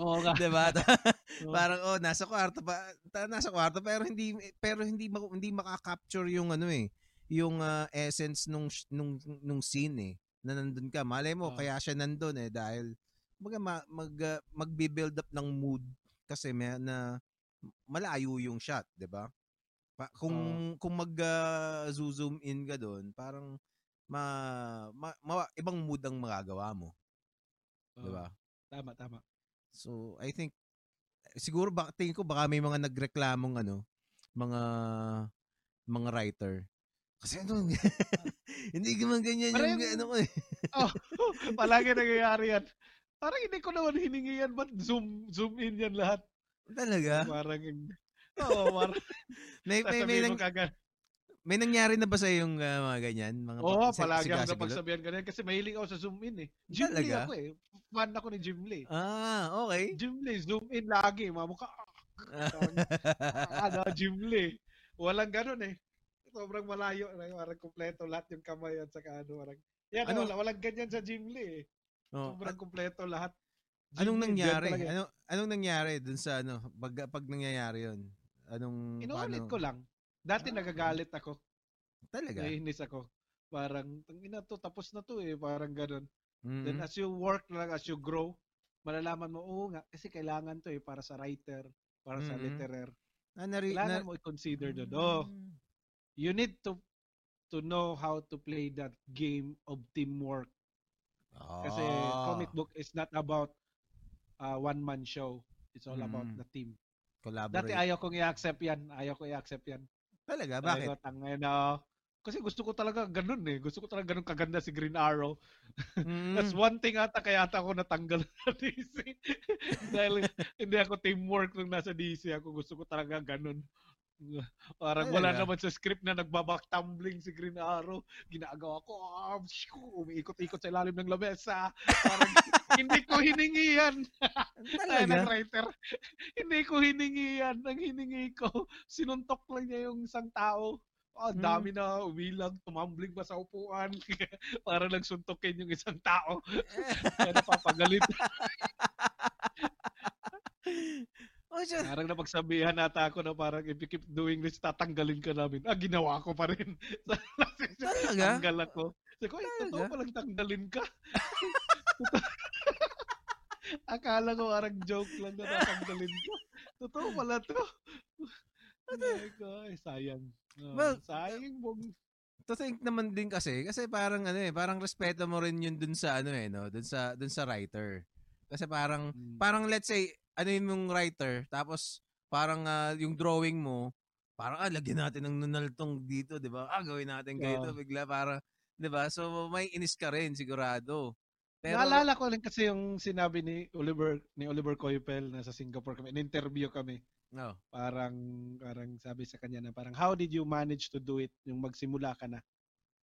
Oo nga. 'Di ba? Parang oh nasa kwarto pa nasa kwarto pero hindi pero hindi hindi maka-capture yung ano eh yung ah, essence nung nung nung scene eh na nandun ka malay mo Oo. kaya siya nandun eh dahil mag mag ah, magbi-build up ng mood kasi may na malayo yung shot 'di ba pa, kung kung mag ah, zoom in ka doon parang ma, ma, ma- ibang mood ang magagawa mo 'di Oo. ba Tama, tama. So, I think siguro ba tingin ko baka may mga nagreklamong ano, mga mga writer. Kasi ano, hindi naman ganyan Parang yung ano ko eh. Palagi nangyayari yan. Parang hindi ko naman hiningi yan. Ba't zoom, zoom in yan lahat? Talaga? Parang. Oo, parang May, may, may, nang, kagad. may nangyari na ba sa yung ah, mga ganyan? Mga Oo, pag- palagi ako napagsabihan ganyan kasi mahilig ako sa zoom in eh. Jim Lee Talaga? ako eh. Fan ako ni Jim Lee. Ah, okay. Jim Lee, zoom in lagi. Mamukha, ano, Jim Lee. Walang ganun eh. Sobrang malayo. Parang kumpleto lahat yung kamay at saka ano. Parang, yan, Ano? wala, walang ganyan sa Jim Lee eh. oh, Sobrang kumpleto lahat. anong Jim Lee, nangyari? Ano anong nangyari dun sa ano pag pag nangyayari 'yon? Anong Inuulit paano- ko lang. Dati Ah. nagagalit ako. Talaga? Naiinis ako. Parang, tangina to, tapos na to eh. Parang ganun. Mhm. Then as you work lang, as you grow, malalaman mo, oo nga, kasi kailangan to eh, para sa writer, para sa Mhm. literaire. Ah, nari- Kailangan na- mo i-consider doon. Oh, Mm. You need to to know how to play that game of teamwork. Kasi Ah, comic book is not about uh, one-man show. It's all about Mm. the team. collaborate. Dati ayaw kong i-accept yan. Ayaw ko i-accept yan. Talaga? Bakit? ko, tangay na. Kasi gusto ko talaga ganun eh. Gusto ko talaga ganun kaganda si Green Arrow. Mm. That's one thing ata kaya ata ako natanggal sa DC. Dahil hindi ako teamwork nung nasa DC. Ako gusto ko talaga ganun. Parang wala Talaga? naman sa script na nagbaback tumbling si Green Arrow. Ginagawa ko, shoo, umiikot-ikot sa ilalim ng lamesa. Parang hindi ko hiningi yan. Kaya ng Talaga? writer. hindi ko hiningi yan. Ang hiningi ko, sinuntok lang niya yung isang tao. Ah, Hmm. dami na umilag, tumambling pa sa upuan. Para lang suntokin yung isang tao. Kaya napapagalit. Oh, siya. Parang napagsabihan nata ako na parang if you keep doing this, tatanggalin ka namin. Ah, ginawa ko pa rin. Talaga? Tanggal ako. Sabi ko, ay, totoo palang tanggalin ka. Akala ko parang joke lang na tatanggalin ko. Totoo pala to. Sabi ko, ay, sayang. Uh, well, sayang mong to think naman din kasi kasi parang ano eh parang respeto mo rin yun dun sa ano eh no dun sa dun sa writer kasi parang hmm. parang let's say ano yung writer tapos parang uh, yung drawing mo parang ah lagyan natin ng nunaltong dito 'di ba ah gawin natin ganito yeah. bigla para 'di ba so may inis ka rin sigurado pero naalala ko rin kasi yung sinabi ni Oliver ni Oliver Coipel na sa Singapore kami in interview kami No. Parang parang sabi sa kanya na parang how did you manage to do it yung magsimula ka na?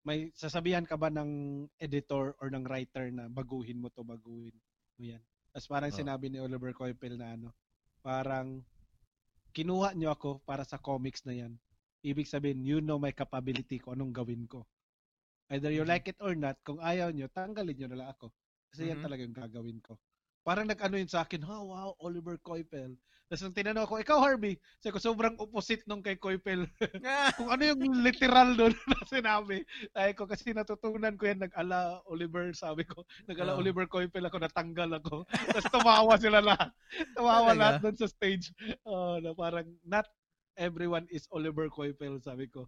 May sasabihan ka ba ng editor or ng writer na baguhin mo to, baguhin mo yan? Tapos parang oh. sinabi ni Oliver Coipel na ano, parang kinuha niyo ako para sa comics na yan. Ibig sabihin, you know my capability ko, anong gawin ko. Either you mm-hmm. like it or not, kung ayaw niyo, tanggalin niyo na lang ako. Kasi mm-hmm. yan talaga yung gagawin ko. Parang nag-ano yun sa akin, oh, wow, Oliver Coipel. Tapos nung tinanong ako, ikaw Harvey, sabi ko sobrang opposite nung kay Coipel. Kung ano yung literal doon na sinabi. Ay ko kasi natutunan ko yan, nag-ala Oliver, sabi ko. Nag-ala oh. Oliver Coipel ako, natanggal ako. Tapos tumawa sila lahat. Tumawa lahat doon sa stage. Uh, na parang not everyone is Oliver Coipel, sabi ko.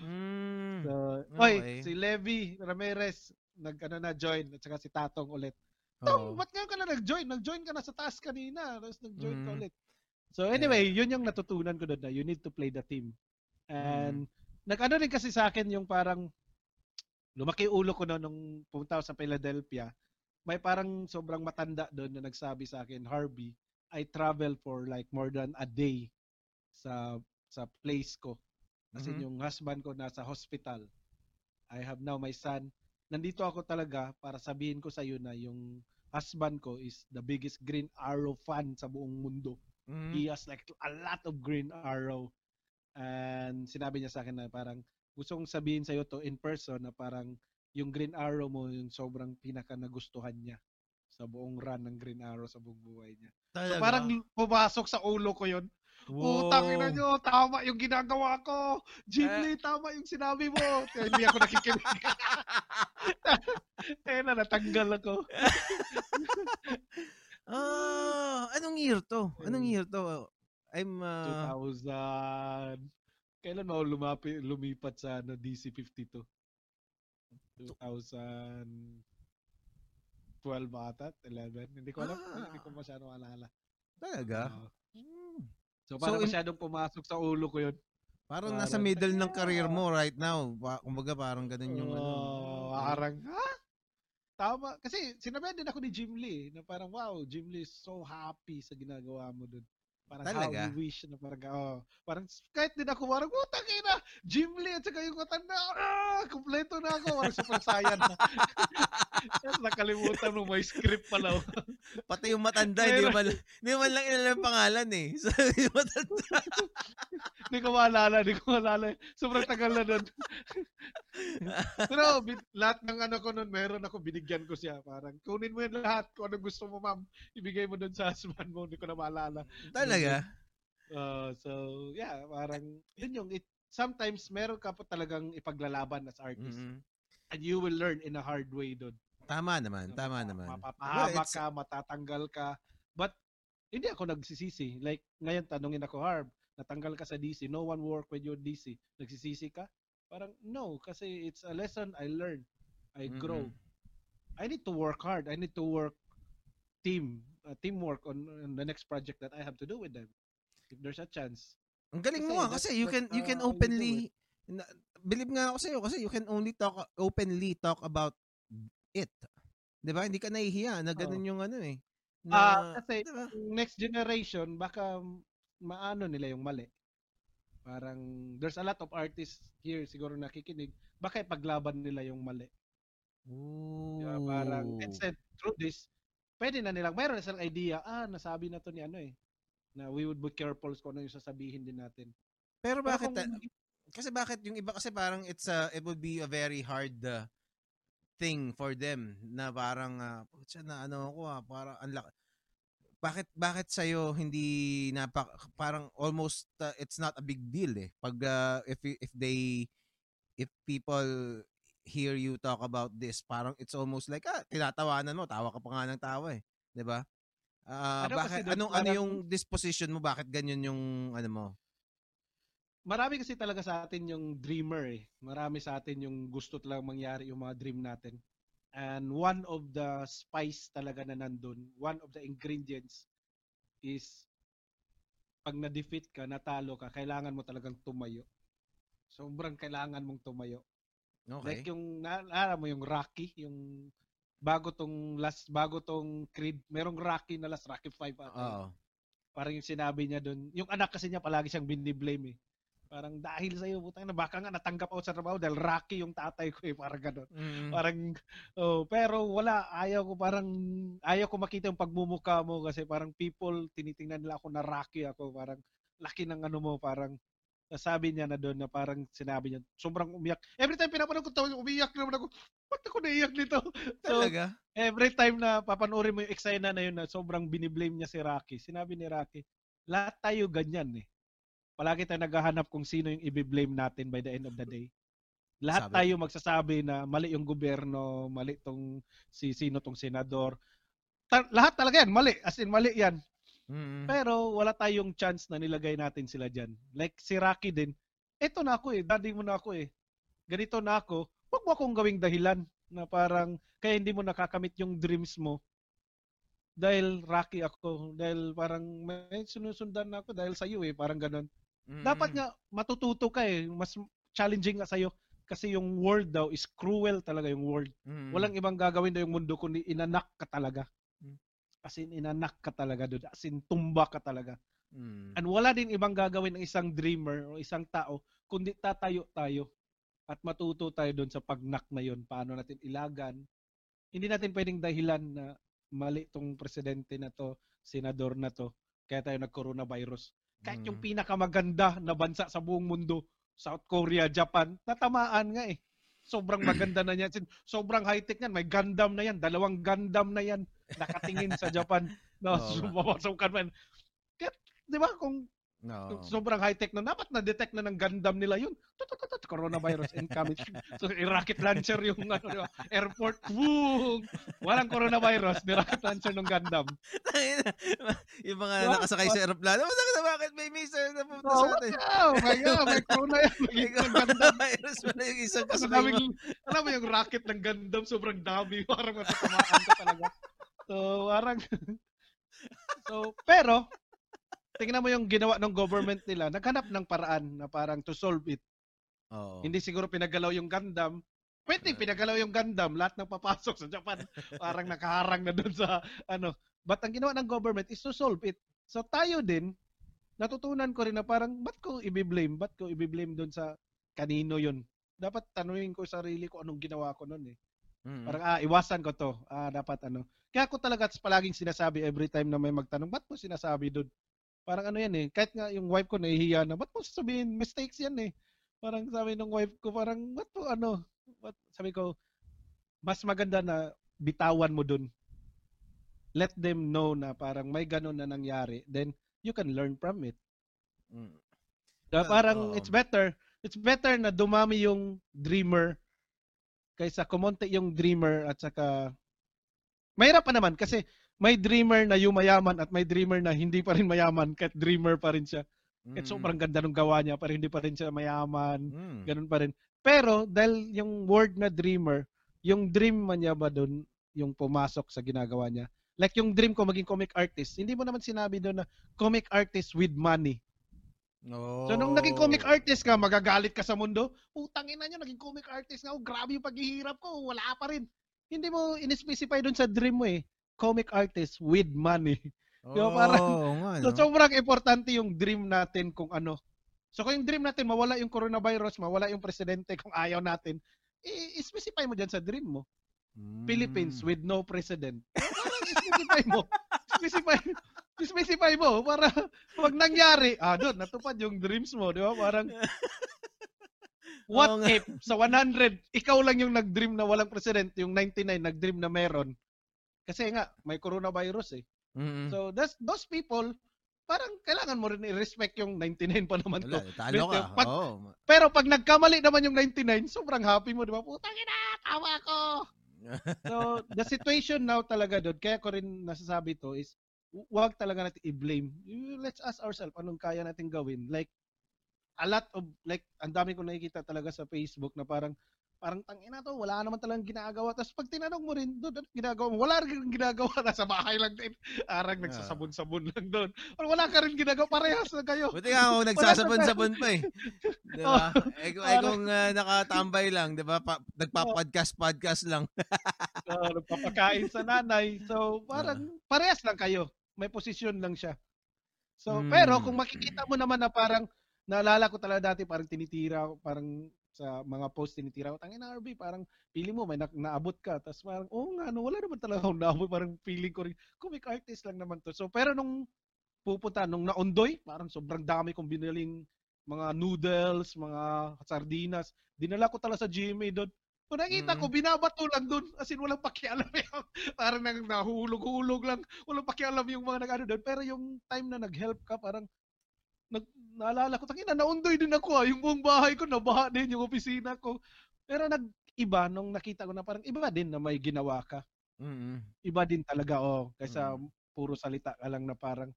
mm, so, okay. oy, si Levi Ramirez, nag-ano na join, at saka si Tatong ulit. Tom, oh. ba't nga ka na nag-join? Nag-join ka na sa task kanina. Tapos nag-join mm. ka ulit. So anyway, yeah. yun yung natutunan ko doon na you need to play the team. And mm. nag-ano rin kasi sa akin yung parang lumaki ulo ko noon nung pumunta ako sa Philadelphia. May parang sobrang matanda doon na nagsabi sa akin, Harvey, I travel for like more than a day sa sa place ko. Kasi mm-hmm. yung husband ko nasa hospital. I have now my son nandito ako talaga para sabihin ko sa iyo na yung husband ko is the biggest Green Arrow fan sa buong mundo. Mm. He has like a lot of Green Arrow. And sinabi niya sa akin na parang gusto kong sabihin sa iyo to in person na parang yung Green Arrow mo yung sobrang pinaka nagustuhan niya sa buong run ng Green Arrow sa buong buhay niya. Talaga? So parang pumasok sa ulo ko yon Wow. Utang ina nyo, tama yung ginagawa ko. Jim eh. Tama yung sinabi mo. Kaya hindi ako nakikinig. eh na, natanggal ako. ah, anong year to? Anong year to? I'm uh... 2000. Kailan mo lumapi, lumipat sa ano, DC52? 2000 12 ata, 11. Hindi ko alam. Ah. Hindi ko masyado alala. Talaga? Uh, So, parang so, masyadong pumasok sa ulo ko yun. Parang, parang nasa middle ng career mo right now. Kumbaga parang ganun yung uh, ano. Parang, ha? Tama. Kasi sinabihan din ako ni Jim Lee na parang, wow, Jim Lee is so happy sa ginagawa mo dun. Parang Talaga? how you wish na parang, oh, parang kahit din ako, parang, putang oh, ina, Jim Lee at saka yung matanda, ah, kumpleto na ako, parang super sayan na. Nakalimutan mo, may script pala. Pati yung matanda, hindi man, hindi man lang ilalang yung pangalan eh. So, yung matanda. Hindi ko maalala, hindi ko maalala. Sobrang tagal na doon. Pero lahat ng ano ko noon, meron ako, binigyan ko siya. Parang, kunin mo yan lahat. Kung ano gusto mo, ma'am, ibigay mo doon sa husband mo. Hindi ko na maalala. Talaga? Uh, so, yeah, parang, yun yung, it, sometimes meron ka pa talagang ipaglalaban as artist. Mm-hmm. And you will learn in a hard way doon. Tama naman, tama naman. Mapapahama well, ka, matatanggal ka. But, hindi ako nagsisisi. Like, ngayon tanungin ako, Harb, natanggal ka sa DC, no one work with your DC. Nagsisisi ka? Parang, no, kasi it's a lesson I learned. I grow. Mm-hmm. I need to work hard. I need to work team, uh, teamwork on, on the next project that I have to do with them. If there's a chance. Ang galing kasi mo nga kasi you can you can uh, openly na, believe nga ako sa iyo kasi you can only talk openly talk about it. 'Di ba? Hindi ka nahihiya na ganun oh. yung ano eh. Na, uh, kasi diba? next generation baka maano nila yung mali. Parang there's a lot of artists here siguro nakikinig baka ipaglaban nila yung mali. Ooh. Diba? Parang instead through this pwede na nilang mayroon na silang idea ah nasabi na to ni ano eh na we would be careful kung ano yung sasabihin din natin. Pero bakit Pero kung, kasi bakit yung iba kasi parang it's a it would be a very hard uh, thing for them na parang uh, na ano ko ah, para ang bakit bakit sa iyo hindi napak parang almost uh, it's not a big deal eh pag uh, if if they if people hear you talk about this parang it's almost like ah tinatawanan mo tawa ka pa nga ng tawa eh 'di ba uh, ano bakit anong ano yung disposition mo bakit ganyan yung ano mo marami kasi talaga sa atin yung dreamer eh. Marami sa atin yung gusto talaga mangyari yung mga dream natin. And one of the spice talaga na nandun, one of the ingredients is pag na-defeat ka, natalo ka, kailangan mo talagang tumayo. Sobrang kailangan mong tumayo. Okay. Like yung, naalala mo yung Rocky, yung bago tong last, bago tong Creed, merong Rocky na last, Rocky 5 ata. Oo. Parang yung sinabi niya doon, yung anak kasi niya palagi siyang biniblame eh. Parang dahil sa iyo, putang na baka nga natanggap ako sa trabaho dahil Rocky yung tatay ko eh, parang gano'n. Mm. Parang, oh, pero wala, ayaw ko parang, ayaw ko makita yung pagmumuka mo kasi parang people, tinitingnan nila ako na Rocky ako, parang laki ng ano mo, parang, sabi niya na doon na parang sinabi niya, sobrang umiyak. Every time pinapanood ko to, umiyak naman ako. Ba't ako naiyak nito? So, Talaga? every time na papanoorin mo yung eksena na yun na sobrang biniblame niya si Rocky, sinabi ni Rocky, lahat tayo ganyan eh. Palagi tayo naghahanap kung sino yung i-blame natin by the end of the day. Lahat Sabi. tayo magsasabi na mali yung gobyerno, mali tong si sino tong senador. Ta- lahat talaga yan, mali. As in, mali yan. Mm. Pero wala tayong chance na nilagay natin sila dyan. Like si Rocky din, eto na ako eh, daddy mo na ako eh. Ganito na ako, huwag mo akong gawing dahilan na parang kaya hindi mo nakakamit yung dreams mo dahil Rocky ako, dahil parang may sinusundan na ako dahil sa iyo eh, parang ganun. Mm. Dapat nga matututo ka eh, mas challenging nga sa iyo kasi yung world daw is cruel talaga yung world. Mm. Walang ibang gagawin daw yung mundo kundi inanak ka talaga. Hmm. As in, inanak ka talaga doon. As in, tumba ka talaga. Mm. And wala din ibang gagawin ng isang dreamer o isang tao kundi tatayo tayo at matuto tayo doon sa pagnak na yon paano natin ilagan. Hindi natin pwedeng dahilan na mali tong presidente na to, senador na to, kaya tayo nag-coronavirus. Kahit yung Mm. pinakamaganda na bansa sa buong mundo, South Korea, Japan, natamaan nga eh. Sobrang maganda na yan. Sobrang high-tech yan. May Gundam na yan. Dalawang Gundam na yan. Nakatingin sa Japan. No, Oo. sumapasukan man. Kaya, di ba, kung No. sobrang high-tech na, dapat na-detect na ng Gundam nila yun. Tutututut, coronavirus incoming. So, i-rocket launcher yung ano, di ba? airport. Boom! Walang coronavirus. Ni-rocket launcher ng Gundam. yung mga Diba? nakasakay sa aeroplano, bakit na bakit may missile na pumunta Oh, sa atin? now? May, oh, may corona yan. May Gundam. Virus pala yung isang Ang kasakay mo. alam mo yung rocket ng Gundam, sobrang dami. Parang matatamaan ka talaga. So, parang, so, pero, tingnan mo yung ginawa ng government nila, naghanap ng paraan na parang to solve it. Oo. Hindi siguro pinagalaw yung Gundam. Pwede pinagalaw yung Gundam, lahat ng papasok sa Japan, parang nakaharang na doon sa, ano. But ang ginawa ng government is to solve it. So, tayo din, natutunan ko rin na parang, ba't ko i-blame? Ba't ko i-blame doon sa kanino yun? Dapat tanungin ko sa sarili ko anong ginawa ko noon eh. Mm. Parang, ah, iwasan ko to. Ah, dapat ano. Kaya ako talaga palaging sinasabi every time na may magtanong, ba't mo sinasabi doon? Parang ano yan eh. Kahit nga yung wife ko nahihiya na, ba't mo sasabihin, mistakes yan eh. Parang sabi ng wife ko, parang, ba't mo ano? Ba't, sabi ko, mas maganda na bitawan mo doon. Let them know na parang may ganun na nangyari. Then, you can learn from it. Mm. Well, parang oo. it's better, it's better na dumami yung dreamer kaysa kumonte yung dreamer at saka mahirap pa naman kasi may dreamer na yumayaman at may dreamer na hindi pa rin mayaman kahit dreamer pa rin siya. Kahit Mm. sobrang ganda ng gawa niya pero hindi pa rin siya mayaman. Mm. Ganun pa rin. Pero dahil yung word na dreamer, yung dream man niya ba doon yung pumasok sa ginagawa niya. Like yung dream ko maging comic artist, hindi mo naman sinabi doon na comic artist with money. Oh. So nung naging comic artist ka, magagalit ka sa mundo, putang ina nyo, naging comic artist nga ako, grabe yung paghihirap ko, wala pa rin. Hindi mo in-specify dun sa dream mo eh, comic artist with money. Di ba, parang- nga, So no? sobrang importante yung dream natin kung ano. So kung yung dream natin, mawala yung coronavirus, mawala yung presidente kung ayaw natin, i-specify mo dyan sa dream mo. Mm. Philippines with no president. Parang i-specify mo. Specify, specify mo para wag nangyari. Ah, doon, natupad yung dreams mo, di ba? Parang, what if sa 100, ikaw lang yung nag-dream na walang president, yung 99 nag-dream na meron. Kasi nga, may coronavirus eh. Mm. So, that's, those people, parang kailangan mo rin i-respect yung 99 pa naman Wala, to. talo ka. Pag- Oo. Pero pag nagkamali naman yung 99, sobrang happy mo, di ba? Putang ina, tawa ko! So, the situation now talaga doon, kaya ko rin nasasabi to is, huwag talaga natin i-blame. Let's ask ourselves, anong kaya natin gawin? Like, a lot of like ang dami ko nakikita talaga sa Facebook na parang parang tangina to, wala naman talagang ginagawa. Tapos pag tinanong mo rin doon, ano ginagawa mo? Wala rin ginagawa, nasa bahay lang din. Arang nagsasabon-sabon lang doon. Wala ka rin ginagawa, parehas na kayo. Buti nga ako nagsasabon-sabon pa eh. Di ba? Oh, eh, kung, eh, kung uh, nakatambay lang, di ba? Pa, nagpa-podcast-podcast lang. so, nagpapakain sa nanay. So, parang parehas lang kayo. May posisyon lang siya. So, hmm. pero kung makikita mo naman na parang naalala ko talaga dati parang tinitira parang sa mga post tinitira ko, tangin na RB, parang feeling mo may na- naabot ka. Tapos parang, oh nga, no, wala naman talaga akong naabot. Parang feeling ko rin, comic artist lang naman to. So, pero nung pupunta, nung naundoy, parang sobrang dami kong biniling mga noodles, mga sardinas. Dinala ko talaga sa GMA doon. Kung nakita mm. ko, binabato lang doon. As in, walang pakialam yung, parang nang nahulog-hulog lang. Walang pakialam yung mga nag-ano doon. Pero yung time na nag-help ka, parang nag, naalala ko, tangina, naundoy din ako ah. Yung buong bahay ko, nabaha din yung opisina ko. Pero nag-iba nung nakita ko na parang iba din na may ginawa ka. Mm-hmm. Iba din talaga, oh. Kaysa mm-hmm. puro salita ka lang na parang,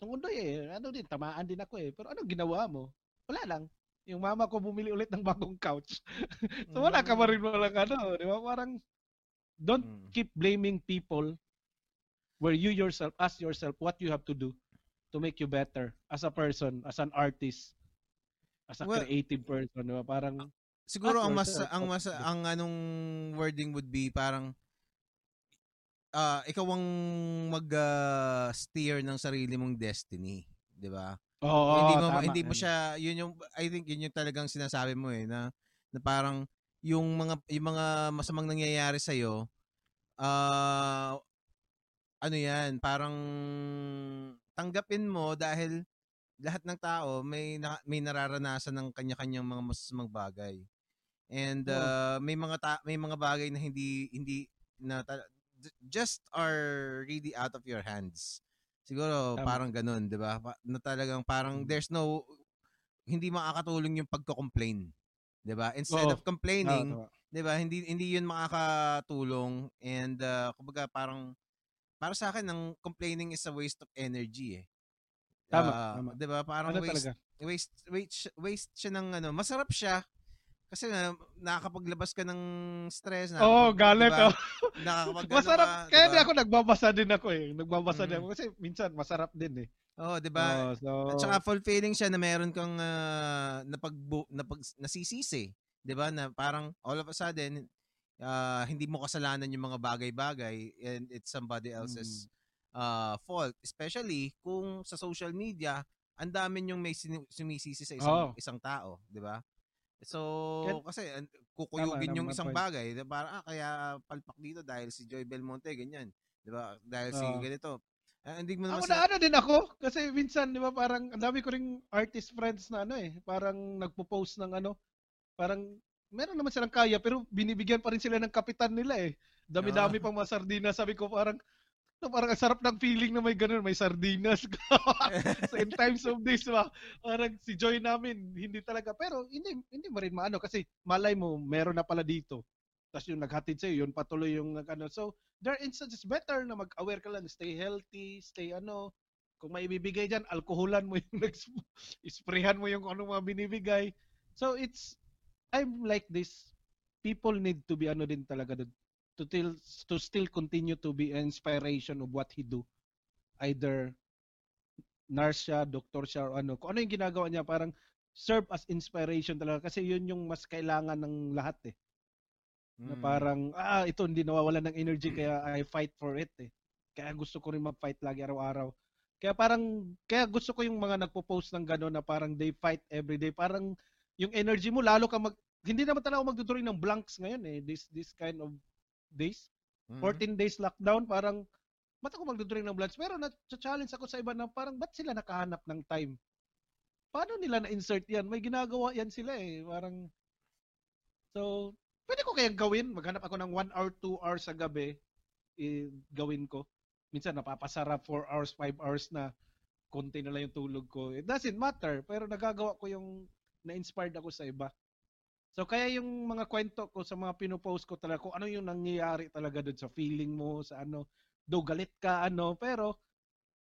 nung undoy eh, ano din, tamaan din ako eh. Pero anong ginawa mo? Wala lang. Yung mama ko bumili ulit ng bagong couch. so wala ka pa rin walang ano, di ba? Parang, don't mm. keep blaming people where you yourself, ask yourself what you have to do to make you better as a person, as an artist, as a well, creative person, di ba? Parang siguro ang mas ang mas ang anong wording would be parang uh, ikaw ang mag-steer uh, ng sarili mong destiny, 'di ba? Oo, hindi mo tama, hindi mo siya yun yung I think yun yung talagang sinasabi mo eh na, na parang yung mga yung mga masamang nangyayari sa iyo uh, ano yan, parang tanggapin mo dahil lahat ng tao may na, may nararanasan ng kanya-kanyang mga masasamang bagay. And uh, may mga ta- may mga bagay na hindi hindi na ta- just are really out of your hands. Siguro um, parang ganun, 'di ba? Na talagang parang mm. there's no hindi makakatulong yung pagko-complain. 'Di ba? Instead oh, of complaining, oh, 'di ba? Hindi hindi 'yun makakatulong and uh, kumbaga parang para sa akin ang complaining is a waste of energy eh. Tama, uh, tama. 'Di ba? Parang ano waste, waste waste waste siya ng ano, masarap siya kasi na, nakakapaglabas ka ng stress. Oo, oh, galit. Diba? Oh. masarap. Ka, kaya diba? di ako nagbabasa din ako eh. Nagbabasa mm. din ako kasi minsan masarap din eh. Oo, oh, 'di ba? Oh, so... At saka fulfilling siya na meron kang uh, napag napag nasisisi, 'di ba? Na parang all of a sudden uh, hindi mo kasalanan yung mga bagay-bagay and it's somebody else's mm. uh, fault. Especially kung sa social media, ang dami yung may sumisisi sa isang oh. isang tao, 'di ba? So, kasi kukuyugin yung isang point. bagay, 'di ba? Ah, kaya palpak dito dahil si Joy Belmonte ganyan, 'di ba? Dahil si ganito. Uh, hindi mo naman ako na ano din ako kasi minsan 'di ba parang ang dami ko ring artist friends na ano eh, parang nagpo-post ng ano, parang meron naman silang kaya pero binibigyan pa rin sila ng kapitan nila eh. Dami-dami uh. pang mga sardinas. Sabi ko parang no, parang sarap ng feeling na may ganun, may sardinas so in times of this, ba, parang si Joy namin, hindi talaga. Pero hindi, hindi mo rin maano kasi malay mo, meron na pala dito. Tapos yung naghatid sa'yo, yun patuloy yung ano. So, there are instances better na mag-aware ka lang, stay healthy, stay ano. Kung may ibibigay dyan, alkoholan mo yung sprayhan mo yung ano mga binibigay. So, it's I'm like this. People need to be ano din talaga doon to till to still continue to be an inspiration of what he do. Either nurse siya, doktor siya, or ano. Kung ano yung ginagawa niya, parang serve as inspiration talaga. Kasi yun yung mas kailangan ng lahat eh. Mm. Na hmm. parang, ah, ito hindi nawawala ng energy kaya I fight for it eh. Kaya gusto ko rin mag-fight lagi araw-araw. Kaya parang, kaya gusto ko yung mga nagpo-post ng gano'n na parang they fight every day. Parang yung energy mo lalo ka mag hindi naman talaga magdudrawing ng blanks ngayon eh this this kind of days. Mm-hmm. 14 days lockdown parang ba't ako magdudrawing ng blanks pero na-challenge ako sa iba na parang ba't sila nakahanap ng time? Paano nila na-insert yan? May ginagawa yan sila eh. Parang So, pwede ko kayang gawin. Maghanap ako ng 1 hour, 2 hours sa gabi. Eh, gawin ko. Minsan napapasarap 4 hours, 5 hours na konti na lang yung tulog ko. It doesn't matter. Pero nagagawa ko yung na-inspired ako sa iba. So kaya yung mga kwento ko sa mga pinopost ko talaga kung ano yung nangyayari talaga doon sa feeling mo, sa ano, do galit ka ano, pero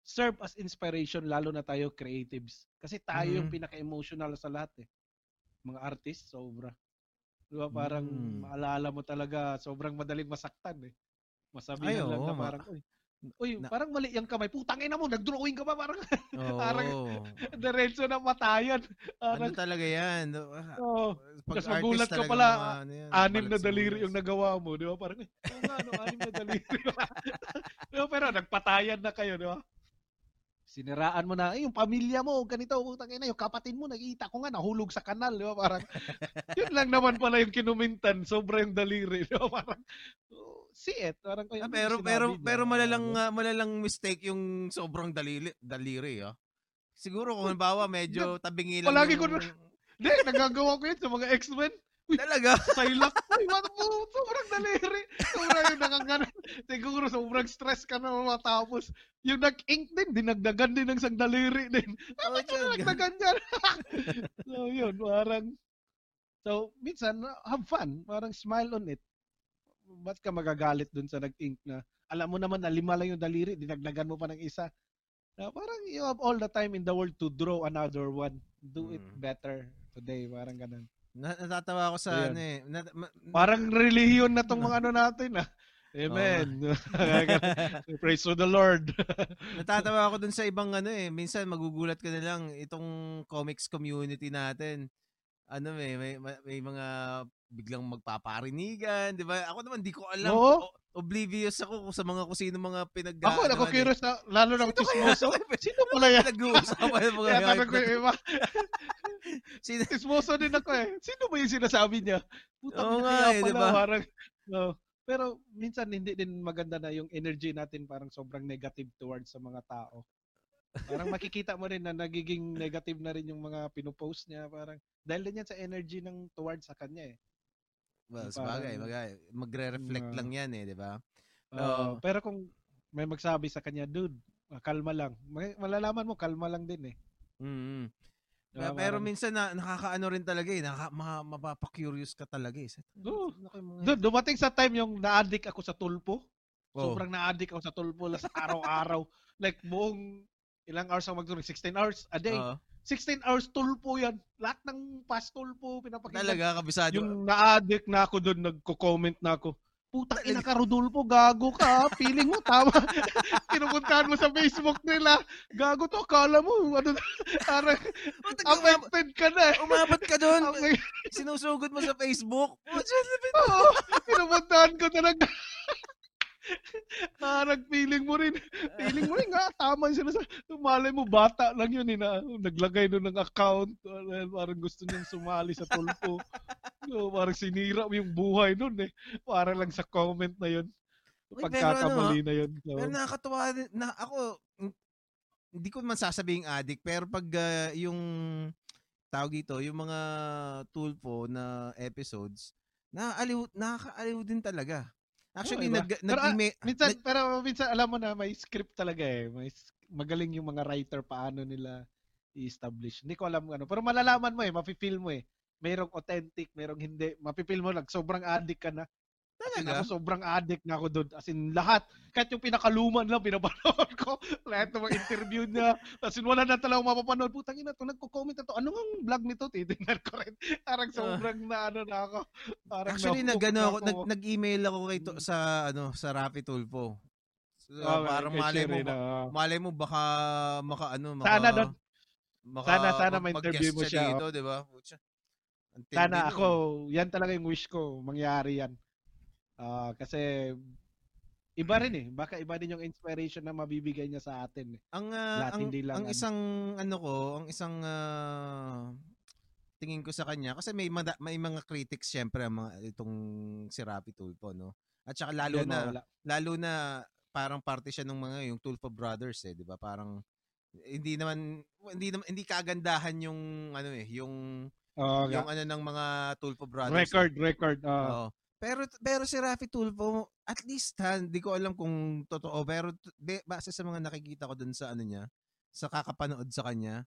serve as inspiration lalo na tayo creatives. Kasi tayo yung Mhm. pinaka-emotional sa lahat eh. Mga artist, sobra. Di ba? Parang Mm. maalala mo talaga, sobrang madaling masaktan eh. Masabihan Ay, lang oo, na parang, uy, uy Na- parang mali yung kamay. Putang ina mo, nag-drawing ka ba? Parang Oo. Parang- diretso na matayan. ano Parang, talaga yan? Oh, Pag artist magulat ka pala, mga ano yan, anim na daliri yung nagawa mo, di ba? Parang, eh, oo nga, no, anim na daliri. ba? Pero nagpatayan na kayo, di ba? Siniraan mo na, eh, yung pamilya mo, ganito, utang ina, yung kapatid mo, nakita ko nga, nahulog sa kanal, di ba? Parang, yun lang naman pala yung kinumintan, sobra yung daliri, di ba? Parang, oh, see it. Parang, Ah, "Ay, pero pero niya?" pero malalang ah, malalang mistake yung sobrang daliri daliri ah. Siguro kung halimbawa medyo tabingi lang Palagi yung... ko na- Hindi, nagagawa ko yun sa mga X-Men. Talaga? Sailak. Ay, what po? Sobrang daliri. Sobrang yung nakaganan. Siguro sobrang stress ka na matapos. Yung nag-ink din, dinagdagan din ng isang daliri din. Oh, Bakit mo tiyan. dinagdagan yan? so, yun, parang... So, minsan, have fun. Parang smile on it. Ba't ka magagalit dun sa nag-ink na alam mo naman na lima lang yung daliri, dinagdagan mo pa ng isa. Na parang you have all the time in the world to draw another one. Do it Mm. better today. Parang ganun. Na, natatawa ako sa Ayan. ano eh. Na, ma- Parang relihiyon na tong mga ano natin ah. Amen. Praise to the Lord. natatawa ako dun sa ibang ano eh. Minsan magugulat ka na lang itong comics community natin. Ano eh, may, may, may mga biglang magpaparinigan, di ba? Ako naman di ko alam. Oo. O- oblivious ako sa mga kung sino mga pinag ako, ako curious na, lalo ng chismoso. Sino pala yan? Nag-uusapan yung mga Kaya ko yung iba. Sino, Chismoso din ako eh. Sino ba yung sinasabi niya? Putang Oo nga eh, di ba? Parang, no. Pero minsan hindi din maganda na yung energy natin parang sobrang negative towards sa mga tao. Parang makikita mo rin na nagiging negative na rin yung mga pinupost niya. Parang dahil din yan sa energy ng towards sa kanya eh. Well, sabagay, bagay. Magre-reflect Mm. lang yan eh, di ba? Oo. Oo. pero kung may magsabi sa kanya, dude, ah, kalma lang. Malalaman mo, kalma lang din eh. Mm. Diba, pero parang- minsan na, nakakaano rin talaga eh, nakaka, ma, mapapa-curious ka talaga eh. Mga- Dude, dumating sa time yung na-addict ako sa tulpo. Oo. Sobrang na-addict ako sa tulpo las araw-araw. like buong ilang hours ako magtulog? 16 hours a day. Oo. 16 hours tulpo yan. Lahat ng past tulpo pinapakinggan. talaga, kabisado. Yung na-addict na ako doon, nagko-comment na ako. Putang ina ka, Rodolfo, gago ka. Feeling mo, tama. Pinupuntahan mo sa Facebook nila. Gago to, akala mo. Ano, parang Puta, affected ka na. eh. umabot ka doon. Okay. Sinusugod mo sa Facebook. Oo, pinupuntahan ko talaga. Parang feeling mo rin. Feeling mo rin nga, tama yung sinasabi. Malay mo, bata lang yun. Eh, na, naglagay doon ng account. Dahil Parang gusto niyang sumali sa tulpo. So, parang sinira mo yung buhay nun eh. Para lang sa comment na yun. Uy, pero Pagkakamali na yun. So, Pero nakakatuwa na ako, hindi ko man sasabing addict, pero pag ah, yung tawag dito, yung mga tulpo na episodes, naaaliw, nakakaaliw din talaga. Actually, Oo, iba. nag, Pero, ah, nag-email, minsan, pero minsan alam mo na may script talaga eh. May magaling yung mga writer paano nila i-establish. Hindi ko alam ano. Pero malalaman mo eh, mafe-feel mo eh. Merong authentic, merong hindi. Mafe-feel mo lang, sobrang addict ka na. Talaga? ako sobrang addict na ako doon. As in, lahat. Kahit yung pinakaluman lang, pinapanood ko. Lahat ng mga interview niya. As in, wala na talagang mapapanood. Putang ina to, nagko-comment na to. Ano ang vlog nito? Titignan ko rin. Parang sobrang na ano na ako. Parang actually, nag, ano, na ako, nag, nag-email ako kay to, Mm. sa, ano, sa Rapi Tulpo. So, Oh, parang malay mo, Sherry na, malay mo baka maka ano, maka, Sana doon. maka, Sana- sana ma-interview mag-guest mo siya, dito, di ba? Putya. Ang tindi Sana ako, yan talaga yung wish ko, mangyari yan. Ah, kasi iba rin eh. Baka iba din yung inspiration na mabibigay niya sa atin. Eh. Ang ah, Lahat ang, hindi lang ang ano. isang ano ko, ang isang ah, tingin ko sa kanya kasi may mada- may mga critics syempre ang mga itong si Rapi Tulfo no. At saka lalo Hindi na mawala. lalo na parang parte siya ng mga yung Tulfo Brothers eh, 'di ba? Parang hindi naman hindi naman hindi kagandahan yung ano eh, yung Oo yung ano ng mga Tulfo Brothers. eh. record, record. ah. Oo. Pero pero si Rafi Tulfo, at least ha, hindi ko alam kung totoo, pero de, base sa mga nakikita ko dun sa ano niya, sa kakapanood sa kanya,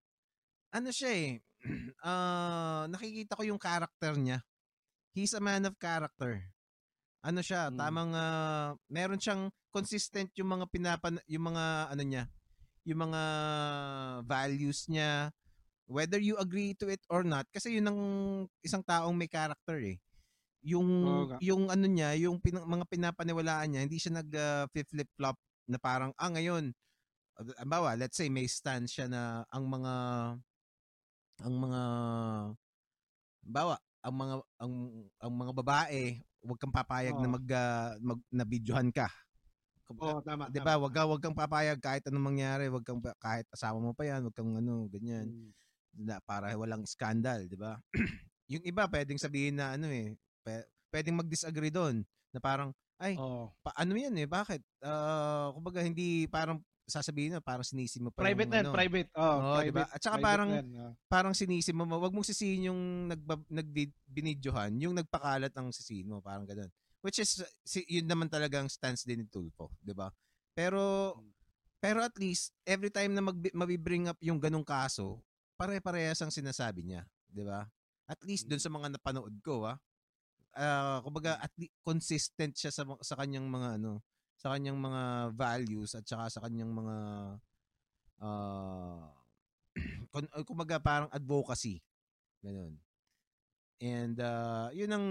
ano siya eh, ah, nakikita ko yung character niya. He's a man of character. Ano siya, Mm. tamang ah, meron siyang consistent yung mga pinapan yung mga ano niya, yung mga values niya, whether you agree to it or not, kasi yun ang isang taong may character eh. Yung nga. yung ano niya, yung pin- mga pinapaniwalaan niya, hindi siya nag uh, flip flop na parang ah ngayon Ambawa, let's say may stance siya na ang mga ang mga bawa ang mga ang ang mga babae, wag kang papayag na Oo. mag, ah, mag na videohan ka. Oo, tama. 'Di ba? Wag ka wag kang papayag kahit anong mangyari, wag kang kahit asawa mo pa 'yan, wag kang ano, ganyan. Mm. Na para walang scandal, 'di ba? yung iba pwedeng sabihin na ano eh, pe- pwedeng mag-disagree doon na parang ay Oo. pa, ano 'yan eh, bakit? Ah, kumbaga hindi parang sasabihin na parang sinisi mo pa Private yung na ano. private. Oh, Oo, private. diba? At saka private parang yan, oh. parang sinisi mo, wag mong sisihin yung nagba, nagbinidyohan, yung nagpakalat ang sisihin mo, parang ganun. Which is, si, yun naman talagang stance din ni Tulfo, di ba? Pero, pero at least, every time na mag, mabibring up yung ganung kaso, pare-parehas ang sinasabi niya, di ba? At least dun sa mga napanood ko, ah, ah, kumbaga, at least, consistent siya sa, sa kanyang mga, ano, sa kanyang mga values at saka sa kanyang mga uh, uh, kumbaga parang advocacy. Ganun. And uh, yun ang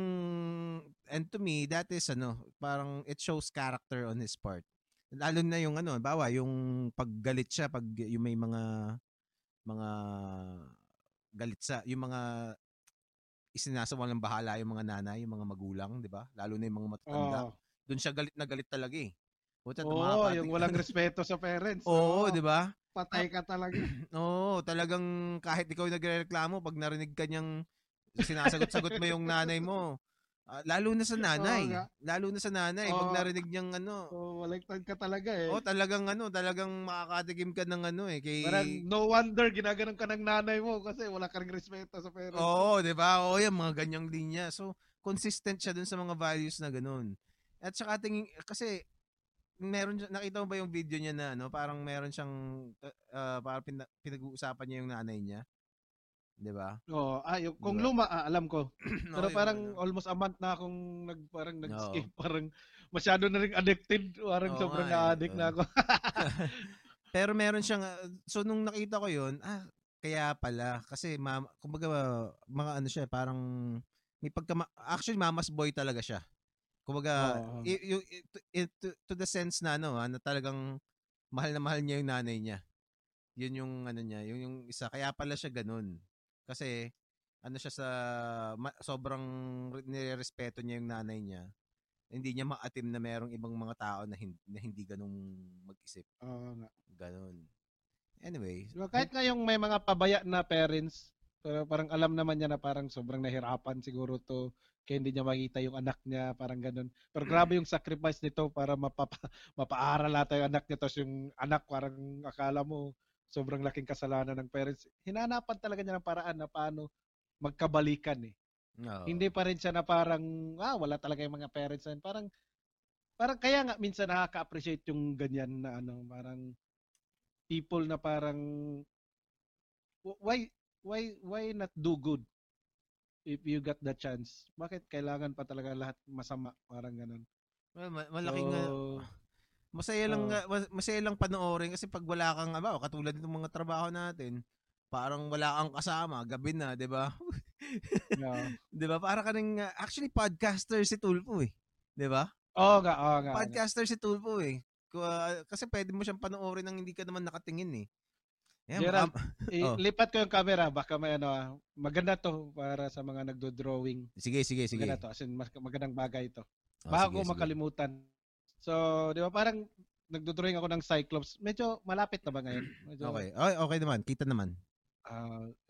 and to me that is ano, parang it shows character on his part. Lalo na yung ano, bawa yung paggalit siya pag yung may mga mga galit sa yung mga isinasawalang bahala yung mga nanay, yung mga magulang, 'di ba? Lalo na yung mga matatanda. Oo. Doon siya galit na galit talaga eh. Puta, Oo, tumakapati- yung walang respeto sa parents. Oo, 'di ba? Patay ka talaga. Oo, talagang kahit ikaw nagrereklamo, pag narinig ka niyang sinasagot-sagot mo yung nanay mo, ah, lalo na sa nanay. Nga. lalo na sa nanay, pag Oo. narinig niyang ano, So, baliktad ka talaga eh. oh, talagang ano, talagang makakatigim ka ng ano eh. Kay, Parang no wonder ginaganon ka ng nanay mo kasi wala kang respeto sa parents. Oo, di ba? Oo, yung mga ganyang linya. So, consistent siya dun sa mga values na ganun. At saka tingin, kasi, meron, nakita mo ba yung video niya na, ano, parang meron siyang, uh, parang pina- pinag-uusapan niya yung nanay niya. Di ba? Oo, ah, yung, kung Diba? luma, ah, alam ko. Pero Oo, yung parang ano. almost a month na akong nag, parang nag-skip. Parang masyado na rin addicted. Parang Oo sobrang nga na-addict oo. na ako. Pero meron siyang, uh, so nung nakita ko yun, ah, kaya pala. Kasi, ma, kumbaga, mga ano siya, parang, may pagka, actually, mama's boy talaga siya. Kumbaga, Oo. i- yung- i- to, to, to the sense na, ano, ah, na talagang, mahal na mahal niya yung nanay niya. Yun yung, ano niya, yung, yung isa. Kaya pala siya ganun. Kasi, ano siya sa, ma, sobrang nirespeto niya yung nanay niya. Hindi niya maatim na merong ibang mga tao na hindi, na hindi ganung mag-isip. Oo nga. Ganon. Anyway. Diba, kahit nga yung may mga pabaya na parents, pero parang alam naman niya na parang sobrang nahirapan siguro to kaya hindi niya makita yung anak niya, parang ganun. Pero grabe yung sacrifice nito para mapapa, mapaaral natin yung anak niya. Tapos yung anak, parang akala mo, sobrang laking kasalanan ng parents. Hinanapan talaga niya ng paraan na paano magkabalikan eh. Oo. Hindi pa rin siya na parang, ah, wala talaga yung mga parents na. Parang, parang kaya nga minsan nakaka-appreciate yung ganyan na ano, parang people na parang, why, why, why not do good if you got the chance? Bakit kailangan pa talaga lahat masama? Parang ganun. Well, ma- malaking nga- So, masaya lang mas- masaya lang panoorin kasi pag wala kang aba, katulad ng mga trabaho natin, parang wala kang kasama, gabi na, 'di ba? yeah. 'Di ba? Para ka ning uh, actually podcaster si Tulfo eh. 'Di ba? Oo nga, oo nga. Podcaster si Tulfo eh. Kasi pwede mo siyang panoorin nang hindi ka naman nakatingin eh. Yan, Gerald, I- Oh. Lipat ko yung camera, baka may ano, ah, maganda to para sa mga nagdo-drawing. sige, sige, sige. Maganda to, as in, magandang bagay to. Oh, Baka sige, ko sige. makalimutan. So, di ba parang nagdodrawing ako ng Cyclops. Medyo malapit na ba ngayon? Medyo, Okay. Okay, okay naman. Kita naman.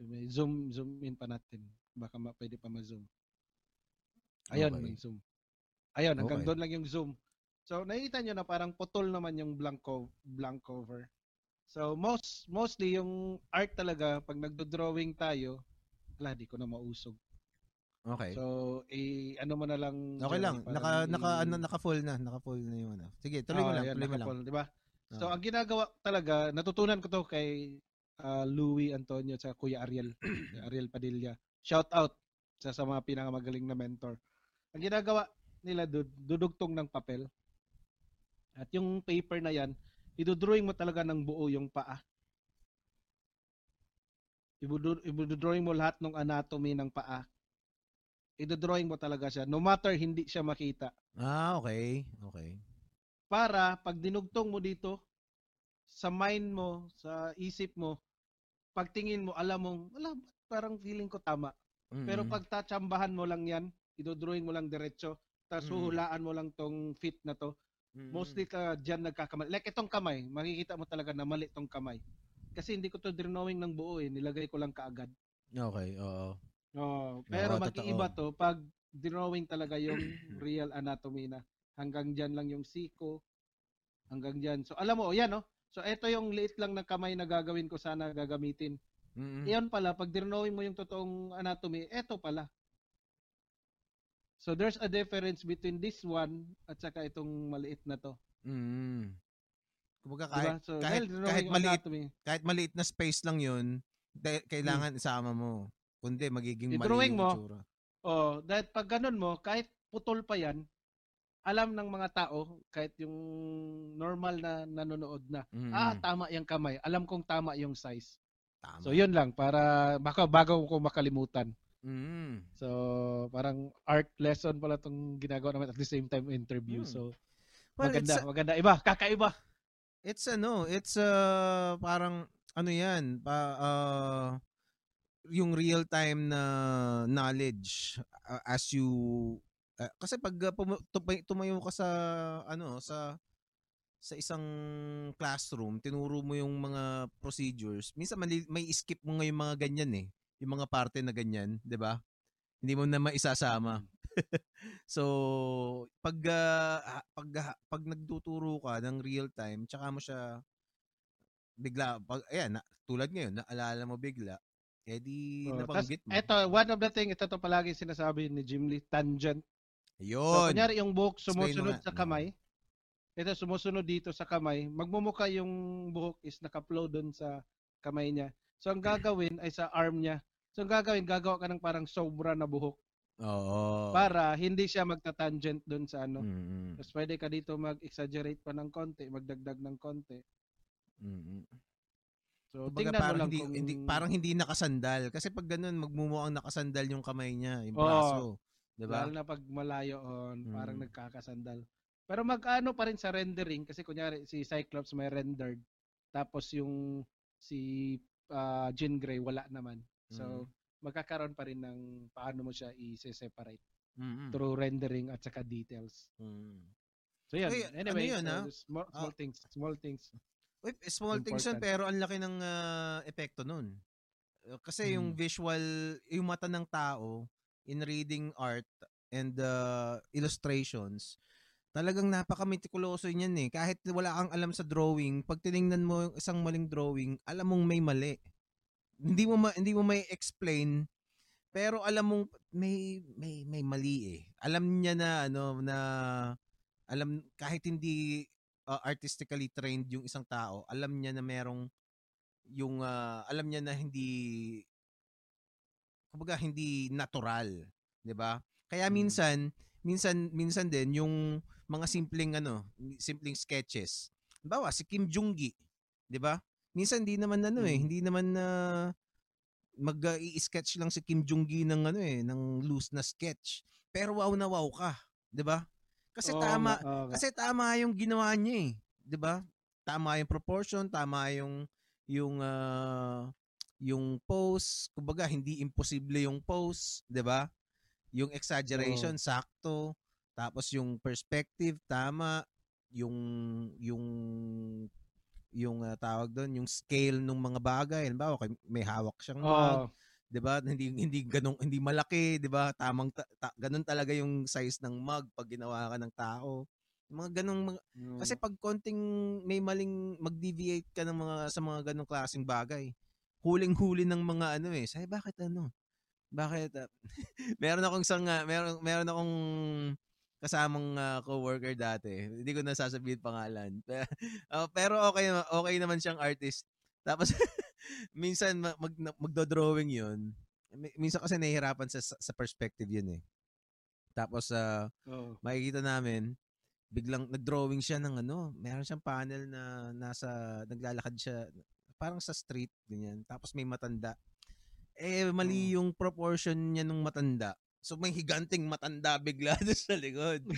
may zoom, zoom in pa natin. Baka ma, pwede pa ma-zoom. Ayun, Okay. may zoom. Ayun, hanggang Okay. doon lang yung zoom. So, nakikita nyo na parang putol naman yung blank, co- blank cover. So, most, mostly yung art talaga, pag nagdo-drawing tayo, wala, di ko na mausog. Okay. So, i ano mo na lang. okay lang. parang Naka i- naka ano, naka full na, naka full na yung ano. Sige, tuloy mo Ah, lang, yan, tuloy mo lang. nakapol, Di ba? So, Ah. ang ginagawa talaga, natutunan ko to kay ah, Louis Antonio sa Kuya Ariel, Ariel Padilla. Shout out sa, sa mga pinakamagaling na mentor. Ang ginagawa nila, dud, dudugtong ng papel. At yung paper na yan, idodrawing mo talaga ng buo yung paa. Ibudodrawing mo lahat ng anatomy ng paa. Idodrawing mo talaga siya. No matter hindi siya makita. Ah, okay. Okay. Para pag dinugtong mo dito, sa mind mo, sa isip mo, pagtingin mo, alam mong, wala, parang feeling ko tama. Mm-hmm. Pero pag tatsambahan mo lang yan, idodrawing mo lang diretso, tapos mm-hmm. huhulaan mo lang tong fit na to, mm-hmm. mostly ka dyan nagkakamali. Like itong kamay, makikita mo talaga na mali itong kamay. Kasi hindi ko to drawing ng buo eh. Nilagay ko lang kaagad. Okay, oo. Oh, pero oo, mag-iiba to pag drawing talaga yung real anatomy na hanggang diyan lang yung siko hanggang diyan. So alam mo, yan no. So ito yung liit lang ng kamay na gagawin ko sana gagamitin. Mm-hmm. Iyon pala pag drawing mo yung totoong anatomy, ito pala. So there's a difference between this one at saka itong maliit na to. Mm. Kumbaga kahit, diba? so, kahit, kahit maliit, anatomy. kahit maliit na space lang yun, de, kailangan hmm. isama mo. Kundi magiging mali yung mo, itsura. Oh, dahil pag ganun mo, kahit putol pa yan, alam ng mga tao, kahit yung normal na nanonood na, mm-hmm. ah, tama yung kamay. Alam kong tama yung size. Tama. So, yun lang, para baka bago ko makalimutan. Mm. So, parang art lesson pala tong ginagawa naman at the same time interview. Mm. So, well, maganda, maganda. Iba, kakaiba it's ano, it's uh, parang ano 'yan, pa uh, yung real time na knowledge uh, as you uh, kasi pag uh, pum- tumayo ka sa ano sa sa isang classroom, tinuro mo yung mga procedures. Minsan may, may skip mo ngayon mga ganyan eh. Yung mga parte na ganyan, 'di ba? Hindi mo na maisasama. so, pag, uh, pag, pag nagtuturo ka ng real time, tsaka mo siya bigla, pag, ayan, na, tulad ngayon, naalala mo bigla, edi oh, nabanggit mo. Ito, one of the thing, ito to palagi sinasabi ni Jim Lee, tangent. Ayun. So, kunyari yung buhok sumusunod sa kamay, ito sumusunod dito sa kamay, magmumuka yung buhok is naka-flow doon sa kamay niya. So, ang gagawin ay sa arm niya. So, ang gagawin, gagawa ka ng parang sobra na buhok. Oo. Para hindi siya magta-tangent doon sa ano. Mm-hmm. Tapos pwede ka dito mag-exaggerate pa ng konti, magdagdag ng konti. Mm-hmm. So, Kumbaga, tingnan parang mo lang hindi, kung... hindi, parang hindi nakasandal. Kasi pag ganun, magmumukhang nakasandal yung kamay niya, yung braso. Oh, diba? Lalo na pag malayo on, parang nagkakasandal. Pero mag-ano pa rin sa rendering, kasi kunyari si Cyclops may rendered, tapos yung si uh, Jean Grey wala naman. So, mm magkakaroon pa rin ng paano mo siya i-separate mm-hmm. through rendering at saka details. Mm. So yan. Ay, anyway, ano yun, uh, small, small uh, things, small things. Wait, small Important. things yun, pero ang laki ng uh, epekto nun. Kasi mm. yung visual, yung mata ng tao in reading art and uh, illustrations, talagang napaka-meticuloso niyan eh. Kahit wala kang alam sa drawing, pag tiningnan mo yung isang maling drawing, alam mong may mali hindi mo ma, hindi mo may explain pero alam mong may may may mali eh. Alam niya na ano na alam kahit hindi uh, artistically trained yung isang tao, alam niya na merong yung uh, alam niya na hindi kumbaga hindi natural, 'di ba? Kaya mm. minsan minsan minsan din yung mga simpleng ano, simpleng sketches. Bawa si Kim Jong-gi, 'di ba? minsan hindi naman ano eh, hmm. hindi naman na uh, mag-i-sketch lang si Kim Jong-gi ng ano eh, ng loose na sketch. Pero wow na wow ka, 'di ba? Kasi oh, tama, okay. kasi tama yung ginawa niya eh, 'di ba? Tama yung proportion, tama yung yung uh, yung pose, kumbaga hindi imposible yung pose, 'di ba? Yung exaggeration oh. sakto, tapos yung perspective tama, yung yung yung uh, tawag doon, yung scale ng mga bagay. Halimbawa, may hawak siyang mug, 'di ba? Hindi hindi ganong hindi malaki, 'di ba? Tamang ta, ta, ganun talaga yung size ng mug pag ginawa ka ng tao. Mga ganong mga, mm. kasi pag konting may maling mag-deviate ka ng mga sa mga ganong klaseng bagay, huling-huli ng mga ano eh. Say bakit ano? Bakit uh, meron akong isang uh, meron meron akong kasamang uh, co-worker dati. Hindi ko na sasabihin pangalan. uh, pero okay okay naman siyang artist. Tapos minsan mag, magdo-drawing 'yun. Minsan kasi nahihirapan sa sa perspective 'yun eh. Tapos uh, oh. makikita namin biglang nag-drawing siya ng ano, meron siyang panel na nasa naglalakad siya parang sa street ganyan. Tapos may matanda. Eh mali yung proportion niya nung matanda. So may higanting matanda bigla doon sa likod.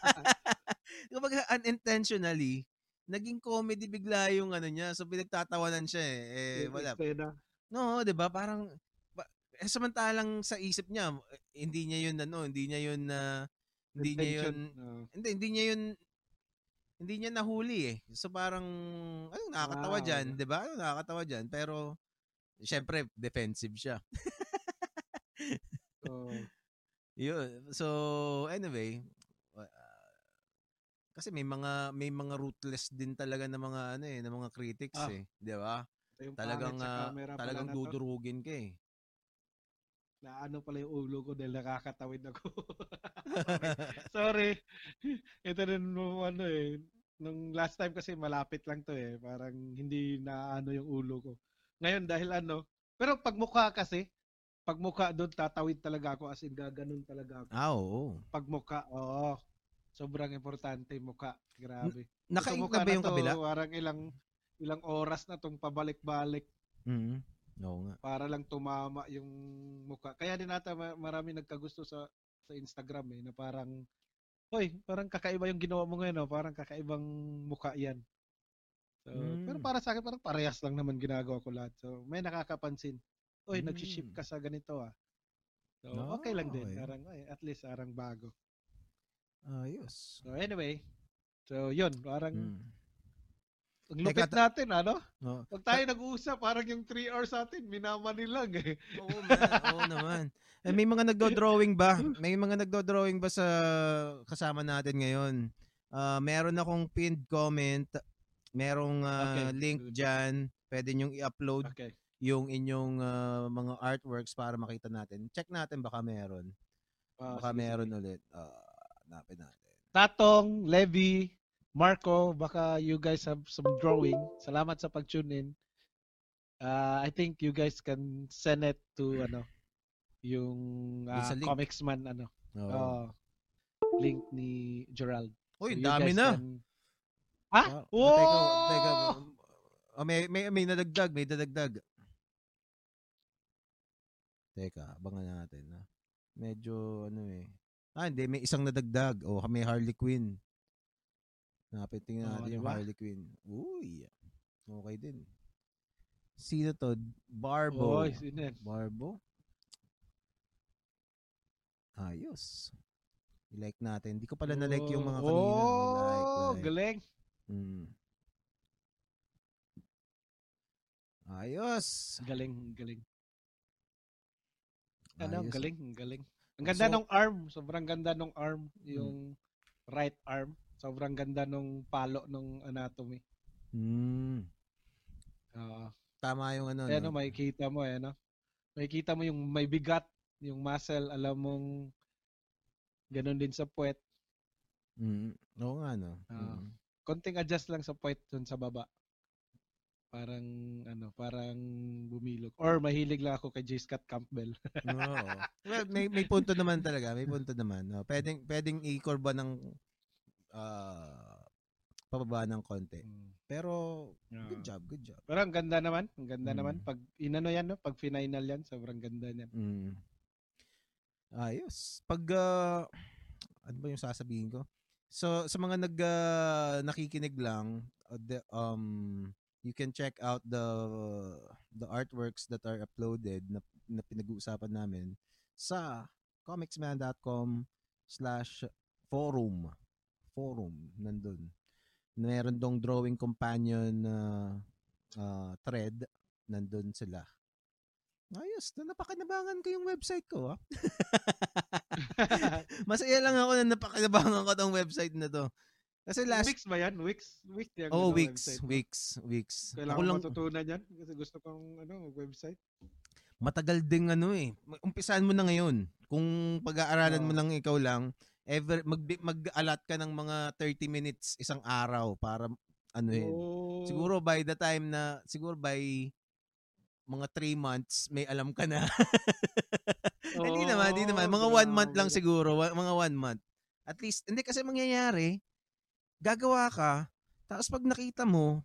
Kapag unintentionally, naging comedy bigla yung ano niya. So pinagtatawanan siya eh. eh wala. No, 'di ba? Parang eh, samantalang sa isip niya, hindi niya yun ano, hindi niya yun na uh, hindi niya yun uh, hindi hindi niya yun hindi niya nahuli eh. So parang ano nakakatawa wow. diyan, 'di ba? Ano nakakatawa diyan, pero syempre defensive siya. oh. Yun. So anyway, kasi may mga may mga ruthless din talaga na mga ano eh, na mga critics ah. eh, 'di ba? Talagang uh, talagang dudurugin ka eh na ano pala yung ulo ko dahil nakakatawid ako. Sorry. Ito rin mo ano eh. Nung last time kasi malapit lang to eh. Parang hindi na ano yung ulo ko. Ngayon dahil ano. Pero pag mukha kasi, pag mukha doon tatawid talaga ako as in gaganon talaga ako. Ah, oo. Pag mukha, oo. Sobrang importante mukha. Grabe. Nakain na ba yung to, kabila? Parang ilang ilang oras na tong pabalik-balik. Mm-hmm. Oo nga. Para lang tumama yung mukha. Kaya din nata marami nagkagusto sa sa Instagram eh na parang Hoy, parang kakaiba yung ginawa mo ngayon, no? parang kakaibang mukha 'yan. So, mm. pero para sa akin parang parehas lang naman ginagawa ko lahat. So, may nakakapansin. Hoy, mm. nag-ship ka sa ganito ah. So, no, okay lang din. Okay. Parang, ay, at least parang bago. Ayos. Uh, so, anyway. So, yun. Parang, mm. Ang lupit Teka, natin, ano? No. Pag tayo nag-uusap, parang yung 3 hours sa atin, minamanin lang eh. Oo, man. Oo naman. Eh, may mga nagdo-drawing ba? May mga nagdo-drawing ba sa kasama natin ngayon? Uh, meron akong pinned comment. Merong uh, okay. link dyan. Pwede nyong i-upload okay. yung inyong uh, mga artworks para makita natin. Check natin baka meron. Uh, baka sige, meron sige. ulit. Uh, napin natin. Tatong, Levy, Marco, baka you guys have some drawing. Salamat sa pag-tune in. Uh, I think you guys can send it to ano yung uh, Comics Man ano. Oh. Uh, link ni Gerald. Uy, so dami na. Can... Ha? Ah, oh, teka, teka. Oh, may, may, may nadagdag, may nadagdag. Teka, abangan natin. Ha? Medyo, ano eh. Ah, hindi, may isang nadagdag. O, oh, may Harley Quinn. Napit, tingnan oh, natin diba? yung Harley Quinn. Uy, okay din. Sino to? Barbo. Oh, sino Barbo? Ayos. I-like natin. Hindi ko pala oh, na-like yung mga kanina. Oh, like, like. galing. Hmm. Ayos. Galing, galing. Ano, galing, galing. Ang ganda so, ng arm. Sobrang ganda ng arm. Yung hmm. right arm. Sobrang ganda nung palo nung anatomy. Hmm. Uh, Tama yung ano. Eh, no? makikita mo eh, no? Makikita mo yung may bigat, yung muscle, alam mong ganun din sa puwet. Mm. Oo nga, no? Uh, mm. Konting adjust lang sa puwet dun sa baba. Parang, ano, parang bumilog. Or mahilig lang ako kay J. Scott Campbell. Oo. Well, may, may punto naman talaga. May punto naman. No? Pwedeng, pwedeng i-curve ng uh, pababa ng konti. Mm. Pero yeah. good job, good job. Pero ang ganda naman, ang ganda mm. naman pag inano yan no, pag final yan, sobrang ganda niyan. Mm. Ayos. Pag uh, ano ba yung sasabihin ko? So sa mga nag uh, nakikinig lang, uh, the, um you can check out the the artworks that are uploaded na, na pinag-uusapan namin sa comicsman.com slash forum forum nandun. Meron dong drawing companion na uh, uh, thread nandun sila. Ayos, na napakinabangan ko yung website ko. Ha? Masaya lang ako na napakinabangan ko tong website na to. Kasi last... Wix ba yan? Wix? Wix yan? Oh. Website, Wix. Wix. Kailangan ako lang... matutunan yan kasi gusto kong ano, website. Matagal ding ano eh. Umpisahan mo na ngayon. Kung pag-aaralan oh. mo lang ikaw lang, ever mag mag-allot ka ng mga 30 minutes isang araw para ano yun. Oh. Siguro by the time na siguro by mga 3 months may alam ka na. oh. hindi naman, hindi naman. Mga 1 month lang siguro, mga 1 month. At least hindi kasi mangyayari gagawa ka, tapos pag nakita mo,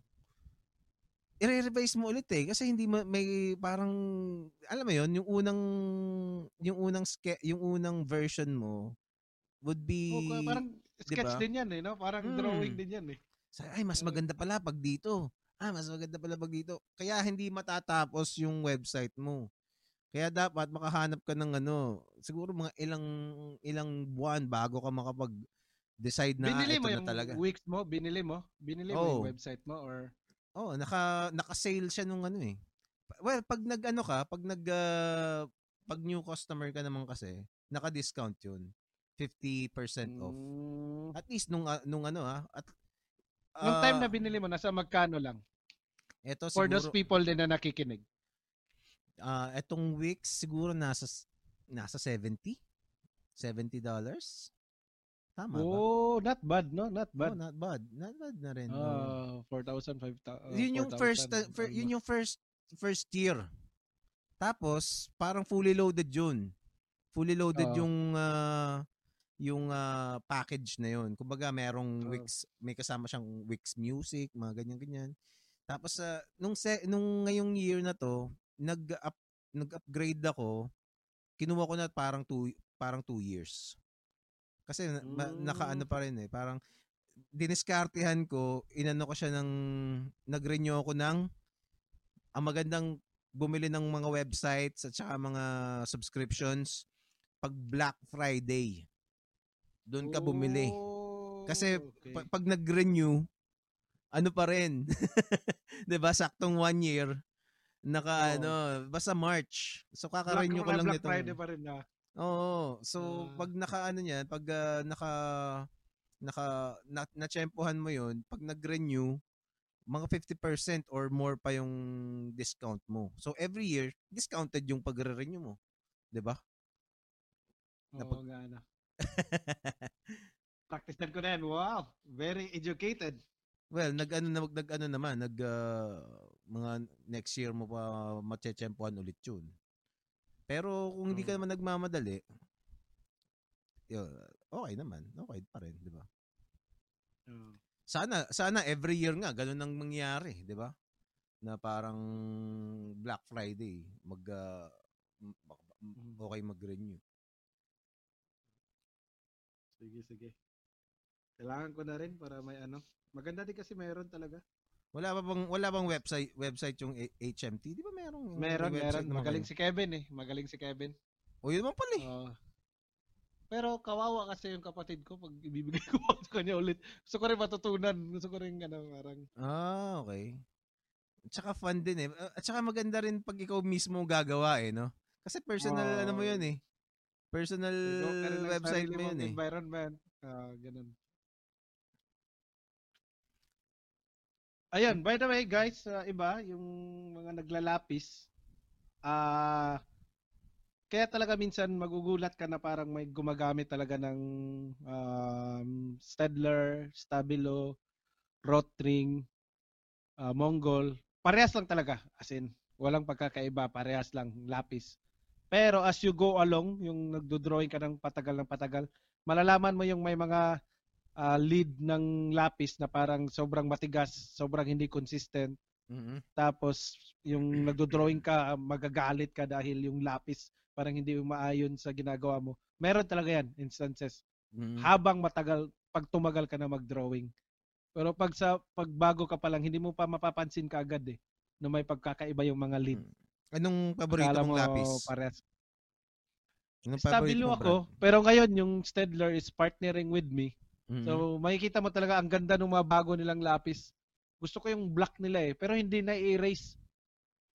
i-revise mo ulit eh. Kasi hindi mo may parang alam mo yon yung unang yung unang ske, yung unang version mo would be oh, parang sketch diba? din yan eh no? Parang hmm. drawing din yan eh. Ay mas maganda pala pag dito. Ah mas maganda pala pag dito. Kaya hindi matatapos yung website mo. Kaya dapat makahanap ka ng ano siguro mga ilang ilang buwan bago ka makapag decide na binili ah, mo yung na talaga. weeks mo binili mo binili oh. mo yung website mo or Oh, naka naka-sale siya nung ano eh. Well, pag nag-ano ka, pag nag uh, pag new customer ka naman kasi, naka-discount 'yun. 50% off. Mm. At least nung uh, nung ano ah, at uh, nung time na binili mo nasa magkano lang? Ito For those people din na nakikinig. Ah, uh, etong weeks siguro nasa nasa 70 70 dollars. Tama oh, ba? not bad, no? Not bad. Oh, not bad. Not bad na rin. Uh, 4,000, 5,000. Uh, yun yung 4, first, uh, fir, yun yung first, first year. Tapos, parang fully loaded yun. Fully loaded uh, yung, uh, yung uh, package na yun. Kumbaga, merong uh, Wix, may kasama siyang Wix Music, mga ganyan-ganyan. Tapos, uh, nung, se, nung ngayong year na to, nag-up, nag-upgrade ako, kinuha ko na parang two, parang two years. Kasi mm. nakaano pa rin eh. Parang diniskartehan ko, inano ko siya ng, nag-renew ako ng, ang magandang bumili ng mga websites at saka mga subscriptions pag Black Friday. Doon ka bumili. Kasi oh, okay. pag, pag nag-renew, ano pa rin. 'Di ba? Saktong one year naka oh. ano, basta March. So kaka-renew ko lang nito. Black Friday pa rin na. Oo. So, uh, pag naka-ano niyan, pag uh, naka naka na, na-tsempohan mo 'yon, pag nag-renew, mga 50% or more pa yung discount mo. So, every year, discounted yung pagre-renew mo. 'Di ba? Oo, Napag... gana. Practice ko na yan. Wow, very educated. Well, nag-ano na nag-ano naman, nag uh, mga next year mo pa matsetsempohan ulit 'yun. Pero kung hindi ka mm. naman nagmamadali, yun, okay naman. Okay pa rin, di ba? Mm. Sana, sana every year nga, ganun ang mangyayari, di ba? Na parang Black Friday, mag, uh, okay mag-renew. Sige, sige. Kailangan ko na rin para may ano. Maganda din kasi meron talaga. Wala ba bang wala bang website website yung HMT? Di ba merong Meron, meron. Magaling si Kevin eh. Magaling si Kevin. O yun naman pala eh. Uh, pero kawawa kasi yung kapatid ko pag ibibigay ko sa kanya ulit. Gusto ko rin matutunan. Gusto ko rin ano, parang... Ah, okay. At saka fun din eh. At saka maganda rin pag ikaw mismo gagawa eh, no? Kasi personal, uh, ano mo yun eh. Personal website mo yun eh. Environment. Uh, ganun. Ayun, by the way guys, uh, iba, yung mga naglalapis, ah, uh, kaya talaga minsan magugulat ka na parang may gumagamit talaga ng um, Stedler, Stabilo, Rotring, uh, Mongol. Parehas lang talaga. As in, walang pagkakaiba. Parehas lang, lapis. Pero as you go along, yung nagdo-drawing ka ng patagal ng patagal, malalaman mo yung may mga uh, lead ng lapis na parang sobrang matigas, sobrang hindi consistent. Mm-hmm. Tapos yung nagdo-drawing ka, magagalit ka dahil yung lapis parang hindi umaayon sa ginagawa mo. Meron talaga yan instances. Mm-hmm. Habang matagal pag tumagal ka na mag-drawing. Pero pag sa pagbago ka pa lang, hindi mo pa mapapansin ka agad eh na may pagkakaiba yung mga lead. Mm. Anong paborito mong lapis? Pares. Anong Stabilo ako, brand? pero ngayon yung Stedler is partnering with me Mm-hmm. So, makikita mo talaga ang ganda ng mga bago nilang lapis. Gusto ko yung black nila eh, pero hindi na erase.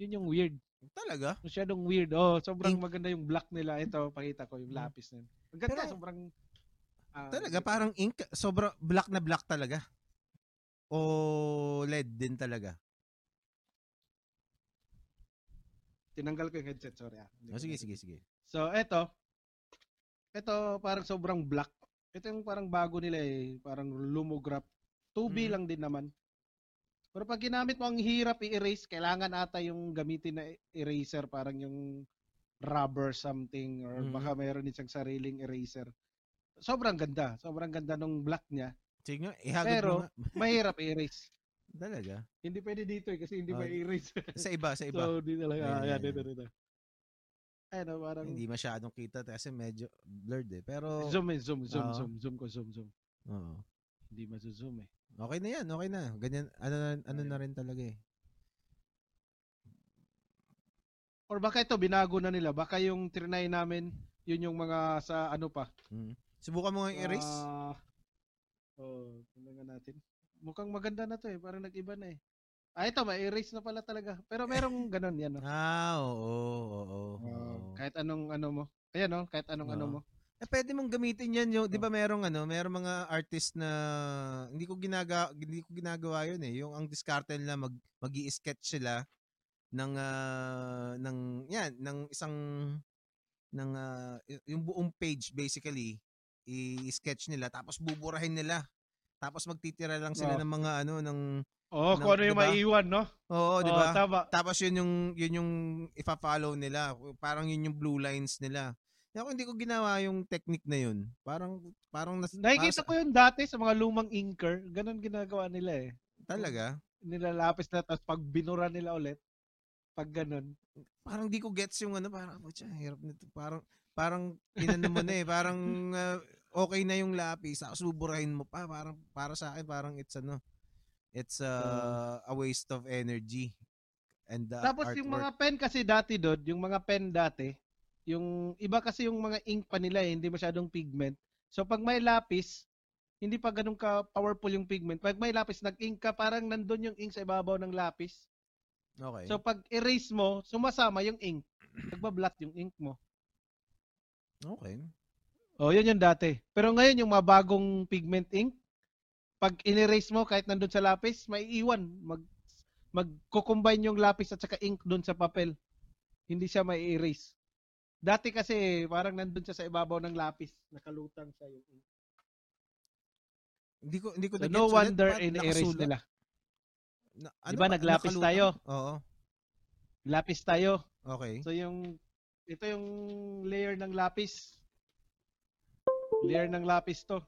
Yun yung weird. Talaga? Masyadong weird. Oh, sobrang ink. maganda yung black nila. Ito, pakita ko yung mm. lapis nila. Ang ganda, pero, sobrang uh, Talaga, parang ink, sobrang black na black talaga. O LED din talaga. Tinanggal ko yung headset, sorry ah. Oh, sige, sige, sige. So, eto. Ito, parang sobrang black. Ito yung parang bago nila eh, parang lumograph. 2B mm. lang din naman. Pero pag ginamit mo ang hirap i-erase, kailangan ata yung gamitin na eraser, parang yung rubber something or mm. baka mayroon din siyang sariling eraser. Sobrang ganda. Sobrang ganda nung black niya. Sige nga, ihagod Pero, mo nga. mahirap i-erase. Talaga? Hindi pwede dito eh, kasi hindi Oh, may erase. Sa iba, sa iba. so, di talaga. Ayan, Ayan, ayan, oh, parang Hindi masyadong kita kasi medyo blurred eh. Pero, zoom eh, zoom, zoom, Oo. zoom, zoom ko, zoom, zoom. oo. Hindi mazo-zoom eh. Okay na yan, okay na. Ganyan, ano, na- ano na rin talaga eh. Or baka ito, binago na nila. Baka yung trinay namin, yun yung mga sa ano pa. Mm. Subukan mo nga erase. Ah, oh, tingnan natin. Mukhang maganda na to eh. Parang nag-iba na eh. Ah, ito, ma-erase na pala talaga. Pero merong ganun yan. No? ah, oo, oo, oo. Ah, oo. kahit anong ano mo. Ayan no, kahit anong ano Oo. mo. Eh, pwede mong gamitin yan yung, 'di ba merong ano, merong mga artist na hindi ko ginaga hindi ko ginagawa 'yun eh. Yung ang diskarte nila mag magi-sketch sila ng ah, ng yan, ng isang ng y- yung buong page basically i-sketch nila tapos buburahin nila. Tapos magtitira lang sila Oh. ng mga ano ng Oh, Ng- kung ano yung diba? maiiwan, no? Oo, 'di Oh, ba? tama. Tapos yun yung yun yung ifa-follow nila. Parang yun yung blue lines nila. Kaya ako hindi ko ginawa yung technique na yun. Parang parang nas, Nakikita ko yun dati sa mga lumang inker. Ganon ginagawa nila eh. talaga. Nilalapis na tapos pag binura nila ulit, pag ganon. Parang di ko gets yung ano, parang putya, hirap nito. Parang parang inano mo na eh, parang ah, okay na yung lapis, tapos buburahin mo pa, parang para sa akin parang it's ano, it's uh, a waste of energy. And the Tapos yung mga pen kasi dati doon, yung mga pen dati, yung iba kasi yung mga ink pa nila eh, hindi masyadong pigment. So pag may lapis, hindi pa ganun ka powerful yung pigment. Pag may lapis, nag-ink ka, parang nandun yung ink sa ibabaw ng lapis. Okay. So pag erase mo, sumasama yung ink. Nagbablat yung ink mo. okay. Oh, yun yung dati. Pero ngayon yung mga bagong pigment ink, pag in-erase mo kahit nandun sa lapis, may iwan. Mag magko-combine yung lapis at saka ink dun sa papel. Hindi siya may erase. Dati kasi parang nandun siya sa ibabaw ng lapis, nakalutang siya yung ink. Hindi ko hindi ko So, no wonder in-erase nakasulat? nila. Na, Di ba ba? naglapis Nakalutang? tayo? Oo. Lapis tayo. Okay. So yung ito yung layer ng lapis. Layer ng lapis to.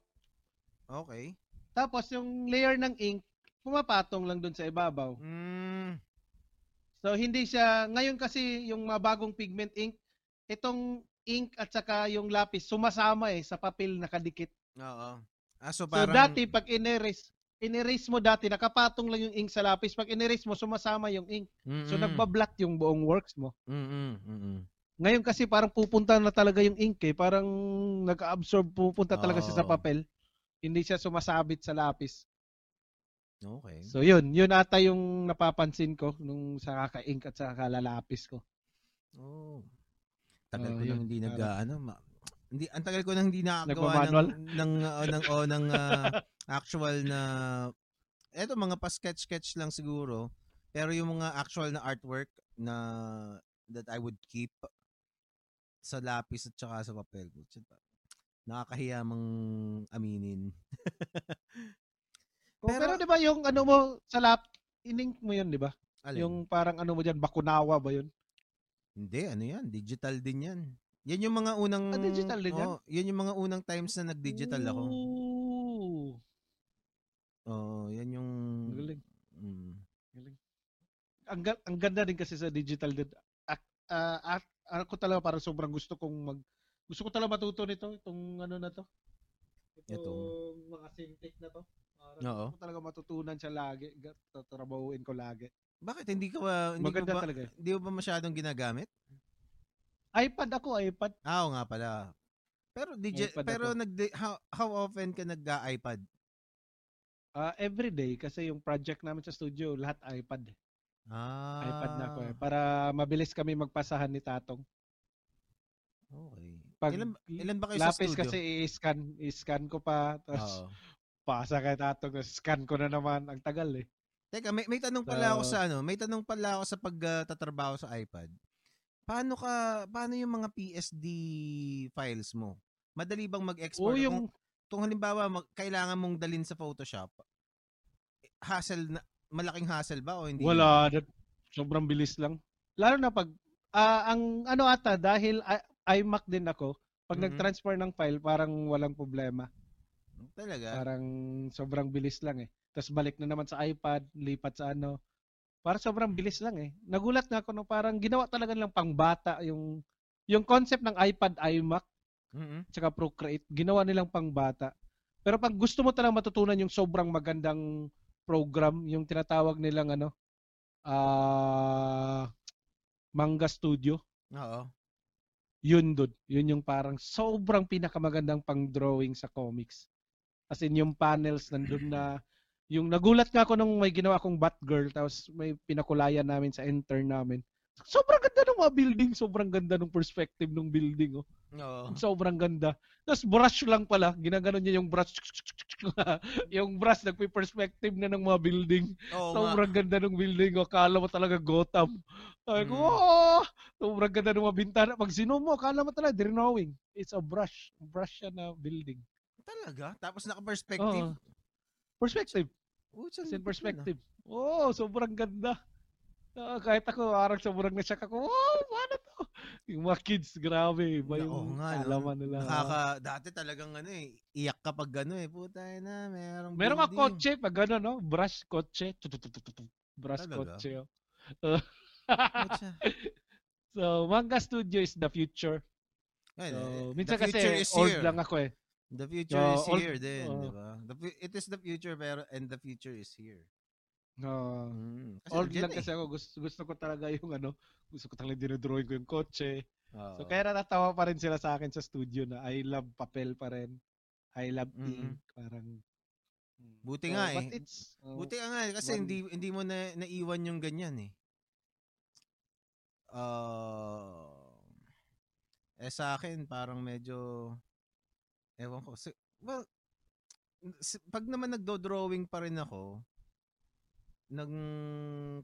Okay. Tapos yung layer ng ink, pumapatong lang dun sa ibabaw. Mm, So hindi siya ngayon kasi yung mga bagong pigment ink, itong ink at saka yung lapis sumasama eh sa papel nakadikit. oo. Ah, so So parang dati pag inerase, inerase mo dati nakapatong lang yung ink sa lapis, pag inerase mo sumasama yung ink. So Mm-mm. nagbablat yung buong works mo. Mm-mm, mm-mm. Ngayon kasi parang pupunta na talaga yung ink eh, parang nag-absorb pupunta talaga siya sa papel. Hindi siya sumasabit sa lapis. Okay. So yun, yun ata yung napapansin ko nung sa kaka-ink at sa kalalapis ko. Oh. Tagal Oh, ko yun. nang hindi nag Parang- ano, ma- hindi ang tagal ko nang hindi nakagawa ng ng uh, ng oh, ng uh, actual na eto mga pa sketch sketch lang siguro. Pero yung mga actual na artwork na that I would keep sa lapis at saka sa papel. Nakakahiya mang aminin. Oh, Pero- pero, 'di ba yung ano mo sa lap, inink mo 'yun, 'di ba? Yung parang ano mo diyan, bakunawa ba 'yun? Hindi, ano yan? Digital din yan. Yan yung mga unang... Ah, digital din yan? Oo, yan yung mga unang times na nag-digital ako. Ooh. Oo, yan yung... Magaling. Mm. Ang, ga- ang ganda din kasi sa digital din. Ak, ah, ak- ako talaga parang sobrang gusto kong mag gusto ko talaga matuto nito, itong ano na to. Itong Itong- mga syntax na to. Parang Oo. gusto ko talaga matutunan siya lagi. Tatrabahuin ko lagi. Bakit hindi ka ba... Hindi Maganda ka ba, talaga. eh. Hindi mo ba masyadong ginagamit? iPad ako, iPad. Ah, oo nga pala. Pero iPad pero ako. nag how, how often ka nag-iPad? Ah, every day kasi yung project namin sa studio, lahat iPad. eh. Ah. iPad na ako eh. Para mabilis kami magpasahan ni Tatong. Pag ilan, ilan ba kayo sa lapis studio? kasi i-scan, i-scan ko pa, tapos Oo. pasa kay Tatong, tapos scan ko na naman. Ang tagal eh. Teka, may, may tanong pala ako So- sa ano, may tanong pala ako sa pagtatrabaho sa iPad. Paano ka paano yung mga PSD files mo? Madali bang mag-export? Oo, yung kung, kung halimbawa mag, kailangan mong dalin sa Photoshop, hassle na malaking hassle ba o hindi? Wala. that- Sobrang bilis lang. Lalo na pag, ah, ang ano ata, dahil I- iMac din ako, pag Mhm. nag-transfer ng file, parang walang problema. Talaga? Parang sobrang bilis lang eh. Tapos balik na naman sa iPad, lipat sa ano. Para sobrang bilis lang eh. Nagulat nga ako no parang ginawa talaga lang pang bata yung yung concept ng iPad iMac Mm-hmm. tsaka Procreate, ginawa nilang pang bata. Pero pag gusto mo talagang matutunan yung sobrang magandang program, yung tinatawag nilang ano, ah Manga Studio, Oo. Yun doon. Yun yung parang sobrang pinakamagandang pang-drawing sa comics. As in, yung panels nandun na, yung nagulat nga ako nung may ginawa akong Batgirl, tapos may pinakulayan namin sa intern namin. Sobrang ganda ng mga building, sobrang ganda ng perspective ng building. Oh. Oo. Sobrang ganda. Tapos brush lang pala, ginaganon niya yung brush. yung brush, nagpi-perspective na ng mga building. Oo. Sobrang ganda ng building. O, akala mo talaga Gotham. Sabi ko, Mm. oh! Sobrang ganda ng mga bintana. Pag zoom mo, akala mo talaga, drawing. It's a brush. Brush siya na building. Talaga? Tapos naka-perspective? Oo. Perspective. Putsa, It's in perspective. Oo, oh, sobrang ganda. Ah, kahit ako, parang sobrang na-shock ako. Oh, paano to? Yung mga kids, grabe. Iba Oo yung nga, no? kalaman nila. Nakaka, dati talagang ano eh, iyak kapag gano eh. Puta na, merong Meron ka building. kotse, pag gano'n, no? Brush kotse. Tututututu. Brush Talaga? kotse. oh. So, Manga Studio is the future. Ayun, So, eh, minsan the future kasi is old here. lang ako eh. The future is here din, oo. di ba? The, fu- it is the future pero and the future is here. No. Mm. Kasi old lang na kasi ako. Gusto, gusto ko talaga yung ano, gusto ko talaga dinodrawing ko yung kotse. eh. Oo. So, kaya natatawa pa rin sila sa akin sa studio na I love papel pa rin. I love Mm-mm. ink. Parang, mm. Buti So, nga eh. it's, oh, Buti nga nga, kasi one- hindi hindi mo na naiwan yung ganyan eh. Uh, eh sa akin parang medyo ewan ko. Si, well, pag naman nagdo-drawing pa rin ako ng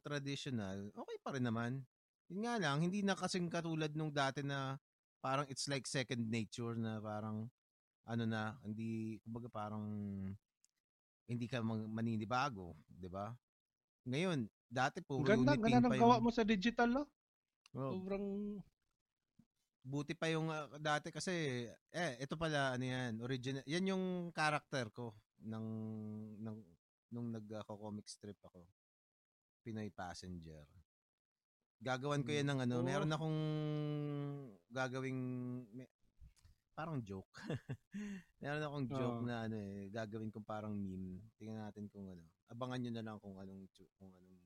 traditional, okay pa rin naman. Yun nga lang, hindi na kasing katulad nung dati na parang it's like second nature na parang ano na, hindi, kumbaga parang hindi ka maninibago, di ba? Ngayon, dati Ang ganda, uniting ganda pa ng gawa yung, mo sa digital, no? Oh, Sobrang, buti pa yung ah, dati kasi, eh, ito pala, ano yan, original, yan yung character ko ng, ng nung nag-comic strip ako. Pinoy Passenger. Gagawan ko yan ng ano, Oh. meron akong gagawing, may- parang joke. meron akong joke Oo. na ano eh, gagawin kong parang meme. Tingnan natin kung ano. Abangan nyo na lang kung anong, kung anong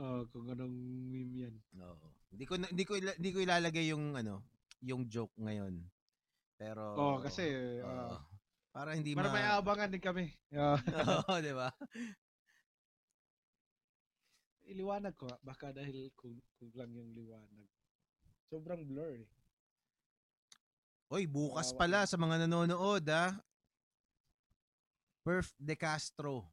oh, kung anong meme yan. Oo. Hindi ko hindi ko hindi ko ilalagay yung ano, yung joke ngayon. Pero Oo, kasi, oo. ah, para hindi para ma may aabangan din kami. Oo, 'di ba? Iliwanag ko, nga, baka dahil kung, kung lang yung liwanag. Sobrang blur eh. Oy, bukas pala sa mga nanonood, ah. Perf De Castro.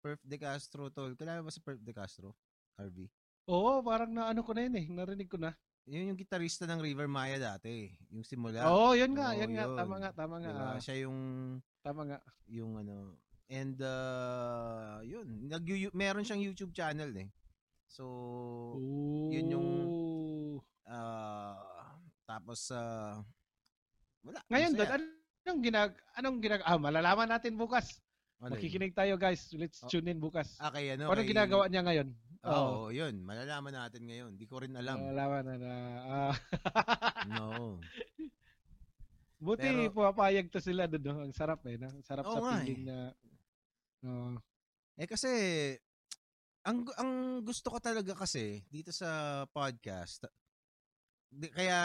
Perf De Castro tol. Mo ba si Perf De Castro? RV. Oo, parang na ano ko na yun eh. Narinig ko na. Yun yung gitarista ng River Maya dati, yung simula. Oo, yun nga, Oo, yun nga. yun. Tama nga, tama nga. Diba? ah, Siya yung tama nga. yung ano and uh, yun nag meron siyang YouTube channel eh so yun yung Ooh. uh, tapos uh, wala Ngayon masaya. anong ginag anong ginag ah, malalaman natin bukas. Ano? Makikinig tayo guys. Let's Oh. tune in bukas. ah kay ano Anong kay- ginagawa niya ngayon? oo yun malalaman natin ngayon di ko rin alam Malalaman na na. ah, no buti Pero- pumapayag to sila doon. Ang sarap eh. Ang sarap Oo sa feeling na oh, eh kasi ang ang gusto ko talaga kasi dito sa podcast di, kaya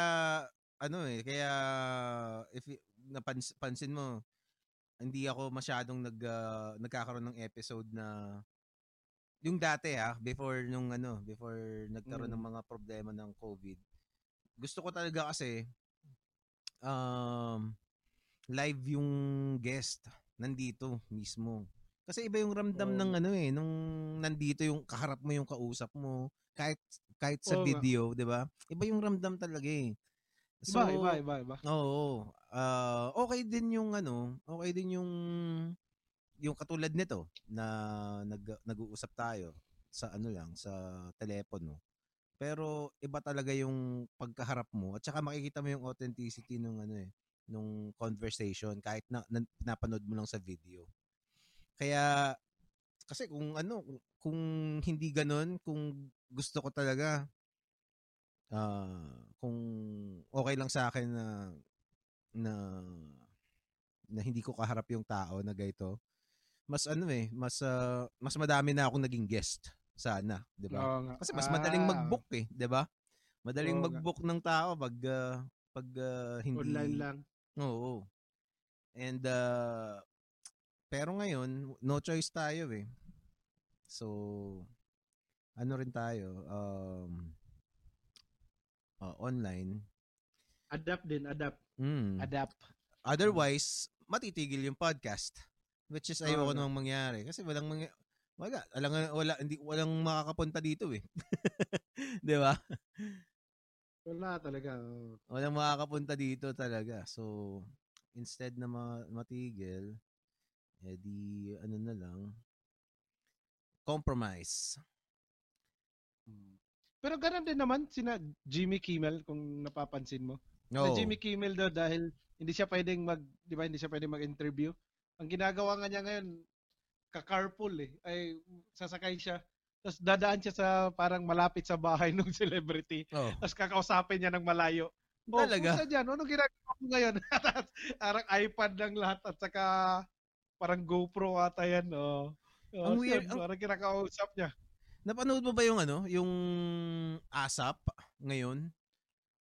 ano eh kaya if y- napans, pansin mo hindi ako masyadong nag ah, nagkakaroon ng episode na yung dati ah before nung ano before nagkaroon Mm. ng mga problema ng COVID gusto ko talaga kasi um live yung guest nandito mismo kasi iba yung ramdam Oo ng ano eh nung nandito yung kaharap mo yung kausap mo kahit kahit sa nga. video 'di ba iba yung ramdam talaga eh iba, iba, iba, iba. Oo. Ah, okay din yung ano, okay din yung yung katulad nito na nag nag-uusap tayo sa ano lang sa telepono. Pero iba talaga yung pagkaharap mo at saka makikita mo yung authenticity ng ano eh nung conversation kahit na, na napanood mo lang sa video. Kaya kasi kung ano kung hindi ganoon, kung gusto ko talaga uh, kung okay lang sa akin na na na hindi ko kaharap yung tao na gayto, mas ano eh, mas uh, mas madami na akong naging guest sana, 'di ba? Oh, Kasi mas madaling ah. mag-book eh, 'di ba? Madaling oh, mag-book ng tao pag uh, pag uh, hindi online lang. Oo. And uh, pero ngayon, no choice tayo eh. So ano rin tayo um uh, online adapt din, adapt. Mm. Adapt. Otherwise, matitigil yung podcast. Which is ayoko oh, namang mangyari kasi walang mangy- wala, alam wala hindi walang makakapunta dito eh. 'Di ba? Wala talaga. Walang makakapunta dito talaga. So instead na ma- matigil, eh ano na lang compromise. Hmm. Pero ganun din naman sina Jimmy Kimmel kung napapansin mo. No. Si Jimmy Kimmel daw dahil hindi siya pwedeng mag, di ba, hindi siya pwedeng mag-interview. Ang ginagawa nga niya ngayon, ka-carpool eh. Ay, sasakay siya. Tapos dadaan siya sa parang malapit sa bahay ng celebrity. Oh. Tapos kakausapin niya ng malayo. Oh, Talaga? Kung dyan, ano ginagawa mo ngayon? parang iPad lang lahat at saka parang GoPro ata yan. Oh. Oh, ang weird. Ang... Parang kinakausap niya. Napanood mo ba yung ano, yung ASAP ngayon?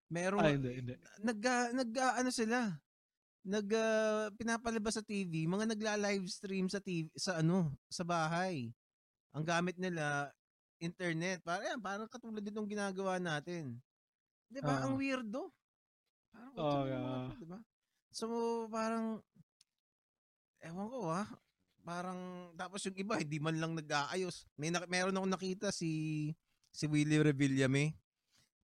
Meron Ay, hindi, hindi. nag nag ano sila? Nag uh, pinapalabas sa TV, mga nagla-live stream sa TV sa ano, sa bahay. Ang gamit nila internet. Para yan, parang katulad din ng ginagawa natin. 'Di ba? Uh, Ang weirdo. Parang oh, yeah. 'di ba? So parang ewan ko ah. Parang tapos yung iba hindi man lang nag-aayos. May na, meron akong nakita si si Willie Revillame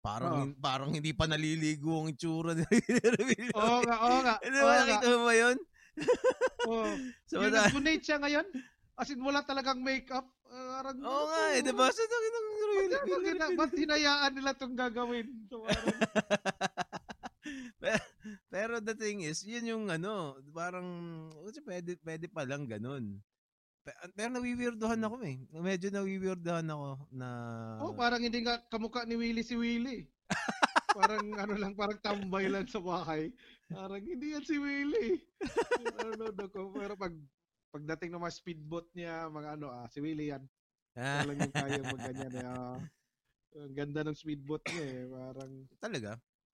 Parang oh. parang hindi pa naliligo ang itsura ni Oo nga, oo nga. Hindi ba nakita mo ba yun? Oo. so, yung nag-donate siya ngayon, as in wala talagang makeup. Uh, Oo oh, nga eh, di ba? Sa takin ng Ba't hinayaan nila itong gagawin? Pero, the thing is, yun yung ano, parang, pwede, pwede pa lang ganun. Pero nawiwirdohan ako eh. Medyo nawiwirdohan ako na... Oh, parang hindi nga kamukha ni Willie si Willie. parang ano lang, parang tambay lang sa bahay. Parang hindi yan si Willie. ano, no, ko. Pero pag pagdating ng mga speedboat niya, mga ano, ah, si Willie yan. Siya lang yung kaya mag ganyan. Eh, ah. Ang ganda ng speedboat niya eh. Parang... Talaga?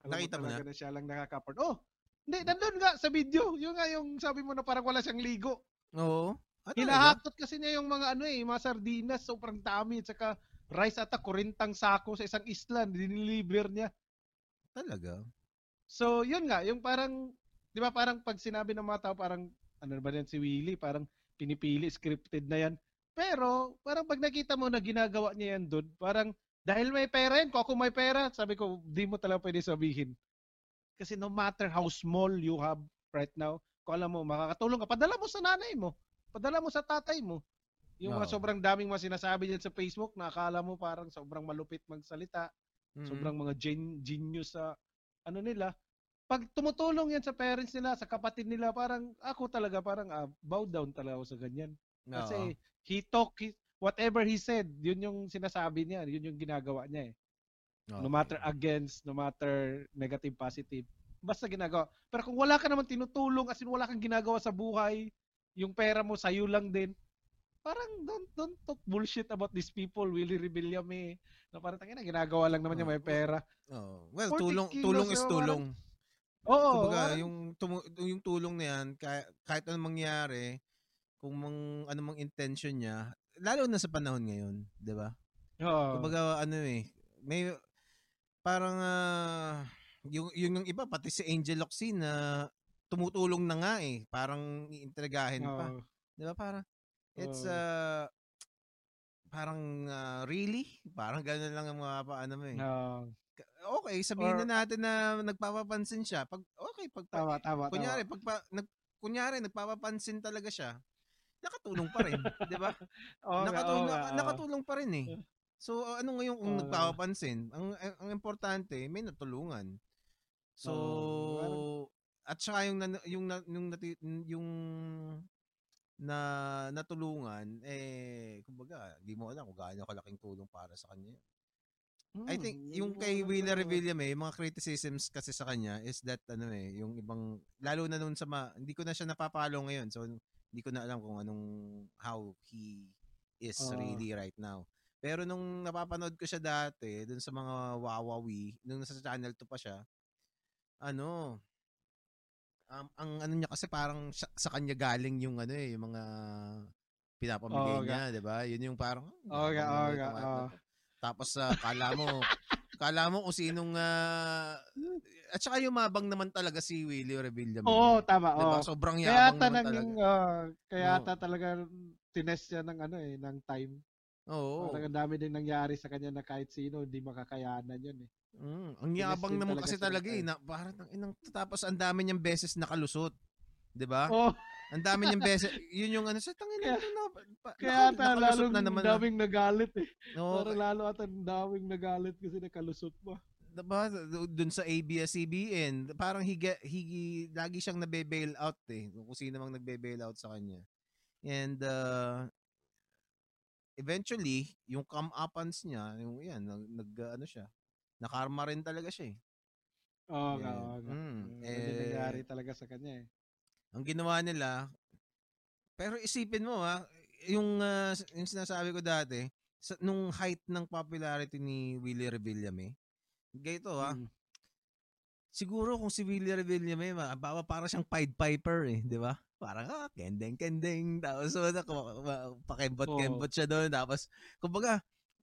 Nakita mo, na? na siya lang nakakapart. Oh! Hindi, nandun nga sa video. Yung nga yung sabi mo na parang wala siyang ligo. Oo. Ah, Hinahakot kasi niya yung mga ano eh, mga sardinas, sobrang dami, at saka rice ata, kurintang sako sa isang isla, diniliver niya. Talaga? So, yun nga, yung parang, di ba parang pag sinabi ng mga tao, parang, ano ba yan si Willie, parang pinipili, scripted na yan. Pero, parang pag nakita mo na ginagawa niya yan doon, parang, dahil may pera yan, kung ako may pera, sabi ko, di mo talaga pwede sabihin. Kasi no matter how small you have right now, kung alam mo, makakatulong ka, padala mo sa nanay mo. Padala mo sa tatay mo. Yung no. mga sobrang daming mga sinasabi diyan sa Facebook na akala mo parang sobrang malupit magsalita, mm-hmm. sobrang mga gen- genius sa ano nila. Pag tumutulong yan sa parents nila, sa kapatid nila, parang ako talaga parang uh, bow down talaga ako sa ganyan. Kasi no. he talk he, whatever he said, yun yung sinasabi niya, yun yung ginagawa niya eh. Okay. No matter against, no matter negative, positive, basta ginagawa. Pero kung wala ka naman tinutulong, as in wala kang ginagawa sa buhay, yung pera mo sa'yo lang din. Parang don't, don't talk bullshit about these people, Willie Rebillame. Na parang tangina, ginagawa lang naman niya may pera. Oh. Well, tulong tulong is tulong. Oo. Oh, Kumbaga, parang, yung, tum- yung tulong na yan, kahit, kahit anong mangyari, kung mang, ano mang intention niya, lalo na sa panahon ngayon, di ba? Oo. Kumbaga, ano eh, may, parang, uh, yung, yung iba, pati si Angel Locsin na tumutulong na nga eh. Parang iintragahin oh. pa. Di ba? Parang, it's, uh, parang, uh, really? Parang gano'n lang ang mga paano mo eh. No. Okay, sabihin Or, na natin na nagpapapansin siya. Pag, okay, pag, tama, tama, kunyari, tama. Pag, nag, kunyari, nagpapapansin talaga siya, nakatulong pa rin, 'di ba? oh, nakatulong, oh, nakatulong pa rin eh. So ano ngayon kung oh, nagpapapansin? Ang ang importante, may natulungan. So oh, at saka yung yung yung yung na natulungan eh kumbaga di mo alam kung gaano kalaking tulong para sa kanya. yun. I think Hmm, yung kay Willa. Revilla may mga criticisms kasi sa kanya is that ano eh yung ibang lalo na noon sa ma, hindi ko na siya napapalo ngayon so hindi ko na alam kung anong how he is Oo. really right now. Pero nung napapanood ko siya dati dun sa mga Wawawi, nung nasa Channel 2 pa siya, ano um, ang ano niya kasi parang sa, sa kanya galing yung ano eh, yung mga pinapamigay Oo, niya, 'di ba? Yun yung parang Oo, "Ah, ga, yabang oo, naman ga, itong ano oo. to." Tapos uh, kala mo kala mo kung sinong ah, at saka yumabang naman talaga si Willie Revilla. Oo, tama. Diba? oo. Sobrang Kaya yabang ata naman nang talaga. ah, kaya Oo. ata talaga tinest siya ng ano eh, ng time. Oo. Parang ang dami din nangyari sa kanya na kahit sino hindi makakayanan yun eh. Mm, ang yabang naman talaga kasi talaga eh. Na, parang ang inang tapos ang dami niyang beses nakalusot. 'Di ba? Oh, Ang dami niyang beses. Yun yung ano sa tangin na, no, pa, kaya ata nakalusot lalo na naman. na. daming nagalit eh. Oo, Parang lalo ata daming nagalit kasi nakalusot pa. diba, dun sa ABS-CBN, parang he, get, he, lagi siyang nabe-bail out eh. Kung sino mang nagbe-bail out sa kanya. And, uh, eventually, yung come-upans niya, yung yan, nag, nag ano siya, nakarma rin talaga siya eh. Oo nga, Yeah. oo nga. Mm, eh, nangyari talaga sa kanya eh. Ang ginawa nila, pero isipin mo ha, yung, uh, yung sinasabi ko dati, sa, nung height ng popularity ni Willie Revillame, ganito ha, Mm. siguro kung si Willie Revillame, ma, baka para siyang Pied Piper eh, di ba? Parang, ah, kendeng, kendeng, tapos wala, pakembot-kembot siya doon, tapos, kumbaga,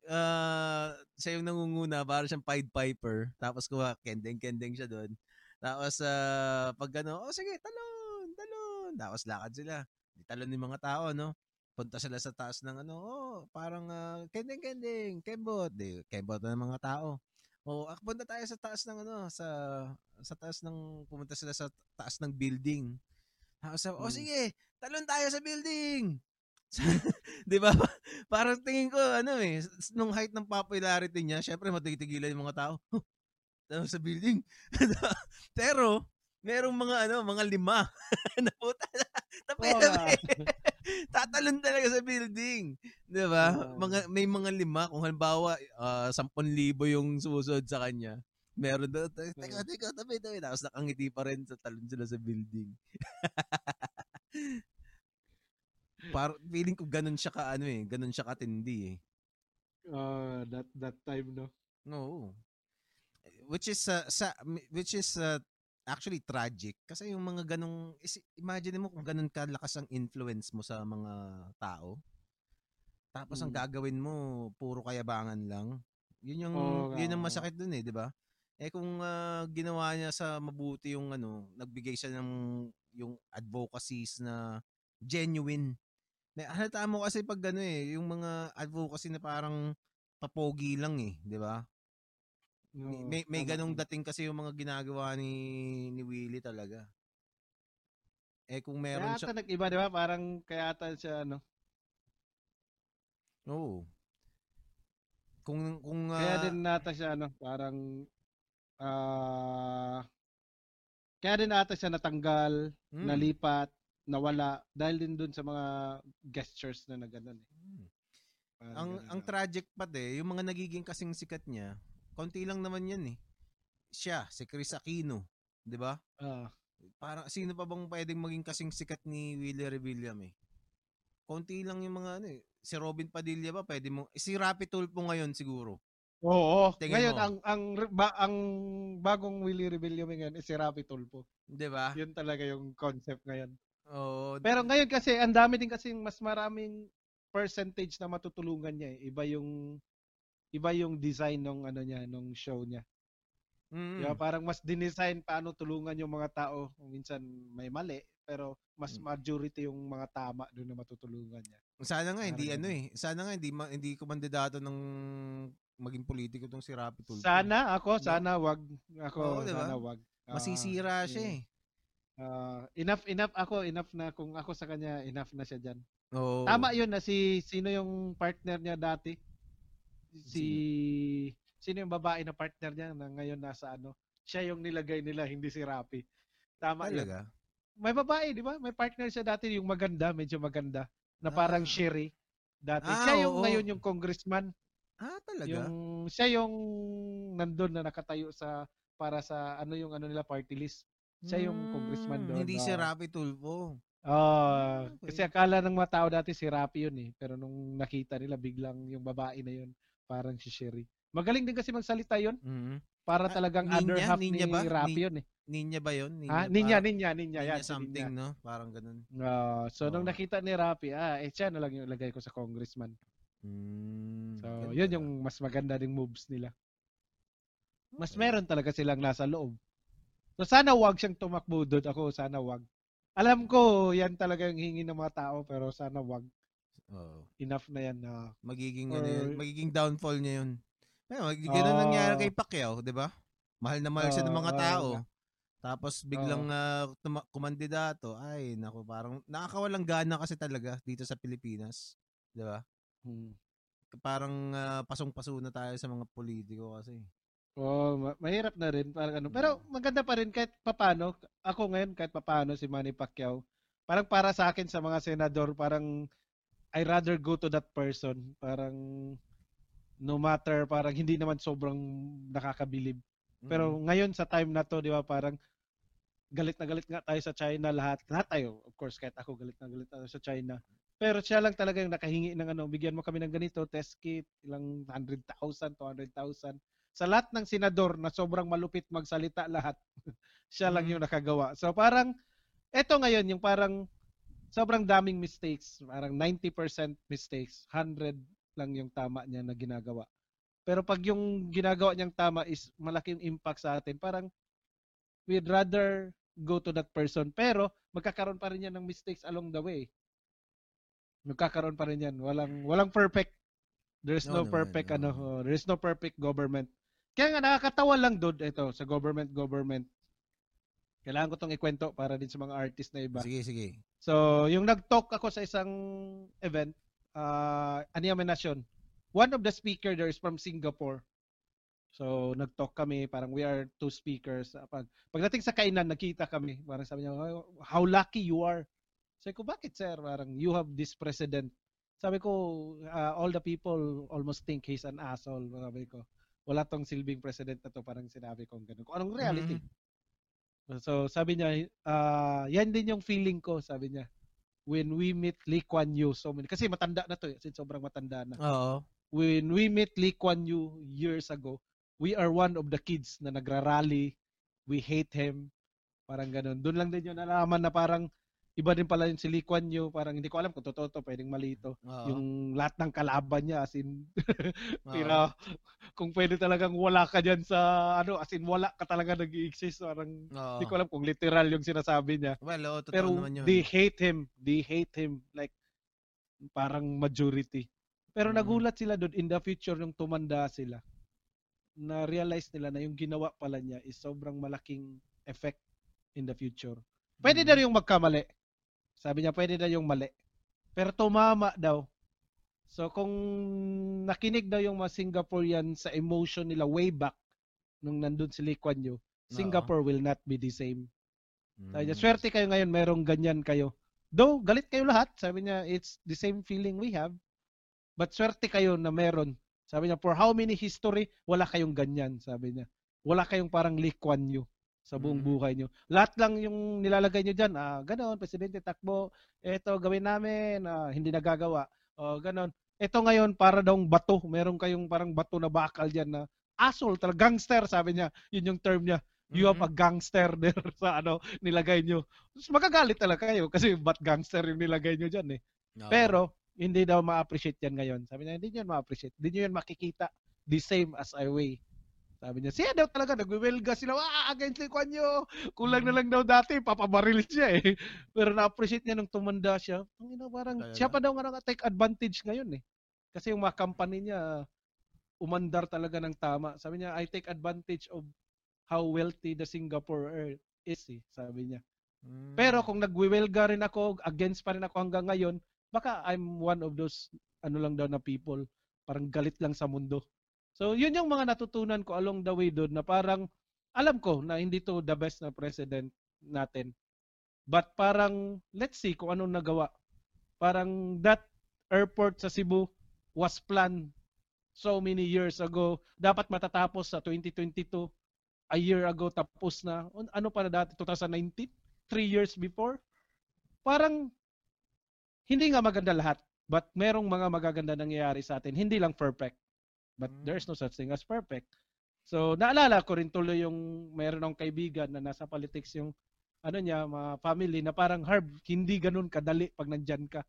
uh, siya yung nangunguna, para siyang Pied Piper, tapos kuha, kendeng-kendeng siya doon. Tapos, uh, pag ano, oh sige, talon, talon. Tapos lakad sila. Di talon yung mga tao, no? Punta sila sa taas ng ano, oh, parang uh, kendeng-kendeng, kembot. Di, kembot na ng mga tao. Oh, ah, punta tayo sa taas ng ano, sa sa taas ng pumunta sila sa taas ng building. Tapos, sabi, oh Mm. sige, talon tayo sa building. 'Di ba? Parang tingin ko ano eh, nung height ng popularity niya, syempre matitigilan yung mga tao. Huh, talon sa building. Pero merong mga ano, mga lima na puta na. Oo nga. Tatalon talaga sa building. 'Di ba? Mga may mga lima kung halimbawa ah, 10,000 yung susunod sa kanya. Meron daw, te- teka, teka, tabi, tabi. Tapos nakangiti pa rin sa talon sila sa building. Par feeling ko ganun siya ka ano eh, ganun siya katindi eh. Ah, that that time no. No. Which is uh, sa which is uh, actually tragic kasi yung mga ganong imagine mo kung ganun kalakas ang influence mo sa mga tao. Tapos ang Mm. gagawin mo puro kayabangan lang. Yun yung nga, yun ang masakit dun eh, 'di ba? Eh kung ah, ginawa niya sa mabuti yung ano, nagbigay siya ng yung advocacies na genuine. May halata mo kasi pag ano eh, yung mga advocacy na parang papogi lang eh, 'di ba? May, Oo, may, may ganong dating kasi yung mga ginagawa ni ni Willie talaga. Eh kung meron Kaya siya, ata nag-iba, di ba? Parang kaya ata siya, ano. oo. Kung kung Kaya ah, din nata siya, ano, parang, ah, kaya din ata siya natanggal, mm, nalipat, nawala, dahil din dun sa mga gestures na nagano'n. Eh. mm. Parang ang ganun ang tragic pa eh, yung mga nagiging kasing sikat niya, konti lang naman 'yan eh. Siya, si Chris Aquino, 'di ba? Ah, Para sino pa bang pwedeng maging kasing sikat ni Willie Revillame eh? Konti lang yung mga ano eh. Si Robin Padilla ba pwede mo si Rapi Tulfo ngayon siguro. Oo. Tingin Ngayon mo. ang ang ba, ang bagong Willie Rebellion ngayon is si Rapi Tulfo. 'Di ba? Yun talaga yung concept ngayon. Oo. Pero ngayon kasi ang dami din kasi mas maraming percentage na matutulungan niya eh. Iba yung iba yung design ng ano niya, nung show niya. mm, Kaya parang mas dinesign paano tulungan yung mga tao. Minsan may mali, pero mas Mm. majority yung mga tama doon na matutulungan niya. Sana nga hindi ano eh. Sana nga hindi ma- hindi ko mandidato ng maging politiko tong si Rapi Tulfo. Sana ako, sana wag ako, Oo, di ba? sana wag. Ah, Masisira siya eh. eh. Ah, enough enough ako, enough na kung ako sa kanya, enough na siya diyan. Oo. Tama 'yun na si sino yung partner niya dati? Si sino yung babae na partner niya na ngayon nasa ano? Siya yung nilagay nila, hindi si Rapi. Tama yun. Talaga? May babae, di ba? May partner siya dati yung maganda, medyo maganda, na parang Ah. Sherry. Dati. Ah, siya yung oo. ngayon yung congressman. Ah, talaga? Yung siya yung nandun na nakatayo sa para sa ano yung ano nila party list. Siya yung congressman Hmm, doon. Hindi ah. si Rapi Tulfo. Ah, okay. kasi akala ng mga tao dati si Rapi yun eh. Pero nung nakita nila biglang yung babae na yun, parang si Sherry. Magaling din kasi magsalita yun. Mhm. Para Ah, talagang Ninya? other half Ninya ni ba? Rapi Ni- yun eh. Ninya ba yun? Ah, ninya, ninya, ninya. Ninya Yan, something, Ninya. no? Parang ganun. Ah, so nung Oo. nakita ni Rapi, ah, eh siya na lang yung ilagay ko sa congressman. Mm, So, ganun yun yung mas maganda ding moves nila. Mas Okay. meron talaga silang nasa loob. So sana wag siyang tumakbo doon. Ako sana wag. Alam ko yan talaga yung hingi ng mga tao pero sana wag. Oo. Enough na yan na Magiging, Or- ano yun, magiging downfall niya yun. Pero, mag- ganun Ah. nangyari kay Pacquiao, di ba? Mahal na mahal siya ng Ah, mga ah, tao. nga. Tapos biglang ah, tuma- kumandidato. Ay, naku, parang nakakawalang gana kasi talaga dito sa Pilipinas. Di ba? hmm. Parang ah, pasong-paso na tayo sa mga politiko kasi. Oh, ma- mahirap na rin parang ano. Pero maganda pa rin kahit papano. Ako ngayon kahit papano si Manny Pacquiao. Parang para sa akin sa mga senador, parang I rather go to that person. Parang no matter, parang hindi naman sobrang nakakabilib. Pero Mm. ngayon sa time na to, di ba, parang galit na galit nga tayo sa China lahat. Lahat tayo, of course, kahit ako galit na galit tayo sa China. Pero siya lang talaga yung nakahingi ng ano, bigyan mo kami ng ganito, test kit, ilang 100,000, 200,000. Sa lahat ng senador na sobrang malupit magsalita lahat, siya lang Mm. yung nakagawa. So parang, eto ngayon, yung parang sobrang daming mistakes. Parang 90% mistakes, 100 lang yung tama niya na ginagawa. Pero pag yung ginagawa niyang tama is malaking impact sa atin, parang we'd rather go to that person. Pero magkakaroon pa rin yan ng mistakes along the way. Magkakaroon pa rin yan. Walang walang perfect. There's No no, perfect no. ano, oh, there's no perfect government. Kaya nga nakakatawa lang doon ito sa government government. Kailangan ko tong ikwento para din sa mga artist na iba. Sige, sige. So, yung nag-talk ako sa isang event, uh, Aniaminasyon, one of the speaker there is from Singapore. So, nag-talk kami, parang we are two speakers. Ah, Pag, pagdating sa kainan, nakita kami. Parang sabi niya, "Oh, how lucky you are. Sabi ko, bakit sir? Parang, you have this president. Sabi ko, "Ah, all the people almost think he's an asshole. Sabi ko, wala tong silbing president na to. Parang sinabi ko ganun. Anong reality. So sabi niya, ah, yan din yung feeling ko, sabi niya. When we meet Lee Kuan Yew, so many, kasi matanda na to, eh, since sobrang matanda na. Oo. When we meet Lee Kuan Yew years ago, we are one of the kids na nagrarally, we hate him, parang ganun. Doon lang din yung nalaman na parang iba din pala yung si Lee Kuan Yew, parang hindi ko alam kung totoo to, pwedeng mali to. Oo. Yung lahat ng kalaban niya, as in, Oo. tira, kung pwede talagang wala ka dyan sa, ano, as in wala ka talaga nag-i-exist, parang, Oo. hindi ko alam kung literal yung sinasabi niya. Well, oo, totoo Pero naman yun. they hate him. They hate him like parang majority. Pero Mm. nagulat sila doon in the future nung tumanda sila. Na-realize nila na yung ginawa pala niya is sobrang malaking effect in the future. Pwede Mm. na yung magkamali. Sabi niya pwede na yung mali. Pero tumama daw. So kung nakinig daw yung mga Singaporean sa emotion nila way back nung nandun si Lee Kuan Yew, Singapore will not be the same. Sabi niya, swerte kayo ngayon, merong ganyan kayo. Though, galit kayo lahat. Sabi niya, it's the same feeling we have. But swerte kayo na meron. Sabi niya, for how many history, wala kayong ganyan. Sabi niya. Wala kayong parang Lee Kuan Yew sa buong Mhm. buhay niyo. Lahat lang yung nilalagay niyo dyan, ah, ganon, presidente takbo, eto gawin namin, ah, hindi nagagawa. O, ganon. Ito ngayon, para daw bato. Meron kayong parang bato na bakal dyan na asshole, talaga gangster, sabi niya. Yun yung term niya. You have Mhm. a gangster there sa ano, nilagay nyo. Tapos magagalit talaga kayo kasi ba't gangster yung nilagay nyo dyan eh. Oo. Pero, hindi daw ma-appreciate yan ngayon. Sabi niya, hindi nyo yan ma-appreciate. Hindi nyo yan makikita the same as I weigh. Sabi niya, siya daw talaga, nagwiwelga sila, ah, against Lee Kuan Yew. Kulang na Mhm. lang daw dati, papabaril siya eh. Pero na-appreciate niya nung tumanda siya. Ang ina, parang, Talaga? siya pa daw nga take advantage ngayon eh. Kasi yung mga company niya, umandar talaga ng tama. Sabi niya, I take advantage of how wealthy the Singapore is eh, sabi niya. Mm. Pero kung nagwiwelga rin ako, against pa rin ako hanggang ngayon, baka I'm one of those ano lang daw na people, parang galit lang sa mundo. So, yun yung mga natutunan ko along the way doon na parang alam ko na hindi to the best na president, natin. But parang, let's see kung anong nagawa. Parang that airport sa Cebu was planned so many years ago. Dapat matatapos sa 2022. A year ago tapos na. Ano pa na dati? 2019? Three years before? Parang hindi nga maganda lahat. But merong mga magaganda nangyayari sa atin. Hindi lang perfect. But mm. there's no such thing as perfect. So, naalala ko rin tuloy yung meron akong kaibigan na nasa politics yung ano niya, mga family na parang Harb, hindi ganun kadali pag nandyan ka.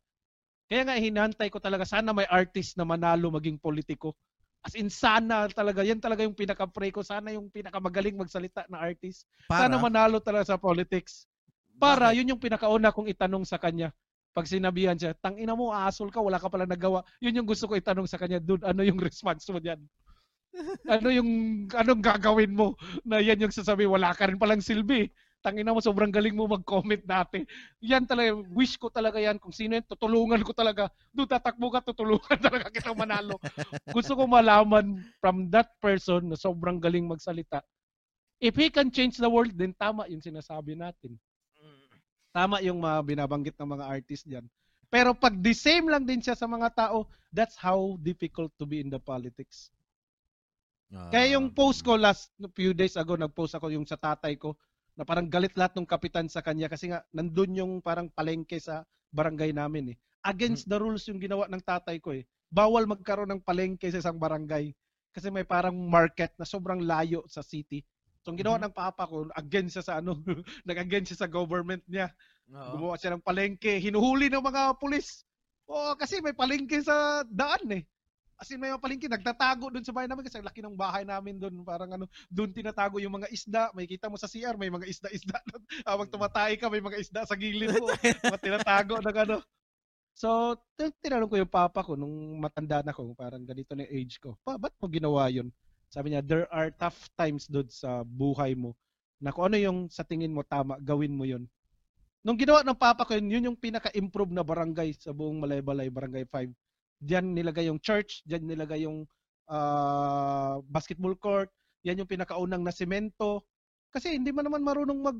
Kaya nga hinantay ko talaga sana may artist na manalo maging politiko. As in sana talaga, yan talaga yung pinaka-pray ko. Sana yung pinakamagaling magsalita na artist. Para? Sana manalo talaga sa politics. Para, Bakit? yun yung pinakauna kong itanong sa kanya. Pag sinabihan siya, tang ina mo, asol ka, wala ka pala nagawa. Yun yung gusto ko itanong sa kanya, dude, ano yung response mo diyan? ano yung anong gagawin mo? Na yan yung sasabi wala ka rin palang silbi. Tangina mo sobrang galing mo mag-comment dati. Yan talaga wish ko talaga yan. Kung sino yan tutulungan ko talaga. Do tatakbo ka tutulungan talaga kita manalo. Gusto ko malaman from that person na sobrang galing magsalita. If he can change the world then tama yung sinasabi natin tama yung mga binabanggit ng mga artist diyan pero pag the same lang din siya sa mga tao that's how difficult to be in the politics Uh, Kaya yung post ko last few days ago, nag-post ako yung sa tatay ko na parang galit lahat ng kapitan sa kanya kasi nga nandun yung parang palengke sa barangay namin eh. Against hmm. the rules yung ginawa ng tatay ko eh. Bawal magkaroon ng palengke sa isang barangay kasi may parang market na sobrang layo sa city. So, ang ginawa mm-hmm. ng papa ko, against siya sa ano, nag-against siya sa government niya. Oo. Gumawa siya ng palengke, hinuhuli ng mga pulis. Oo, kasi may palengke sa daan eh. As in, may mga palengke, nagtatago doon sa bahay namin kasi ang laki ng bahay namin doon. Parang ano, doon tinatago yung mga isda. May kita mo sa CR, may mga isda-isda. Habang tumatay ka, may mga isda sa gilid mo. mga tinatago ng ano. So, tinanong ko yung papa ko nung matanda na ko, parang ganito na age ko. Pa, ba't mo ginawa yun? Sabi niya, there are tough times doon sa buhay mo na kung ano yung sa tingin mo tama, gawin mo yun. Nung ginawa ng papa ko yun, yun yung pinaka-improve na barangay sa buong Malaybalay, Barangay 5 Diyan nilagay yung church, diyan nilagay yung uh, basketball court, yan yung pinakaunang na semento. Kasi hindi man naman marunong mag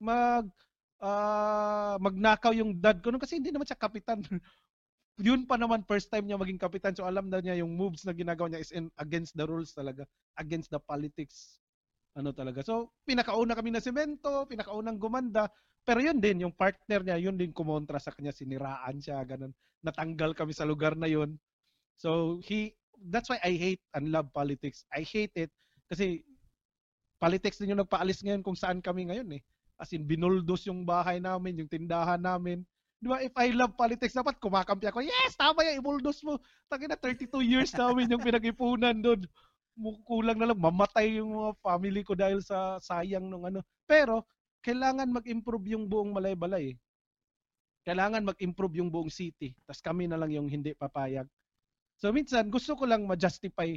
mag uh, magnakaw yung dad ko kasi hindi naman siya kapitan. yun pa naman first time niya maging kapitan so alam daw niya yung moves na ginagawa niya is in, against the rules talaga against the politics ano talaga so pinakauna kami na semento pinakaunang gumanda pero yun din, yung partner niya, yun din kumontra sa kanya, siniraan siya, ganun. Natanggal kami sa lugar na yun. So, he, that's why I hate and love politics. I hate it kasi politics din yung nagpaalis ngayon kung saan kami ngayon eh. As in, binuldos yung bahay namin, yung tindahan namin. Di ba, if I love politics, dapat kumakampi ako. Yes, tama yan, ibuldos mo. Taki na 32 years namin yung pinag-ipunan doon. Kulang na lang, mamatay yung mga family ko dahil sa sayang nung ano. Pero, kailangan mag-improve yung buong Malaybalay. Kailangan mag-improve yung buong city. Tapos kami na lang yung hindi papayag. So minsan gusto ko lang ma-justify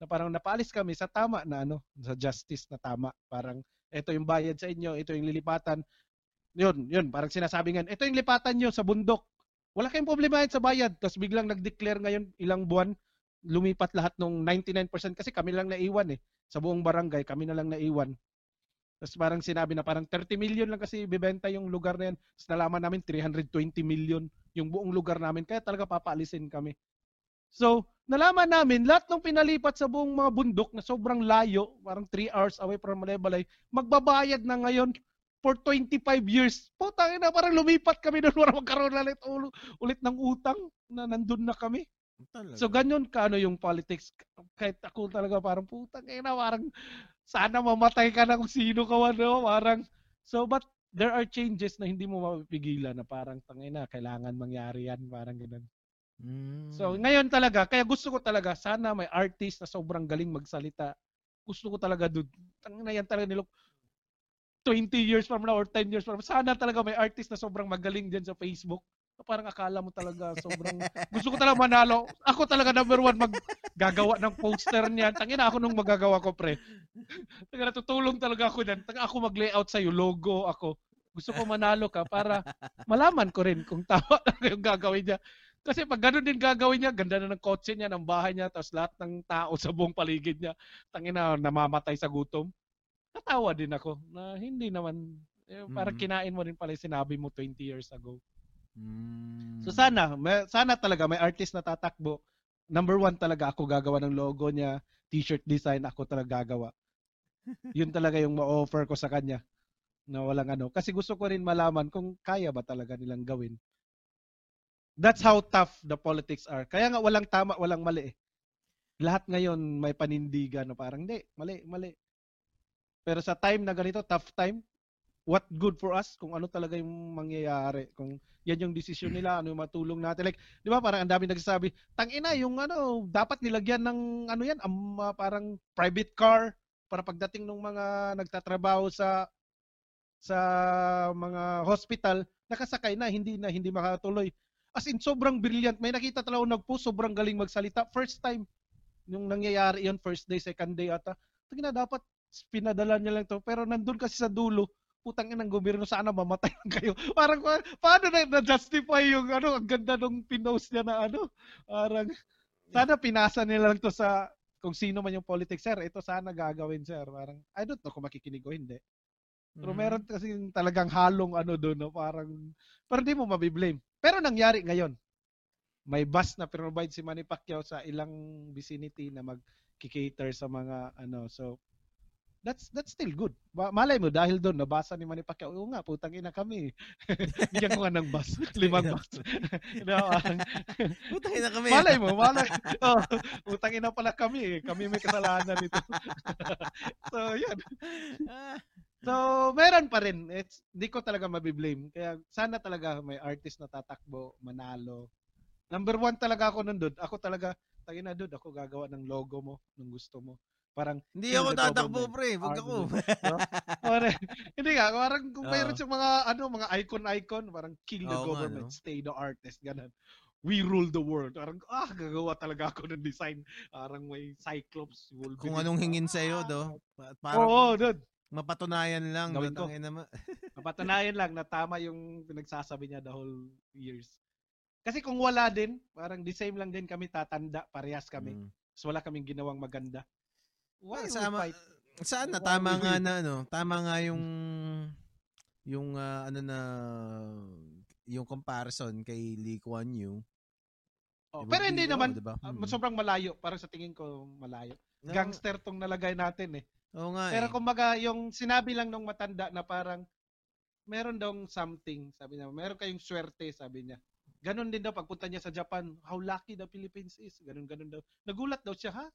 na parang napaalis kami sa tama na ano, sa justice na tama. Parang ito yung bayad sa inyo, ito yung lilipatan. Yun, yun, parang sinasabi nga, ito yung lipatan nyo sa bundok. Wala kayong problema sa bayad. Tapos biglang nag-declare ngayon ilang buwan, lumipat lahat ng 99% kasi kami lang naiwan eh. Sa buong barangay, kami na lang naiwan. Tapos parang sinabi na parang 30 million lang kasi bibenta yung lugar na yan. Tapos nalaman namin 320 million yung buong lugar namin. Kaya talaga papaalisin kami. So, nalaman namin, lahat ng pinalipat sa buong mga bundok na sobrang layo, parang 3 hours away from Malebalay, magbabayad na ngayon for 25 years. Putang ina, parang lumipat kami doon para magkaroon ulit, ulit ng utang na nandun na kami. Talaga. So, ganyan ka ano yung politics. Kahit ako talaga parang putang ina, parang sana mamatay ka na kung sino ka man, no? Parang, so, but there are changes na hindi mo mapipigilan na parang, tangina, kailangan mangyari yan, parang ganun. Mm. So, ngayon talaga, kaya gusto ko talaga, sana may artist na sobrang galing magsalita. Gusto ko talaga, dude, tangina yan talaga nilok, 20 years from now or 10 years from now, sana talaga may artist na sobrang magaling dyan sa Facebook parang akala mo talaga sobrang gusto ko talaga manalo. Ako talaga number one maggagawa ng poster niyan. Tangin ako nung magagawa ko pre. Taga natutulong talaga ako diyan. Taga ako mag-layout sa logo ako. Gusto ko manalo ka para malaman ko rin kung tama talaga yung gagawin niya. Kasi pag ganun din gagawin niya, ganda na ng kotse niya, ng bahay niya, tapos lahat ng tao sa buong paligid niya, tangina namamatay sa gutom. Natawa din ako na hindi naman eh, parang Mm. kinain mo rin pala yung sinabi mo 20 years ago. Mm. So sana, may, sana talaga may artist na tatakbo. Number one talaga ako gagawa ng logo niya, t-shirt design ako talaga gagawa. Yun talaga yung ma-offer ko sa kanya na walang ano. Kasi gusto ko rin malaman kung kaya ba talaga nilang gawin. That's how tough the politics are. Kaya nga walang tama, walang mali eh. Lahat ngayon may panindigan na parang hindi, mali, mali. Pero sa time na ganito, tough time, what good for us kung ano talaga yung mangyayari. Kung yan yung desisyon nila, ano yung matulong natin. Like, di ba parang ang dami nagsasabi, tangina, yung ano, dapat nilagyan ng ano yan, um, uh, parang private car para pagdating ng mga nagtatrabaho sa sa mga hospital, nakasakay na, hindi na, hindi makatuloy. As in, sobrang brilliant. May nakita talaga ako nagpo, sobrang galing magsalita. First time, yung nangyayari yun, first day, second day ata. Tingnan, dapat pinadala niya lang to. Pero nandun kasi sa dulo, putang inang gobyerno, sana mamatay lang kayo. Parang, pa- paano na, na-justify yung, ano, ang ganda nung pinost niya na, ano, parang, sana pinasa nila lang to sa, kung sino man yung politics, sir, ito sana gagawin, sir. Parang, I don't know kung makikinig o hindi. Pero Mhm. meron kasi talagang halong ano doon, no? parang, pero hindi mo mabiblame. Pero nangyari ngayon. May bus na provide si Manny Pacquiao sa ilang vicinity na mag-cater sa mga ano. So, that's that's still good. Malay mo dahil doon nabasa ni Manny Pacquiao, oo nga putang ina kami. Bigyan ko nga ng bus, limang bus. no, Putang ina kami. malay mo, malay. Oh, putang ina pala kami, eh. kami may kasalanan nito. so, yun. So, meron pa rin. It's, di ko talaga mabiblame. Kaya sana talaga may artist na tatakbo, manalo. Number one talaga ako nandun. Ako talaga, tayo na doon, ako gagawa ng logo mo, ng gusto mo. Parang, Hindi ako tatakbo, pre. Wag ako. parang, hindi nga, parang kung Oo. mayroon sa mga, ano, mga icon-icon, parang kill the Oo nga, government, no? stay the artist, ganun. We rule the world. Parang, ah, gagawa talaga ako ng design. Parang may Cyclops. Wolverine. Kung anong hingin sa'yo, Ah, do. Pa- Oo, Parang dude. mapatunayan lang. Gawin ko. Naman. Napatunayan lang na tama yung pinagsasabi niya the whole years. Kasi kung wala din, parang the same lang din kami tatanda, parehas kami. Mm. So wala kaming ginawang maganda. Why we Sama, fight? sana Why tama nga na ano, tama nga yung yung ah, ano na yung comparison kay Lee Kuan Yew. Oh, Diba? pero hindi naman, diba? ah, Mm. sobrang malayo. Parang sa tingin ko, malayo. Oo, Gangster tong nalagay natin eh. Oo nga Pero eh. kumbaga, yung sinabi lang nung matanda na parang, meron daw something, sabi niya, meron kayong swerte, sabi niya. Ganon din daw pagpunta niya sa Japan, how lucky the Philippines is. Ganon, ganon daw. Nagulat daw siya, ha?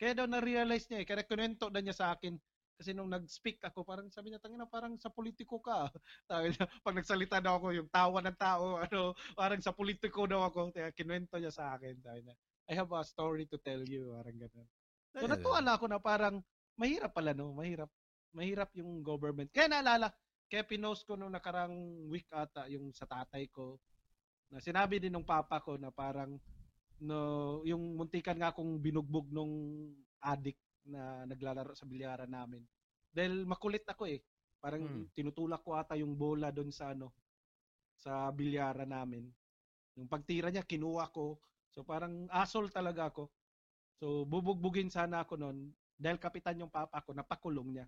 Kaya daw na-realize niya eh. Kaya kunento na niya sa akin. Kasi nung nag-speak ako, parang sabi niya, tangina, parang sa politiko ka. Sabi niya, pag nagsalita daw ako, yung tawa ng tao, ano, parang sa politiko daw ako. Kaya kinuwento niya sa akin. Sabi niya, I have a story to tell you. Parang ganon. So natuwa lang ako na parang mahirap pala no, mahirap. Mahirap yung government. Kaya naalala, kaya pinost ko nung nakarang week ata yung sa tatay ko na sinabi din ng papa ko na parang no yung muntikan nga akong binugbog nung adik na naglalaro sa bilyaran namin. Dahil makulit ako eh. Parang Hmm. tinutulak ko ata yung bola doon sa ano sa bilyaran namin. Yung pagtira niya kinuha ko. So parang asol talaga ako. So bubugbugin sana ako noon dahil kapitan yung papa ko, napakulong niya.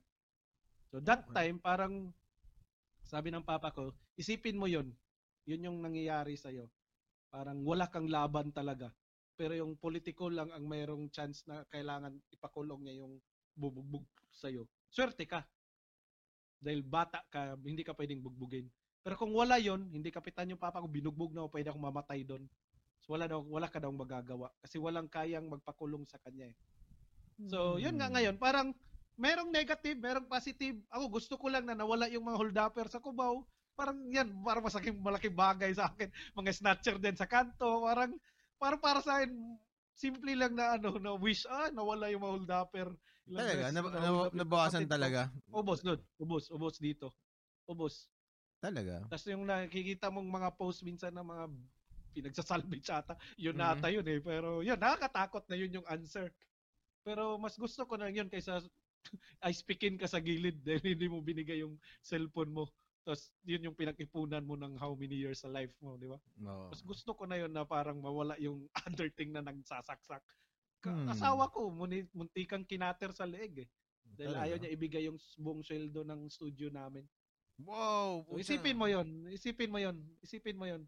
So that Okay. time parang sabi ng papa ko, isipin mo 'yon. 'Yun yung nangyayari sa Parang wala kang laban talaga. Pero yung politiko lang ang mayroong chance na kailangan ipakulong niya yung bubugbog sa Swerte ka. Dahil bata ka, hindi ka pwedeng bugbugin. Pero kung wala 'yon, hindi kapitan yung papa ko, binugbog na ako, pwede akong mamatay doon. So wala daw, wala ka daw magagawa kasi walang kayang magpakulong sa kanya eh. So, yun nga Hmm. ngayon, parang merong negative, merong positive. Ako gusto ko lang na nawala yung mga holdupper sa Cubao. Parang yan, parang masaking malaking bagay sa akin. Mga snatcher din sa kanto, parang parang para sa akin simple lang na ano, na wish ah nawala yung mga holdupper. Ilang Talaga, up yung nabawasan talaga. Ubos doon, ubos, ubos dito. Ubos. Talaga. Tapos yung nakikita mong mga post minsan ng mga pinagsasalvage ata, yun Mhm. nata yun eh. Pero yun, nakakatakot na yun yung answer. Pero mas gusto ko na yun kaysa ice pickin ka sa gilid dahil hindi mo binigay yung cellphone mo. Tapos yun yung pinag-ipunan mo ng how many years sa life mo, di ba? Oo. Mas gusto ko na yun na parang mawala yung other thing na nagsasaksak. Hmm. Asawa ko, muni, muntikang kinater sa leeg eh. Dahil Talaga? ayaw niya ibigay yung buong sweldo ng studio namin. Wow! So, isipin mo yon Isipin mo yon Isipin mo yon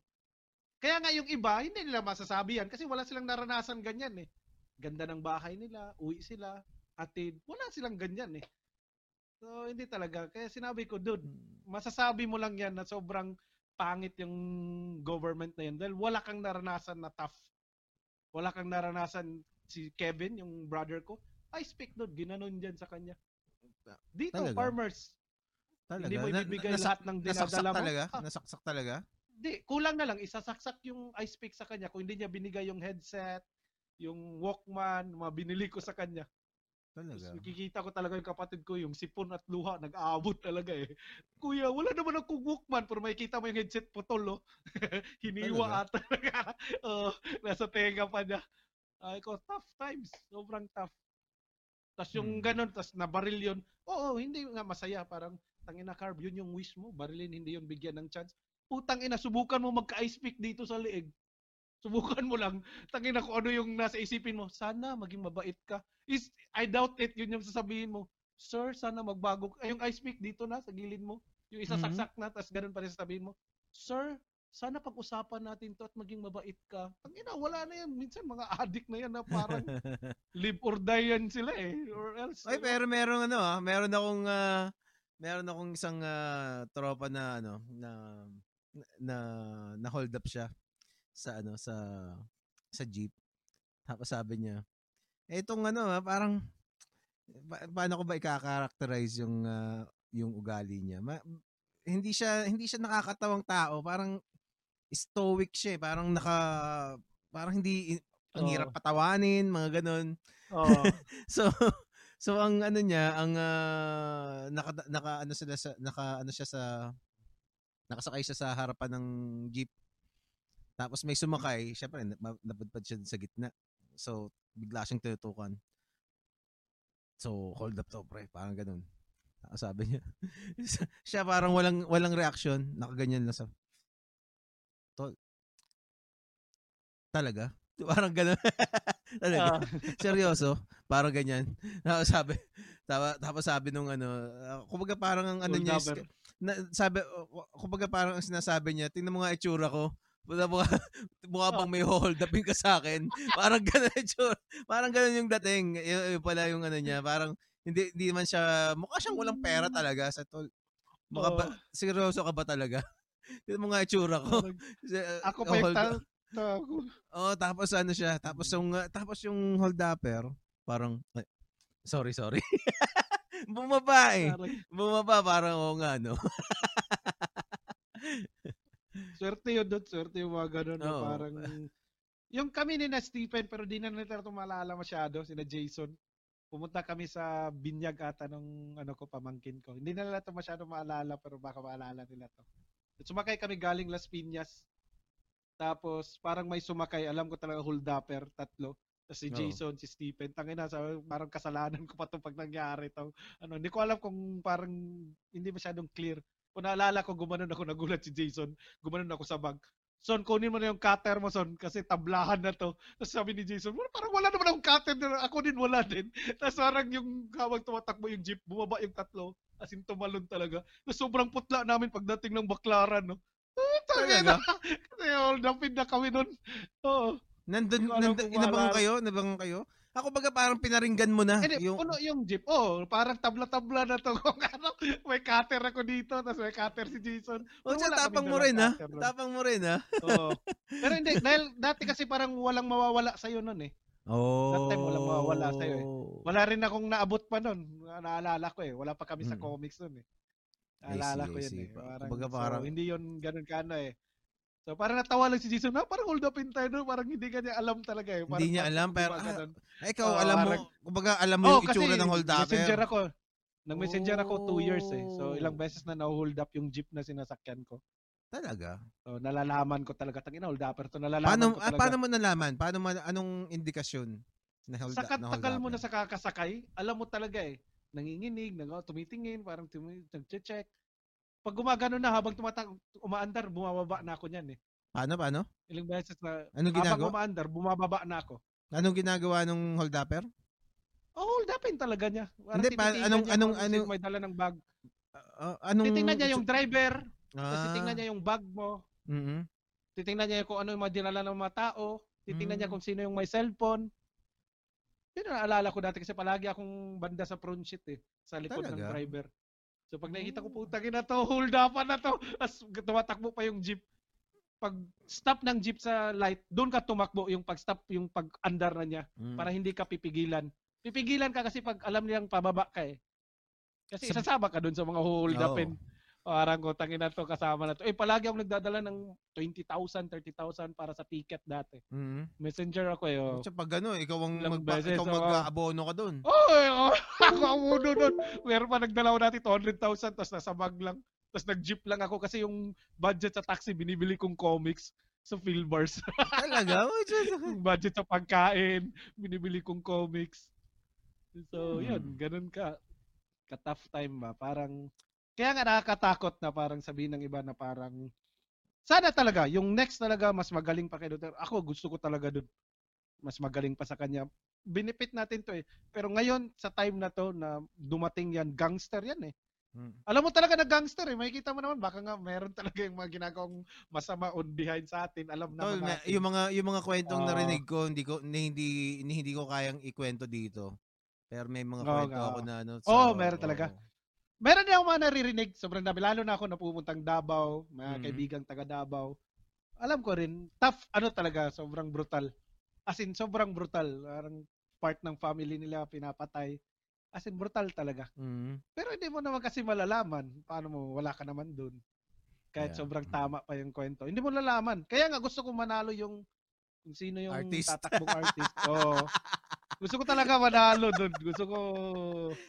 Kaya nga yung iba, hindi nila masasabi yan kasi wala silang naranasan ganyan eh. Ganda ng bahay nila, uwi sila, atid. Wala silang ganyan eh. So, hindi talaga. Kaya sinabi ko, dude, masasabi mo lang yan na sobrang pangit yung government na yun dahil wala kang naranasan na tough. Wala kang naranasan si Kevin, yung brother ko. I speak dude, ginanon dyan sa kanya. Dito, Talaga? farmers. Talaga? Hindi mo Na- ibibigay nasak- lahat ng Nasaksak dinadala mo. talaga? Ah, Nasaksak talaga? Hindi, kulang na lang. Isasaksak yung ice pick sa kanya kung hindi niya binigay yung headset, yung Walkman, mga binili ko sa kanya. Talaga? Tapos nakikita ko talaga yung kapatid ko, yung sipon at luha, nag-aabot talaga eh. Kuya, wala naman akong Walkman, pero makikita mo yung headset putol, no? Hiniwa ata. Oo, nasa tenga pa niya. Ay ko, tough times. Sobrang tough. Tapos yung Hmm. ganun, tapos nabaril yun. Oo, hindi nga masaya. Parang, tangina carb, yun yung wish mo. Barilin, hindi yun bigyan ng chance. Putang ina, subukan mo magka-ice pick dito sa liig. Subukan mo lang. Tangina ko ano yung nasa isipin mo. Sana maging mabait ka. Is, I doubt it, yun yung sasabihin mo. Sir, sana magbago. Ay, yung ice pick dito na, sa gilid mo. Yung isa Mhm. saksak na, tapos ganun pa rin sasabihin mo. Sir, sana pag-usapan natin to at maging mabait ka. Tangina, wala na yan. Minsan mga addict na yan na parang live or die yan sila eh. Or else. Ay, pero meron ano ah, meron akong ah, meron akong isang ah, tropa na ano na na na hold up siya sa ano sa sa jeep. Tapos sabi niya, eh itong ano ah, parang pa- paano ko ba i-characterize yung ah, yung ugali niya? Ma- hindi siya hindi siya nakakatawang tao, parang stoic siya, eh. parang naka parang hindi ang hirap patawanin, mga ganun. Oo. So so ang ano niya, ang ah, naka, naka ano sila sa naka ano siya sa nakasakay siya sa harapan ng jeep. Tapos may sumakay, syempre na- napadpad siya sa gitna. So bigla siyang tinutukan. So hold up to pre, parang ganun. Sabi niya. siya parang walang walang reaction, nakaganyan lang sa Tol. Talaga? Parang ganun. Talaga. Ah. Seryoso, parang ganyan. Tapos sabi, tapos, tapos sabi nung ano, uh, kumbaga parang ang ano niya, na, sabi, uh, kumbaga parang ang sinasabi niya, tingnan mo nga itsura ko. Mukha, mukha, mukha bang may hold upin ka sa akin. Parang ganun. Parang ganun yung dating. Y- yun pala yung ano niya. Parang hindi hindi man siya, mukha siyang walang pera talaga sa tol. Mukha ba, seryoso ka ba talaga? Mo nga itsura ko. Uh, Ako pa yung hold- ta- ta- Oh, tapos ano siya, tapos yung uh, tapos yung hold upper, parang ay, sorry, sorry. Bumaba eh. Bumaba parang oo nga no. Swerte yun doon, swerte yung mga ganun na Oo. parang yung kami ni na Stephen pero di na nila ito maalala masyado, sina Jason. Pumunta kami sa binyag ata nung ano ko pamangkin ko. Hindi na nila ito masyado maalala pero baka maalala nila to. Sumakay kami galing Las Piñas. Tapos parang may sumakay, alam ko talaga hold upper, tatlo. Tapos si. Jason, si Stephen, tangina sa parang kasalanan ko pa to pag nangyari to. Ano, hindi ko alam kung parang hindi masyadong clear. Kung naalala ko, gumanon ako, nagulat si Jason. Gumanon ako sa bag. Son, kunin mo na yung cutter mo, Son, kasi tablahan na to. Tapos sabi ni Jason, "Wala, parang wala naman akong cutter. Ako din, wala din. Tapos parang yung habang tumatakbo yung jeep, bumaba yung tatlo. As in, tumalon talaga. Tapos sobrang putla namin pagdating ng baklaran, no? Oh, Talaga? Kasi hold upin na kami nun. Oo. Nandun, nandun inabangan kayo? Inabangan kayo? Ako baga parang pinaringgan mo na. Hindi, yung, puno yung jeep. Oh, parang tabla-tabla na to. Kung ano, may cutter ako dito, tapos may cutter si Jason. oh, siya, wala tapang mo rin ha. Tapang mo rin ha. Oo. Pero hindi, dahil dati kasi parang walang mawawala sa'yo nun eh. Oh. That time walang mawawala sa'yo eh. Wala rin akong naabot pa nun. Naalala ko eh. Wala pa kami sa Mm. comics nun eh. Naalala see, ko yun eh. Pa- Parang, kumbaga so, parang- hindi yun ganun ka ano eh. So parang natawa lang si Jason, na parang hold upin tayo no? Parang hindi ka niya alam talaga eh. Parang Hindi niya alam, pero- gumaganon. Ay, ikaw, Oo, alam mo, parang- kumbaga alam mo Oh, yung itsura ng hold upper. messenger ako. Nag-messenger ako two years eh. So Oh. ilang beses na na-hold up yung jeep na sinasakyan ko. Talaga? So nalalaman ko talaga. Tangina, hold upper to. Nalalaman Paano, ko ah, talaga. paano mo nalaman? Paano mo, anong indikasyon na hold, sa na hold tagal mo na sa kakasakay, alam mo talaga eh. Nanginginig, nang oh, tumitingin, parang tumi- nag-check. Pag gumagano na habang tumatang umaandar, bumababa na ako niyan eh. Paano, paano? Ilang beses na habang ginagawa? umaandar, bumababa na ako. Anong ginagawa ng hold upper? Oh, hold upin talaga niya. Parang Hindi, pa- anong- niya anong- anong- may dala ng bag. Ah, anong... Titingnan niya yung driver, tapos Ah, titingnan niya yung bag mo, mhm. titingnan niya kung ano yung mga dinala ng mga tao, titingnan niya Mm. kung sino yung may cellphone. Yun ang naalala ko dati kasi palagi akong banda sa front seat eh, sa likod ng Talaga? driver. So pag nakikita ko Oh. putang ina to, hold upan na to. As tumatakbo pa yung jeep. Pag stop ng jeep sa light, doon ka tumakbo yung pag stop yung pag andar na niya Mm. para hindi ka pipigilan. Pipigilan ka kasi pag alam nilang pababa ka eh. Kasi Sa- isasama ka doon sa mga hold upin. Parang ko, tangin na to, kasama na to. Eh, palagi akong nagdadala ng 20,000, 30,000 para sa ticket dati. Mhm. Messenger ako eh. Oh, pag ano, ikaw ang Ilang magba, beses, ikaw oo. mag-aabono ka doon. oh, eh, oh ako ang uno doon. Meron pa nagdala ko dati 200,000 tapos nasa bag lang. Tapos nag-jeep lang ako kasi yung budget sa taxi, binibili kong comics sa Philbars. Talaga? Oh, budget sa pagkain, binibili kong comics. So, Hmm. yun, ganun ka. Ka-tough time ba? Parang, kaya nga nakakatakot na parang sabihin ng iba na parang, sana talaga, yung next talaga, mas magaling pa kay Duterte. Ako, gusto ko talaga dun. Mas magaling pa sa kanya. Benefit natin to eh. Pero ngayon, sa time na to, na dumating yan, gangster yan eh. Mm. Alam mo talaga na gangster eh. Makikita mo naman, baka nga meron talaga yung mga ginagawang masama on behind sa atin. Alam Tol, naman na, natin. yung mga yung mga kwentong Oo. narinig ko, hindi ko hindi hindi ko kayang ikwento dito. Pero may mga Oo kwento nga. ako na ano. Oo, so, meron talaga. oo. Meron din ako mga naririnig, sobrang dami. Lalo na ako na pumuntang Davao, mga Mhm. kaibigang taga Davao. Alam ko rin, tough, ano talaga, sobrang brutal. As in, sobrang brutal. Parang part ng family nila pinapatay. As in, brutal talaga. Mhm. Pero hindi mo naman kasi malalaman. Paano mo, wala ka naman dun. Kahit Yeah. sobrang tama pa yung kwento. Hindi mo lalaman. Kaya nga gusto ko manalo yung kung sino yung Artist. tatakbong artist. Oo. Gusto ko talaga manalo dun. Gusto ko,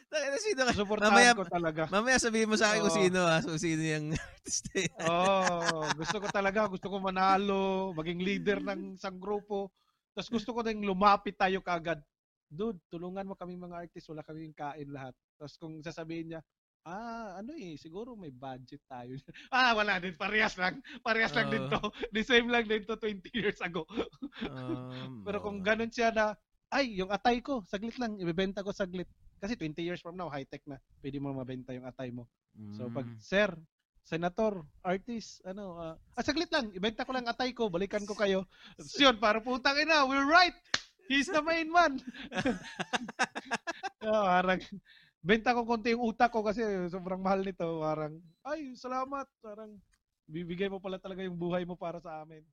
Taka na sino ka? Mamaya- ko talaga. Mamaya sabihin mo sa akin kung Oo. sino ha, kung sino yung artist. na yan. Oo, gusto ko talaga, gusto ko manalo, maging leader ng isang grupo. Tapos gusto ko ding lumapit tayo kagad. Dude, tulungan mo kami mga artist, wala kaming kain lahat. Tapos kung sasabihin niya, ah, ano eh, siguro may budget tayo. ah, wala din, parehas lang. Parehas lang din to. The same lang din to 20 years ago. Um, Pero kung ganun siya na, ay, yung atay ko, saglit lang, ibebenta ko saglit. Kasi 20 years from now, high-tech na. Pwede mo mabenta yung atay mo. So pag, Mm. sir, senator, artist, ano, ah, ah, saglit lang, ibenta ko lang atay ko, balikan ko kayo. Yun, para putang ina, we're right! He's the main man! Ah, parang, benta ko konti yung utak ko kasi sobrang mahal nito. Parang, ay, salamat. Parang, bibigay mo pala talaga yung buhay mo para sa amin.